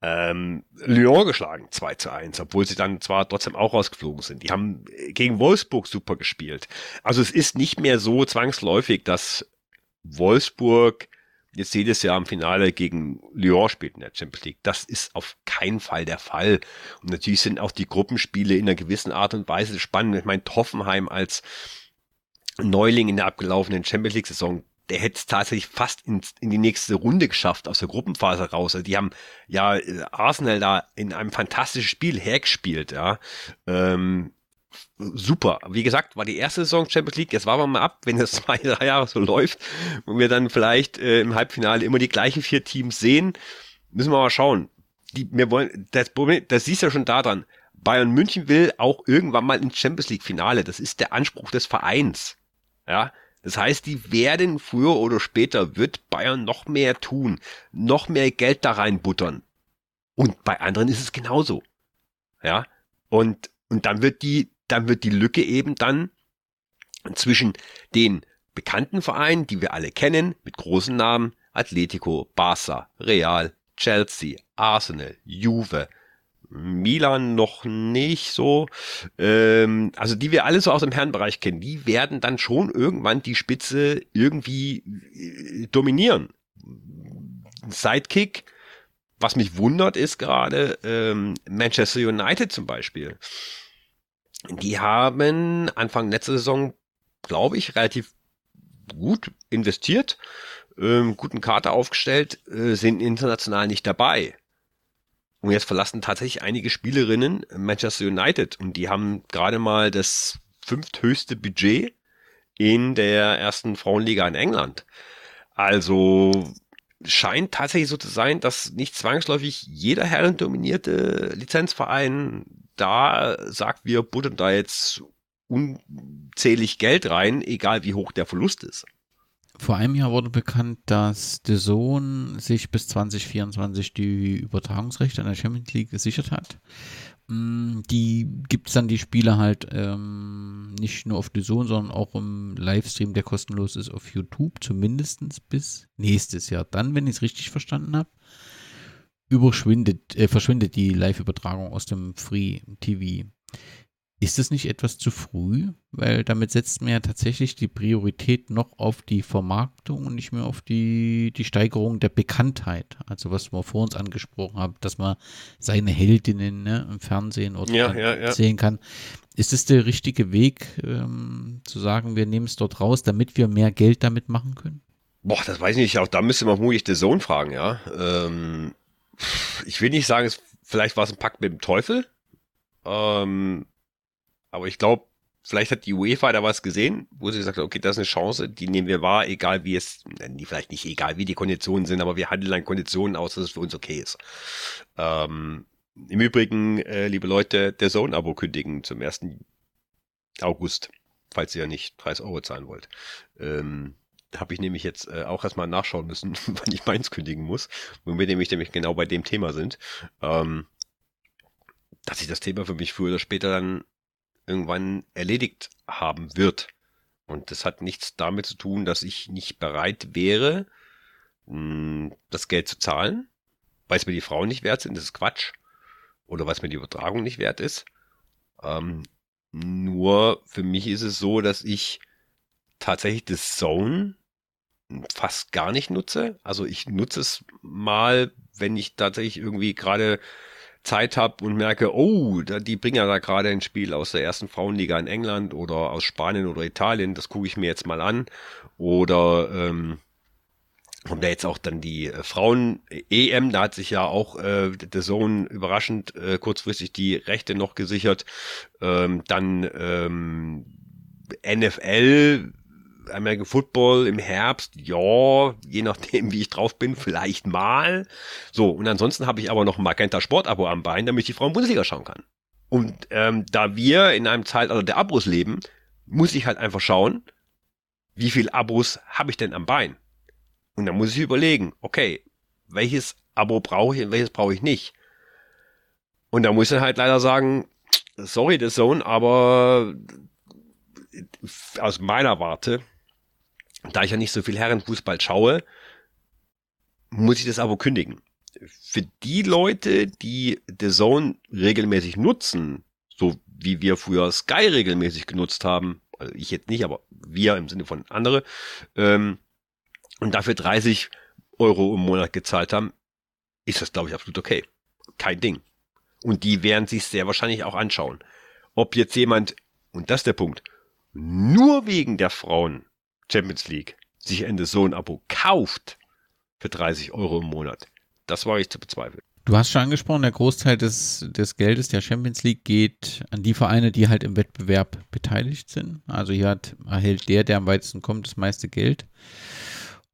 ähm, Lyon geschlagen, 2 zu 1, obwohl sie dann zwar trotzdem auch rausgeflogen sind. Die haben gegen Wolfsburg super gespielt. Also es ist nicht mehr so zwangsläufig, dass Wolfsburg jetzt jedes Jahr im Finale gegen Lyon spielt in der Champions League. Das ist auf keinen Fall der Fall. Und natürlich sind auch die Gruppenspiele in einer gewissen Art und Weise spannend. Ich meine, Toffenheim als Neuling in der abgelaufenen Champions League Saison der hätte es tatsächlich fast in, in die nächste Runde geschafft aus der Gruppenphase raus. Also die haben ja Arsenal da in einem fantastischen Spiel hergespielt, ja. Ähm, super. Wie gesagt, war die erste Saison Champions League. Jetzt warten wir mal ab, wenn das zwei, drei Jahre so läuft und wir dann vielleicht äh, im Halbfinale immer die gleichen vier Teams sehen, müssen wir mal schauen. Die, wir wollen, das das siehst du ja schon daran. Bayern München will auch irgendwann mal ins Champions League Finale. Das ist der Anspruch des Vereins. Ja, das heißt, die werden früher oder später wird Bayern noch mehr tun, noch mehr Geld da reinbuttern. Und bei anderen ist es genauso. Ja. Und, und dann wird die, dann wird die Lücke eben dann zwischen den bekannten Vereinen, die wir alle kennen, mit großen Namen, Atletico, Barca, Real, Chelsea, Arsenal, Juve, Milan noch nicht so. Ähm, also die wir alle so aus dem Herrenbereich kennen, die werden dann schon irgendwann die Spitze irgendwie äh, dominieren. Sidekick, was mich wundert, ist gerade ähm, Manchester United zum Beispiel. Die haben Anfang letzter Saison, glaube ich, relativ gut investiert, ähm, guten Kater aufgestellt, äh, sind international nicht dabei. Und jetzt verlassen tatsächlich einige Spielerinnen Manchester United und die haben gerade mal das fünfthöchste Budget in der ersten Frauenliga in England. Also scheint tatsächlich so zu sein, dass nicht zwangsläufig jeder herrendominierte Lizenzverein da sagt, wir buttern da jetzt unzählig Geld rein, egal wie hoch der Verlust ist. Vor einem Jahr wurde bekannt, dass The Zone sich bis 2024 die Übertragungsrechte an der Champions League gesichert hat. Mm, die gibt es dann die Spiele halt ähm, nicht nur auf The Zone, sondern auch im Livestream, der kostenlos ist auf YouTube, zumindest bis nächstes Jahr. Dann, wenn ich es richtig verstanden habe, überschwindet, äh, verschwindet die Live-Übertragung aus dem Free TV. Ist es nicht etwas zu früh? Weil damit setzt man ja tatsächlich die Priorität noch auf die Vermarktung und nicht mehr auf die, die Steigerung der Bekanntheit. Also was wir vor uns angesprochen haben, dass man seine Heldinnen ne, im Fernsehen oder ja, ja, ja. sehen kann. Ist es der richtige Weg, ähm, zu sagen, wir nehmen es dort raus, damit wir mehr Geld damit machen können? Boah, das weiß ich nicht. Auch da müsste man mutig den Sohn fragen, ja. Ähm, ich will nicht sagen, es, vielleicht war es ein Pakt mit dem Teufel. Ähm, aber ich glaube, vielleicht hat die UEFA da was gesehen, wo sie gesagt hat, okay, das ist eine Chance, die nehmen wir wahr, egal wie es, die vielleicht nicht egal wie die Konditionen sind, aber wir handeln an Konditionen aus, dass es für uns okay ist. Ähm, Im Übrigen, äh, liebe Leute, der Zone-Abo kündigen zum 1. August, falls ihr ja nicht 30 Euro zahlen wollt. Ähm, habe ich nämlich jetzt äh, auch erstmal nachschauen müssen, wann ich meins kündigen muss, wo wir nämlich, nämlich genau bei dem Thema sind. Ähm, dass sich das Thema für mich früher oder später dann irgendwann erledigt haben wird. Und das hat nichts damit zu tun, dass ich nicht bereit wäre, hm, das Geld zu zahlen, weil es mir die Frauen nicht wert sind, das ist Quatsch. Oder weil es mir die Übertragung nicht wert ist. Ähm, nur für mich ist es so, dass ich tatsächlich das Zone fast gar nicht nutze. Also ich nutze es mal, wenn ich tatsächlich irgendwie gerade Zeit habe und merke, oh, die bringen ja da gerade ein Spiel aus der ersten Frauenliga in England oder aus Spanien oder Italien, das gucke ich mir jetzt mal an. Oder ähm, kommt ja jetzt auch dann die äh, Frauen-EM, da hat sich ja auch äh, der Zone überraschend äh, kurzfristig die Rechte noch gesichert. Ähm, dann ähm, NFL, American Football im Herbst, ja, je nachdem, wie ich drauf bin, vielleicht mal. So, und ansonsten habe ich aber noch ein Magenta Sport-Abo am Bein, damit ich die Frauen-Bundesliga schauen kann. Und ähm, da wir in einem Zeitalter der Abos leben, muss ich halt einfach schauen, wie viel Abos habe ich denn am Bein? Und dann muss ich überlegen, okay, welches Abo brauche ich und welches brauche ich nicht. Und da muss ich halt leider sagen, sorry, The Zone, aber aus meiner Warte, da ich ja nicht so viel Herrenfußball schaue, muss ich das Abo kündigen. Für die Leute, die The Zone regelmäßig nutzen, so wie wir früher Sky regelmäßig genutzt haben, also ich jetzt nicht, aber wir im Sinne von andere, ähm, und dafür 30 Euro im Monat gezahlt haben, ist das, glaube ich, absolut okay. Kein Ding. Und die werden sich sehr wahrscheinlich auch anschauen. Ob jetzt jemand, und das ist der Punkt, nur wegen der Frauen Champions League sich ein so ein Abo kauft für 30 Euro im Monat, das war ich zu bezweifeln. Du hast schon angesprochen, der Großteil des, des Geldes der Champions League geht an die Vereine, die halt im Wettbewerb beteiligt sind. Also hier hat, erhält der, der am weitesten kommt, das meiste Geld.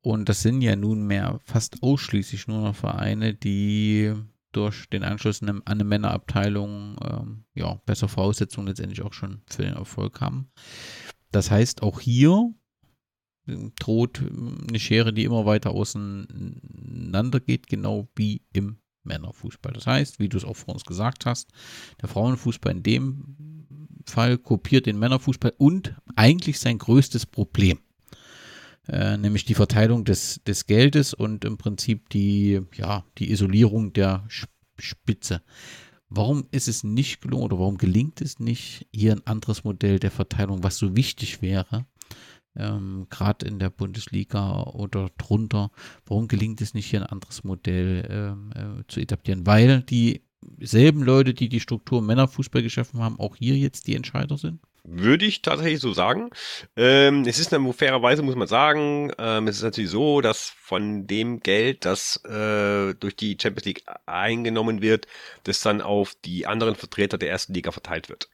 Und das sind ja nunmehr fast ausschließlich nur noch Vereine, die durch den Anschluss an eine Männerabteilung ähm, ja, bessere Voraussetzungen letztendlich auch schon für den Erfolg haben. Das heißt, auch hier droht eine Schere, die immer weiter auseinander geht, genau wie im Männerfußball. Das heißt, wie du es auch vor uns gesagt hast, der Frauenfußball in dem Fall kopiert den Männerfußball und eigentlich sein größtes Problem. Äh, nämlich die Verteilung des, des Geldes und im Prinzip die, ja, die Isolierung der Spitze. Warum ist es nicht gelungen oder warum gelingt es nicht, hier ein anderes Modell der Verteilung, was so wichtig wäre, ähm, gerade in der Bundesliga oder drunter, warum gelingt es nicht, hier ein anderes Modell ähm, äh, zu etablieren? Weil dieselben Leute, die die Struktur Männerfußball geschaffen haben, auch hier jetzt die Entscheider sind? Würde ich tatsächlich so sagen. Ähm, es ist eine fairerweise, muss man sagen, ähm, es ist natürlich so, dass von dem Geld, das äh, durch die Champions League eingenommen wird, das dann auf die anderen Vertreter der ersten Liga verteilt wird.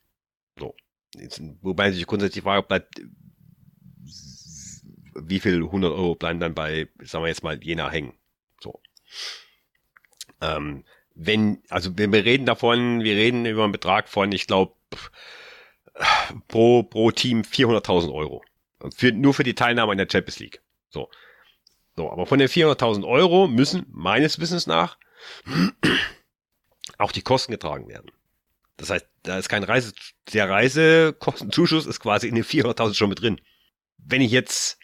So. Jetzt, wobei sich grundsätzlich die Frage bleibt, wie viel 100 Euro bleiben dann bei, sagen wir jetzt mal, Jena hängen. So. Ähm, wenn, also wir, wir reden davon, wir reden über einen Betrag von, ich glaube, pro, pro Team 400.000 Euro. Für, nur für die Teilnahme in der Champions League. So. So, aber von den 400.000 Euro müssen meines Wissens nach auch die Kosten getragen werden. Das heißt, da ist kein Reise, der Reisekostenzuschuss ist quasi in den 400.000 schon mit drin. Wenn ich jetzt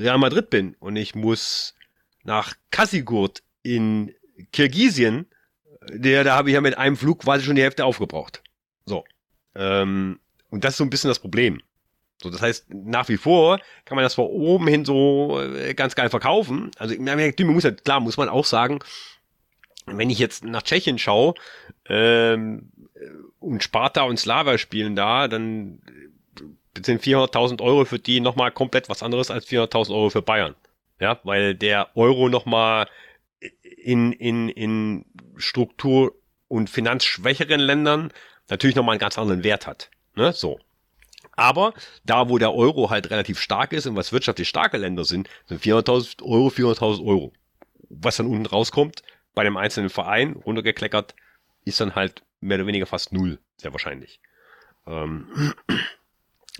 Real Madrid bin und ich muss nach Kassigurt in Kirgisien, der, da habe ich ja mit einem Flug quasi schon die Hälfte aufgebraucht. So. Ähm, und das ist so ein bisschen das Problem. So, das heißt, nach wie vor kann man das vor oben hin so äh, ganz geil verkaufen. Also, muss ja, klar, muss man auch sagen, wenn ich jetzt nach Tschechien schaue, ähm, und Sparta und Slava spielen da, dann sind 400.000 Euro für die nochmal komplett was anderes als 400.000 Euro für Bayern. Ja, weil der Euro nochmal in, in, in Struktur- und finanzschwächeren Ländern natürlich nochmal einen ganz anderen Wert hat. Ne? So. Aber da, wo der Euro halt relativ stark ist und was wirtschaftlich starke Länder sind, sind 400.000 Euro 400.000 Euro. Was dann unten rauskommt, bei dem einzelnen Verein runtergekleckert, ist dann halt mehr oder weniger fast null, sehr wahrscheinlich. Ähm,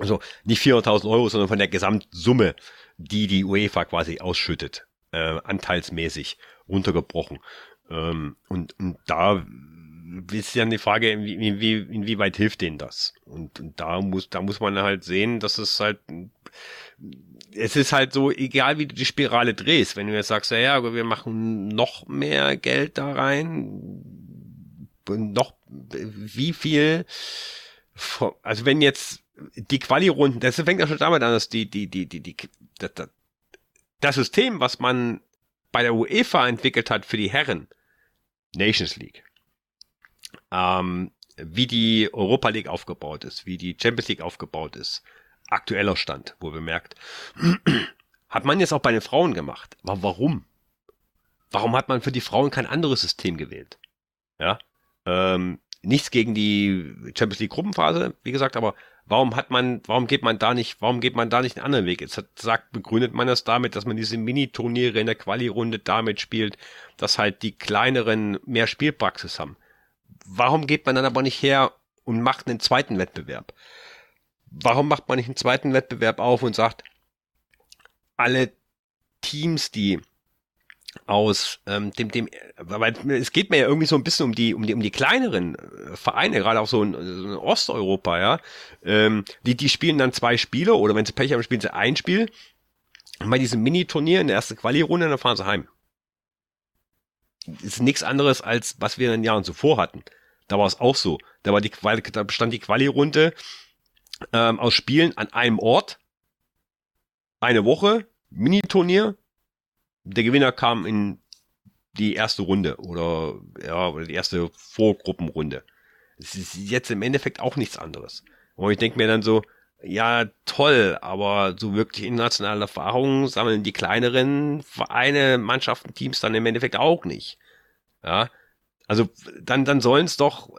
also nicht 400.000 Euro, sondern von der Gesamtsumme, die die UEFA quasi ausschüttet, äh, anteilsmäßig runtergebrochen. Ähm, und, und da ist ja die Frage, wie, wie, inwieweit hilft denen das? Und, und da muss, da muss man halt sehen, dass es halt, es ist halt so, egal wie du die Spirale drehst, wenn du jetzt sagst, ja, ja, wir machen noch mehr Geld da rein, noch, wie viel, also wenn jetzt die Quali-Runden, das fängt ja schon damit an, dass die, die, die, die, die, das, das System, was man bei der UEFA entwickelt hat für die Herren, Nations League, ähm, wie die Europa League aufgebaut ist, wie die Champions League aufgebaut ist, aktueller Stand, wo bemerkt, hat man jetzt auch bei den Frauen gemacht. Aber warum? Warum hat man für die Frauen kein anderes System gewählt? Ja, ähm, nichts gegen die Champions League Gruppenphase, wie gesagt, aber warum hat man, warum geht man da nicht, warum geht man da nicht einen anderen Weg? Jetzt hat, sagt, begründet man das damit, dass man diese Mini-Turniere in der Quali-Runde damit spielt, dass halt die kleineren mehr Spielpraxis haben. Warum geht man dann aber nicht her und macht einen zweiten Wettbewerb? Warum macht man nicht einen zweiten Wettbewerb auf und sagt, alle Teams, die aus ähm, dem dem weil es geht mir ja irgendwie so ein bisschen um die um die um die kleineren äh, Vereine gerade auch so in, so in Osteuropa ja. Ähm, die die spielen dann zwei Spiele oder wenn sie Pech haben spielen sie ein Spiel. Bei diesem Mini Turnier in der ersten Quali Runde dann fahren sie heim. Ist nichts anderes als was wir in den Jahren zuvor hatten. Da war es auch so. Da war die Quali, da bestand die Quali Runde ähm, aus Spielen an einem Ort. Eine Woche Mini-Turnier. Der Gewinner kam in die erste Runde oder ja, oder die erste Vorgruppenrunde. Es ist jetzt im Endeffekt auch nichts anderes. Und ich denke mir dann so, ja, toll, aber so wirklich internationale Erfahrungen sammeln die kleineren Vereine, Mannschaften, Teams dann im Endeffekt auch nicht. Ja. Also dann, dann sollen es doch,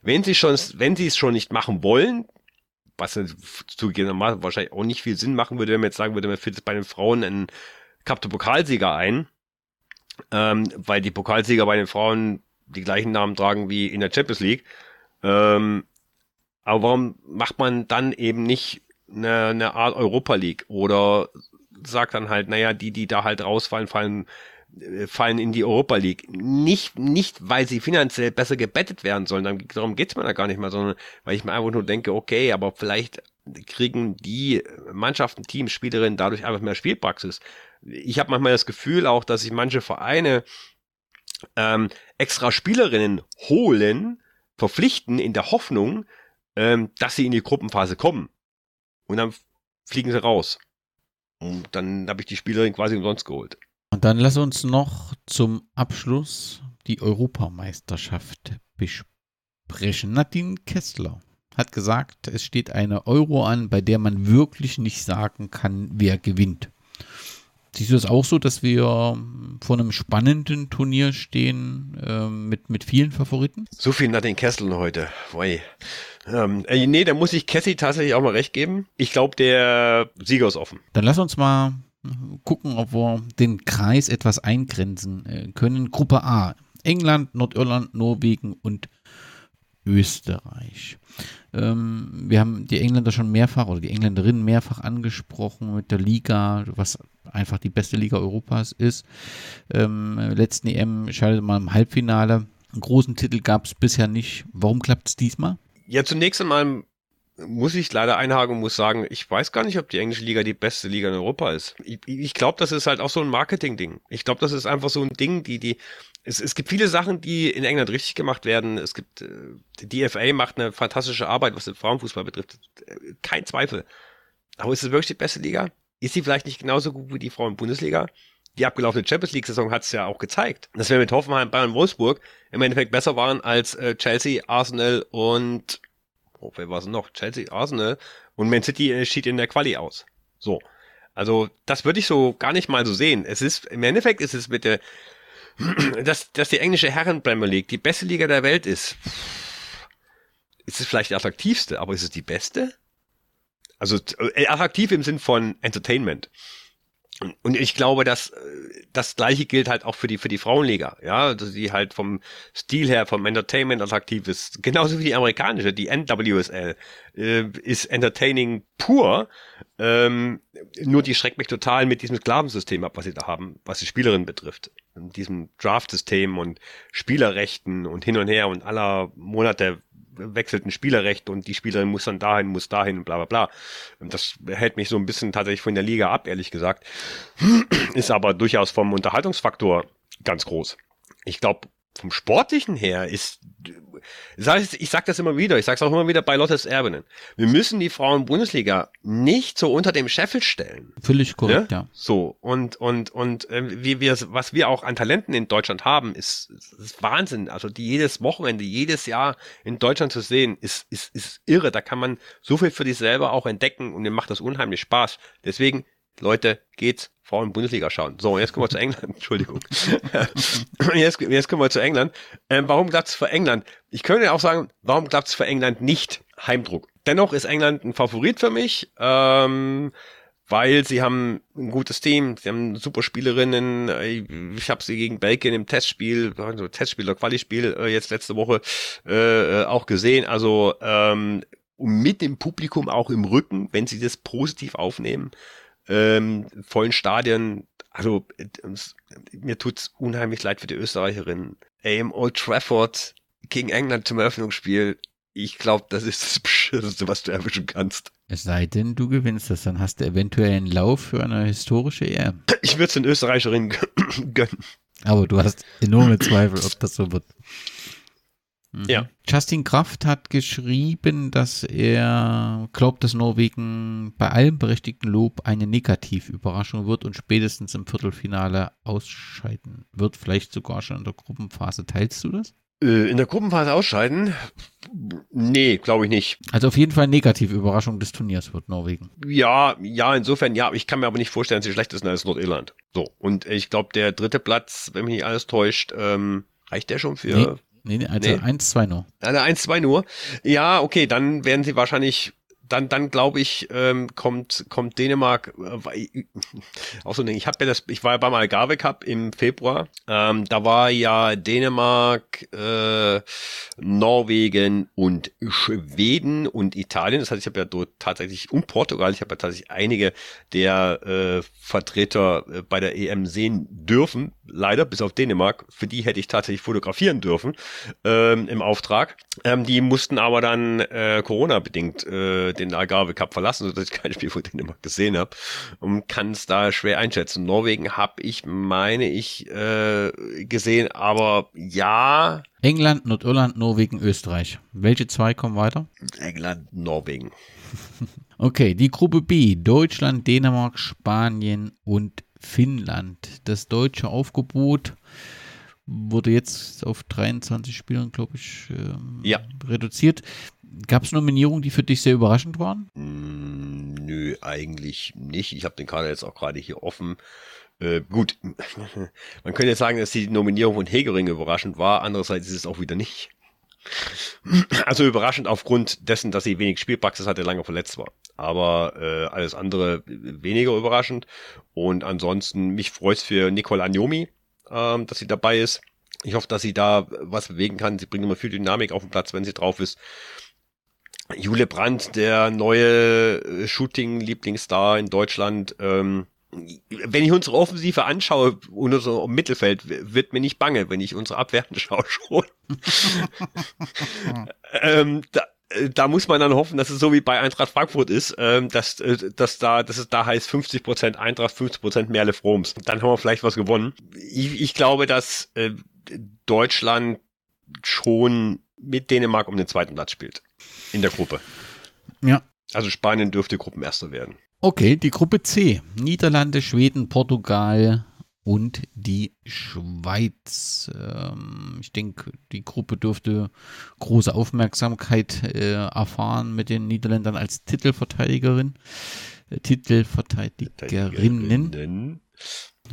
wenn sie schon, wenn sie es schon nicht machen wollen, was zugegebenermaßen wahrscheinlich auch nicht viel Sinn machen würde, wenn man jetzt sagen würde, man jetzt bei den Frauen einen Der Pokalsieger ein, ähm, weil die Pokalsieger bei den Frauen die gleichen Namen tragen wie in der Champions League. Ähm, aber warum macht man dann eben nicht eine, eine Art Europa League oder sagt dann halt, naja, die, die da halt rausfallen, fallen äh, fallen in die Europa League. Nicht, nicht, weil sie finanziell besser gebettet werden sollen, darum geht's mir da gar nicht mehr, sondern weil ich mir einfach nur denke, okay, aber vielleicht kriegen die Mannschaften, Teams, Spielerinnen dadurch einfach mehr Spielpraxis. Ich habe manchmal das Gefühl auch, dass sich manche Vereine ähm, extra Spielerinnen holen, verpflichten in der Hoffnung, ähm, dass sie in die Gruppenphase kommen. Und dann fliegen sie raus. Und dann habe ich die Spielerin quasi umsonst geholt. Und dann lass uns noch zum Abschluss die Europameisterschaft besprechen. Nadine Kessler hat gesagt, es steht eine Euro an, bei der man wirklich nicht sagen kann, wer gewinnt. Siehst du es auch so, dass wir vor einem spannenden Turnier stehen äh, mit, mit vielen Favoriten? So viel Nadine Kessler heute. Woi. Ähm, äh, nee, da muss ich Cassie tatsächlich auch mal recht geben. Ich glaube, der Sieger ist offen. Dann lass uns mal gucken, ob wir den Kreis etwas eingrenzen äh, können. Gruppe A. England, Nordirland, Norwegen und Österreich. Ähm, wir haben die Engländer schon mehrfach oder die Engländerinnen mehrfach angesprochen mit der Liga, was einfach die beste Liga Europas ist. Ähm, letzten EM scheiterte mal im Halbfinale. Einen großen Titel gab es bisher nicht. Warum klappt es diesmal? Ja, zunächst einmal muss ich leider einhaken und muss sagen, ich weiß gar nicht, ob die englische Liga die beste Liga in Europa ist. Ich, ich glaube, das ist halt auch so ein Marketing-Ding. Ich glaube, das ist einfach so ein Ding, die, die, es, es gibt viele Sachen, die in England richtig gemacht werden. Es gibt, äh, die DFA macht eine fantastische Arbeit, was den Frauenfußball betrifft. Kein Zweifel. Aber ist es wirklich die beste Liga? Ist sie vielleicht nicht genauso gut wie die Frauen-Bundesliga? Die abgelaufene Champions League-Saison hat es ja auch gezeigt, dass wir mit Hoffenheim, Bayern, Wolfsburg im Endeffekt besser waren als äh, Chelsea, Arsenal und oh, wer war es noch? Chelsea, Arsenal und Man City schied in der Quali aus. So. Also, das würde ich so gar nicht mal so sehen. Es ist, im Endeffekt ist es mit der, dass, dass die englische Herren Premier League die beste Liga der Welt ist. Ist es vielleicht die attraktivste, aber ist es die beste? Also, äh, attraktiv im Sinn von Entertainment. Und ich glaube, dass äh, das gleiche gilt halt auch für die für die Frauenliga, ja, dass die halt vom Stil her, vom Entertainment attraktiv ist, genauso wie die amerikanische, die NWSL äh, ist entertaining pur. Ähm, nur die schreckt mich total mit diesem Sklavensystem ab, was sie da haben, was die Spielerin betrifft, in diesem Draft-System und Spielerrechten und hin und her und aller Monate wechselt ein Spielerrecht und die Spielerin muss dann dahin, muss dahin und bla bla bla. Das hält mich so ein bisschen tatsächlich von der Liga ab, ehrlich gesagt. Ist aber durchaus vom Unterhaltungsfaktor ganz groß. Ich glaube, vom Sportlichen her ist, ich sage das immer wieder, ich sage es auch immer wieder bei Lottes Erbenen. Wir müssen die Frauen-Bundesliga nicht so unter dem Scheffel stellen. Völlig korrekt, ne? ja. So, und, und, und äh, wie wir, was wir auch an Talenten in Deutschland haben, ist, ist Wahnsinn. Also die jedes Wochenende, jedes Jahr in Deutschland zu sehen, ist, ist, ist irre. Da kann man so viel für sich selber auch entdecken und mir macht das unheimlich Spaß. Deswegen Leute, geht's Frauen-Bundesliga schauen. So, jetzt kommen wir zu England. Entschuldigung. jetzt, jetzt kommen wir zu England. Ähm, warum klappt's für England? Ich könnte auch sagen, warum klappt's für England nicht? Heimdruck. Dennoch ist England ein Favorit für mich. Ähm, weil sie haben ein gutes Team, sie haben super Spielerinnen. Ich habe sie gegen Belgien im Testspiel, also Testspiel oder Quali-Spiel äh, jetzt letzte Woche äh, auch gesehen. Also ähm, mit dem Publikum auch im Rücken, wenn sie das positiv aufnehmen, ähm, vollen Stadien. Also äh, mir tut's unheimlich leid für die Österreicherinnen. Im Old Trafford gegen England zum Eröffnungsspiel. Ich glaube, das ist das Beschisseste, was du erwischen kannst. Es sei denn, du gewinnst das, dann hast du eventuell einen Lauf für eine historische EM. Ich würde es den Österreicherinnen gönnen. Aber du hast enorme Zweifel, ob das so wird. Mhm. Ja. Justin Kraft hat geschrieben, dass er glaubt, dass Norwegen bei allem berechtigten Lob eine Negativüberraschung wird und spätestens im Viertelfinale ausscheiden wird, vielleicht sogar schon in der Gruppenphase. Teilst du das? Äh, in der Gruppenphase ausscheiden? Nee, glaube ich nicht. Also auf jeden Fall negative Überraschung des Turniers wird Norwegen. Ja, ja, insofern ja. Ich kann mir aber nicht vorstellen, dass sie schlechter sind als Nordirland. So, und ich glaube, der dritte Platz, wenn mich nicht alles täuscht, ähm, reicht der schon für... Nee. Nee, nee, also nee. 1-2 nur. Also 1-2 nur. Ja, okay, dann werden sie wahrscheinlich dann, dann glaube ich, ähm, kommt, kommt Dänemark, äh, auch so, ich habe ja das, ich war ja beim Algarve Cup im Februar, ähm, da war ja Dänemark, äh, Norwegen und Schweden und Italien, das heißt, ich habe ja dort tatsächlich, und Portugal, ich habe ja tatsächlich einige der äh, Vertreter äh, bei der EM sehen dürfen, leider, bis auf Dänemark, für die hätte ich tatsächlich fotografieren dürfen, ähm, im Auftrag, ähm, die mussten aber dann äh, Corona-bedingt äh, den Algarve Cup verlassen, sodass ich kein Spiel von Dänemark gesehen habe und kann es da schwer einschätzen. Norwegen habe ich, meine ich, äh, gesehen, aber ja. England, Nordirland, Norwegen, Österreich. Welche zwei kommen weiter? England, Norwegen. okay, die Gruppe B. Deutschland, Dänemark, Spanien und Finnland. Das deutsche Aufgebot wurde jetzt auf 23 Spielern, glaube ich, ähm, ja. reduziert. Gab es Nominierungen, die für dich sehr überraschend waren? Mm, nö, eigentlich nicht. Ich habe den Kader jetzt auch gerade hier offen. Äh, gut, man könnte jetzt sagen, dass die Nominierung von Hegering überraschend war. Andererseits ist es auch wieder nicht. Also überraschend aufgrund dessen, dass sie wenig Spielpraxis hatte, lange verletzt war. Aber äh, alles andere weniger überraschend. Und ansonsten, mich freut es für Nicole Agnomi, ähm, dass sie dabei ist. Ich hoffe, dass sie da was bewegen kann. Sie bringt immer viel Dynamik auf den Platz, wenn sie drauf ist. Jule Brandt, der neue äh, Shooting-Lieblingsstar in Deutschland. Ähm, wenn ich unsere Offensive anschaue, unser Mittelfeld, wird mir nicht bange, wenn ich unsere Abwehr anschaue schon. ähm, da, äh, da muss man dann hoffen, dass es so wie bei Eintracht Frankfurt ist, ähm, dass, äh, dass, da, dass es da heißt 50% Eintracht, 50% Merle Froms. Dann haben wir vielleicht was gewonnen. Ich, ich glaube, dass äh, Deutschland schon mit Dänemark um den zweiten Platz spielt in der Gruppe. Ja. Also Spanien dürfte Gruppenerster werden. Okay, die Gruppe C. Niederlande, Schweden, Portugal und die Schweiz. Ähm, ich denke, die Gruppe dürfte große Aufmerksamkeit äh, erfahren mit den Niederländern als Titelverteidigerin. Äh, Titelverteidigerinnen.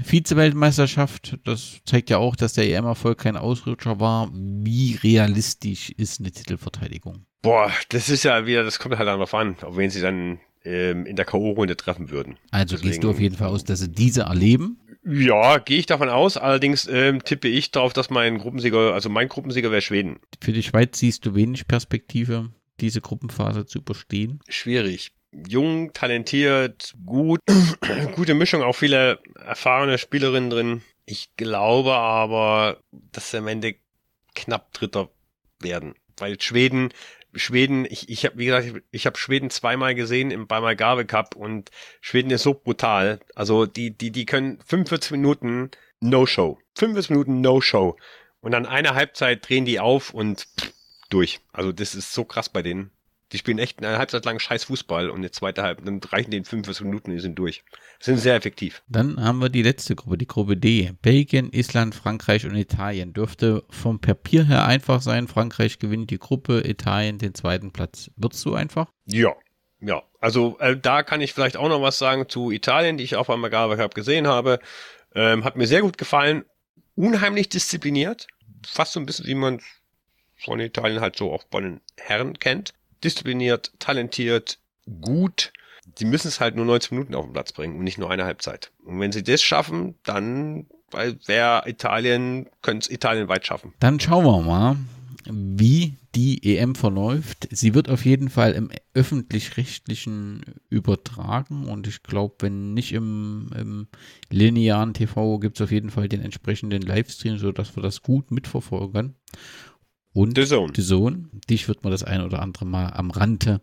Vize-Weltmeisterschaft, das zeigt ja auch, dass der EM-Erfolg kein Ausrutscher war. Wie realistisch ist eine Titelverteidigung? Boah, das ist ja wieder, das kommt halt darauf an, auf wen sie dann ähm, in der K.O.-Runde treffen würden. Also Deswegen, gehst du auf jeden Fall aus, dass sie diese erleben? Ja, gehe ich davon aus. Allerdings ähm, tippe ich darauf, dass mein Gruppensieger, also mein Gruppensieger wäre Schweden. Für die Schweiz siehst du wenig Perspektive, diese Gruppenphase zu überstehen? Schwierig. Jung, talentiert, gut, gute Mischung, auch viele erfahrene Spielerinnen drin. Ich glaube aber, dass sie am Ende knapp Dritter werden. Weil Schweden Schweden, ich, ich habe, wie gesagt, ich, habe Schweden zweimal gesehen im beim Algarve Cup und Schweden ist so brutal. Also die, die, die können 45 Minuten No-Show. 45 Minuten No-Show. Und dann eine Halbzeit drehen die auf und durch. Also das ist so krass bei denen. Die spielen echt eine Halbzeit lang scheiß Fußball und eine zweite Halbzeit, dann reichen denen fünf bis Minuten und die sind durch. Sind sehr effektiv. Dann haben wir die letzte Gruppe, die Gruppe D. Belgien, Island, Frankreich und Italien. Dürfte vom Papier her einfach sein. Frankreich gewinnt die Gruppe, Italien den zweiten Platz. Wird so einfach? Ja, ja. Also äh, da kann ich vielleicht auch noch was sagen zu Italien, die ich auch beim Agave Cup gesehen habe. Ähm, hat mir sehr gut gefallen. Unheimlich diszipliniert. Fast so ein bisschen, wie man von Italien halt so auch bei den Herren kennt diszipliniert, talentiert, gut. Die müssen es halt nur 90 Minuten auf den Platz bringen und nicht nur eine Halbzeit. Und wenn sie das schaffen, dann wäre Italien, könnte es Italien weit schaffen. Dann schauen wir mal, wie die EM verläuft. Sie wird auf jeden Fall im öffentlich-rechtlichen übertragen und ich glaube, wenn nicht im, im linearen TV, gibt es auf jeden Fall den entsprechenden Livestream, sodass wir das gut mitverfolgen und The Zone. The Zone. Dich wird man das ein oder andere Mal am Rande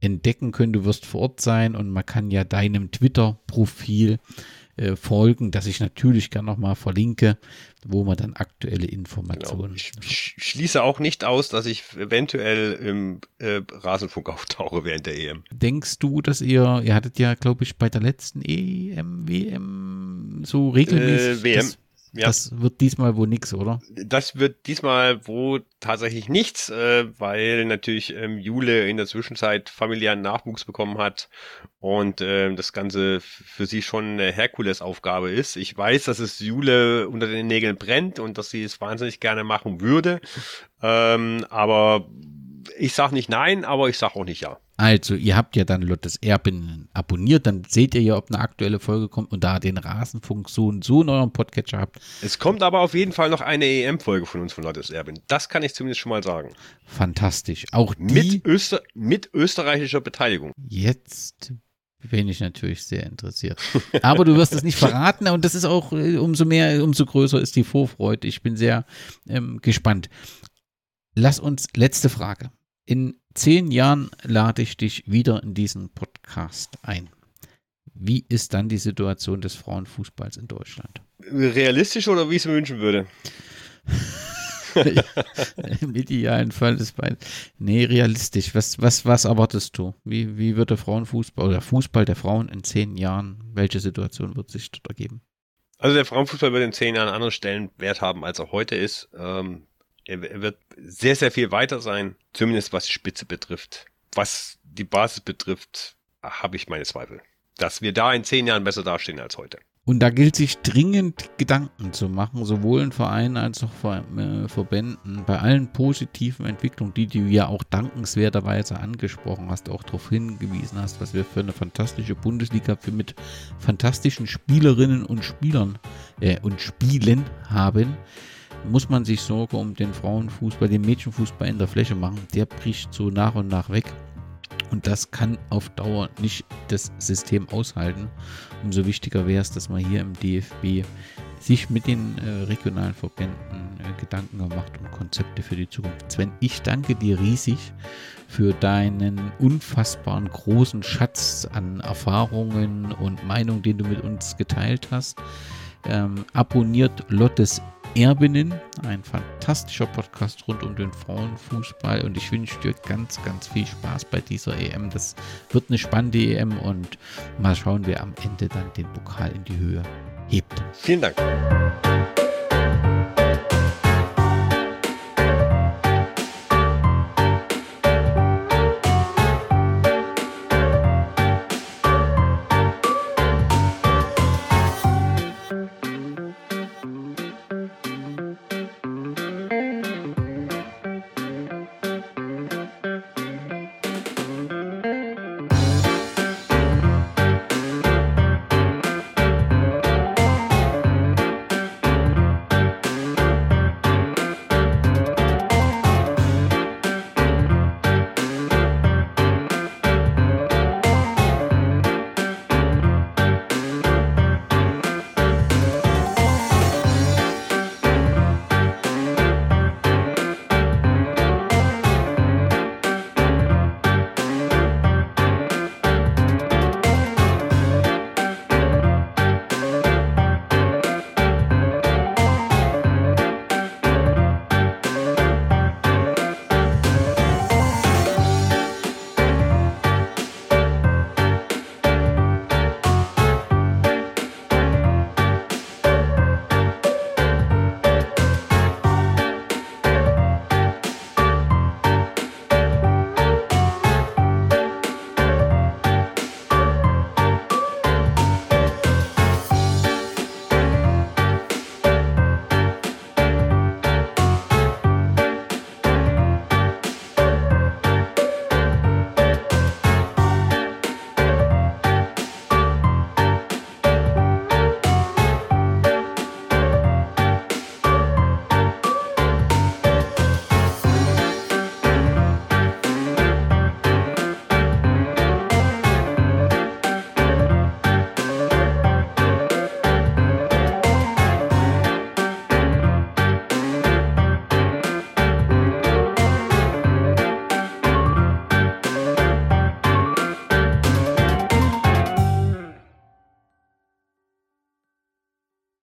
entdecken können. Du wirst vor Ort sein und man kann ja deinem Twitter-Profil äh, folgen, das ich natürlich gerne nochmal verlinke, wo man dann aktuelle Informationen. Genau. Ich, ich, schließe auch nicht aus, dass ich eventuell im äh, Rasenfunk auftauche während der EM. Denkst du, dass ihr, ihr hattet ja, glaube ich, bei der letzten EM, WM so regelmäßig. Äh, WM. Das, ja. Das wird diesmal wohl nix, oder? Das wird diesmal wohl tatsächlich nichts, äh, weil natürlich ähm, Jule in der Zwischenzeit familiären Nachwuchs bekommen hat und äh, das Ganze für sie schon eine Herkulesaufgabe ist. Ich weiß, dass es Jule unter den Nägeln brennt und dass sie es wahnsinnig gerne machen würde, ähm, aber ich sag nicht nein, aber ich sag auch nicht ja. Also, ihr habt ja dann Lottes Erben abonniert, dann seht ihr ja, ob eine aktuelle Folge kommt und da den Rasenfunk so und so in eurem Podcatcher habt. Es kommt aber auf jeden Fall noch eine EM-Folge von uns von Lottes Erbin. Das kann ich zumindest schon mal sagen. Fantastisch. Auch die. Mit, Öster mit österreichischer Beteiligung. Jetzt bin ich natürlich sehr interessiert. Aber du wirst es nicht verraten und das ist auch äh, umso mehr, umso größer ist die Vorfreude. Ich bin sehr ähm, gespannt. Lass uns, letzte Frage. In zehn Jahren lade ich dich wieder in diesen Podcast ein. Wie ist dann die Situation des Frauenfußballs in Deutschland? Realistisch oder wie ich es mir wünschen würde? Im idealen Fall ist bei. Nee, realistisch. Was, was, was erwartest du? Wie, wie wird der Frauenfußball oder Fußball der Frauen in zehn Jahren, welche Situation wird sich dort ergeben? Also der Frauenfußball wird in zehn Jahren anderen Stellenwert haben, als er heute ist. Ähm, er wird sehr, sehr viel weiter sein, zumindest was die Spitze betrifft. Was die Basis betrifft, habe ich meine Zweifel. Dass wir da in zehn Jahren besser dastehen als heute. Und da gilt sich dringend Gedanken zu machen, sowohl in Vereinen als auch vor, äh, Verbänden, bei allen positiven Entwicklungen, die du ja auch dankenswerterweise angesprochen hast, auch darauf hingewiesen hast, was wir für eine fantastische Bundesliga für mit fantastischen Spielerinnen und Spielern äh, und Spielen haben muss man sich Sorge um den Frauenfußball, den Mädchenfußball in der Fläche machen. Der bricht so nach und nach weg. Und das kann auf Dauer nicht das System aushalten. Umso wichtiger wäre es, dass man hier im DFB sich mit den äh, regionalen Verbänden äh, Gedanken gemacht und Konzepte für die Zukunft. Sven, ich danke dir riesig für deinen unfassbaren großen Schatz an Erfahrungen und Meinungen, den du mit uns geteilt hast. Ähm, abonniert Lottes Erbinnen, ein fantastischer Podcast rund um den Frauenfußball und ich wünsche dir ganz, ganz viel Spaß bei dieser EM. Das wird eine spannende EM und mal schauen, wer am Ende dann den Pokal in die Höhe hebt. Vielen Dank.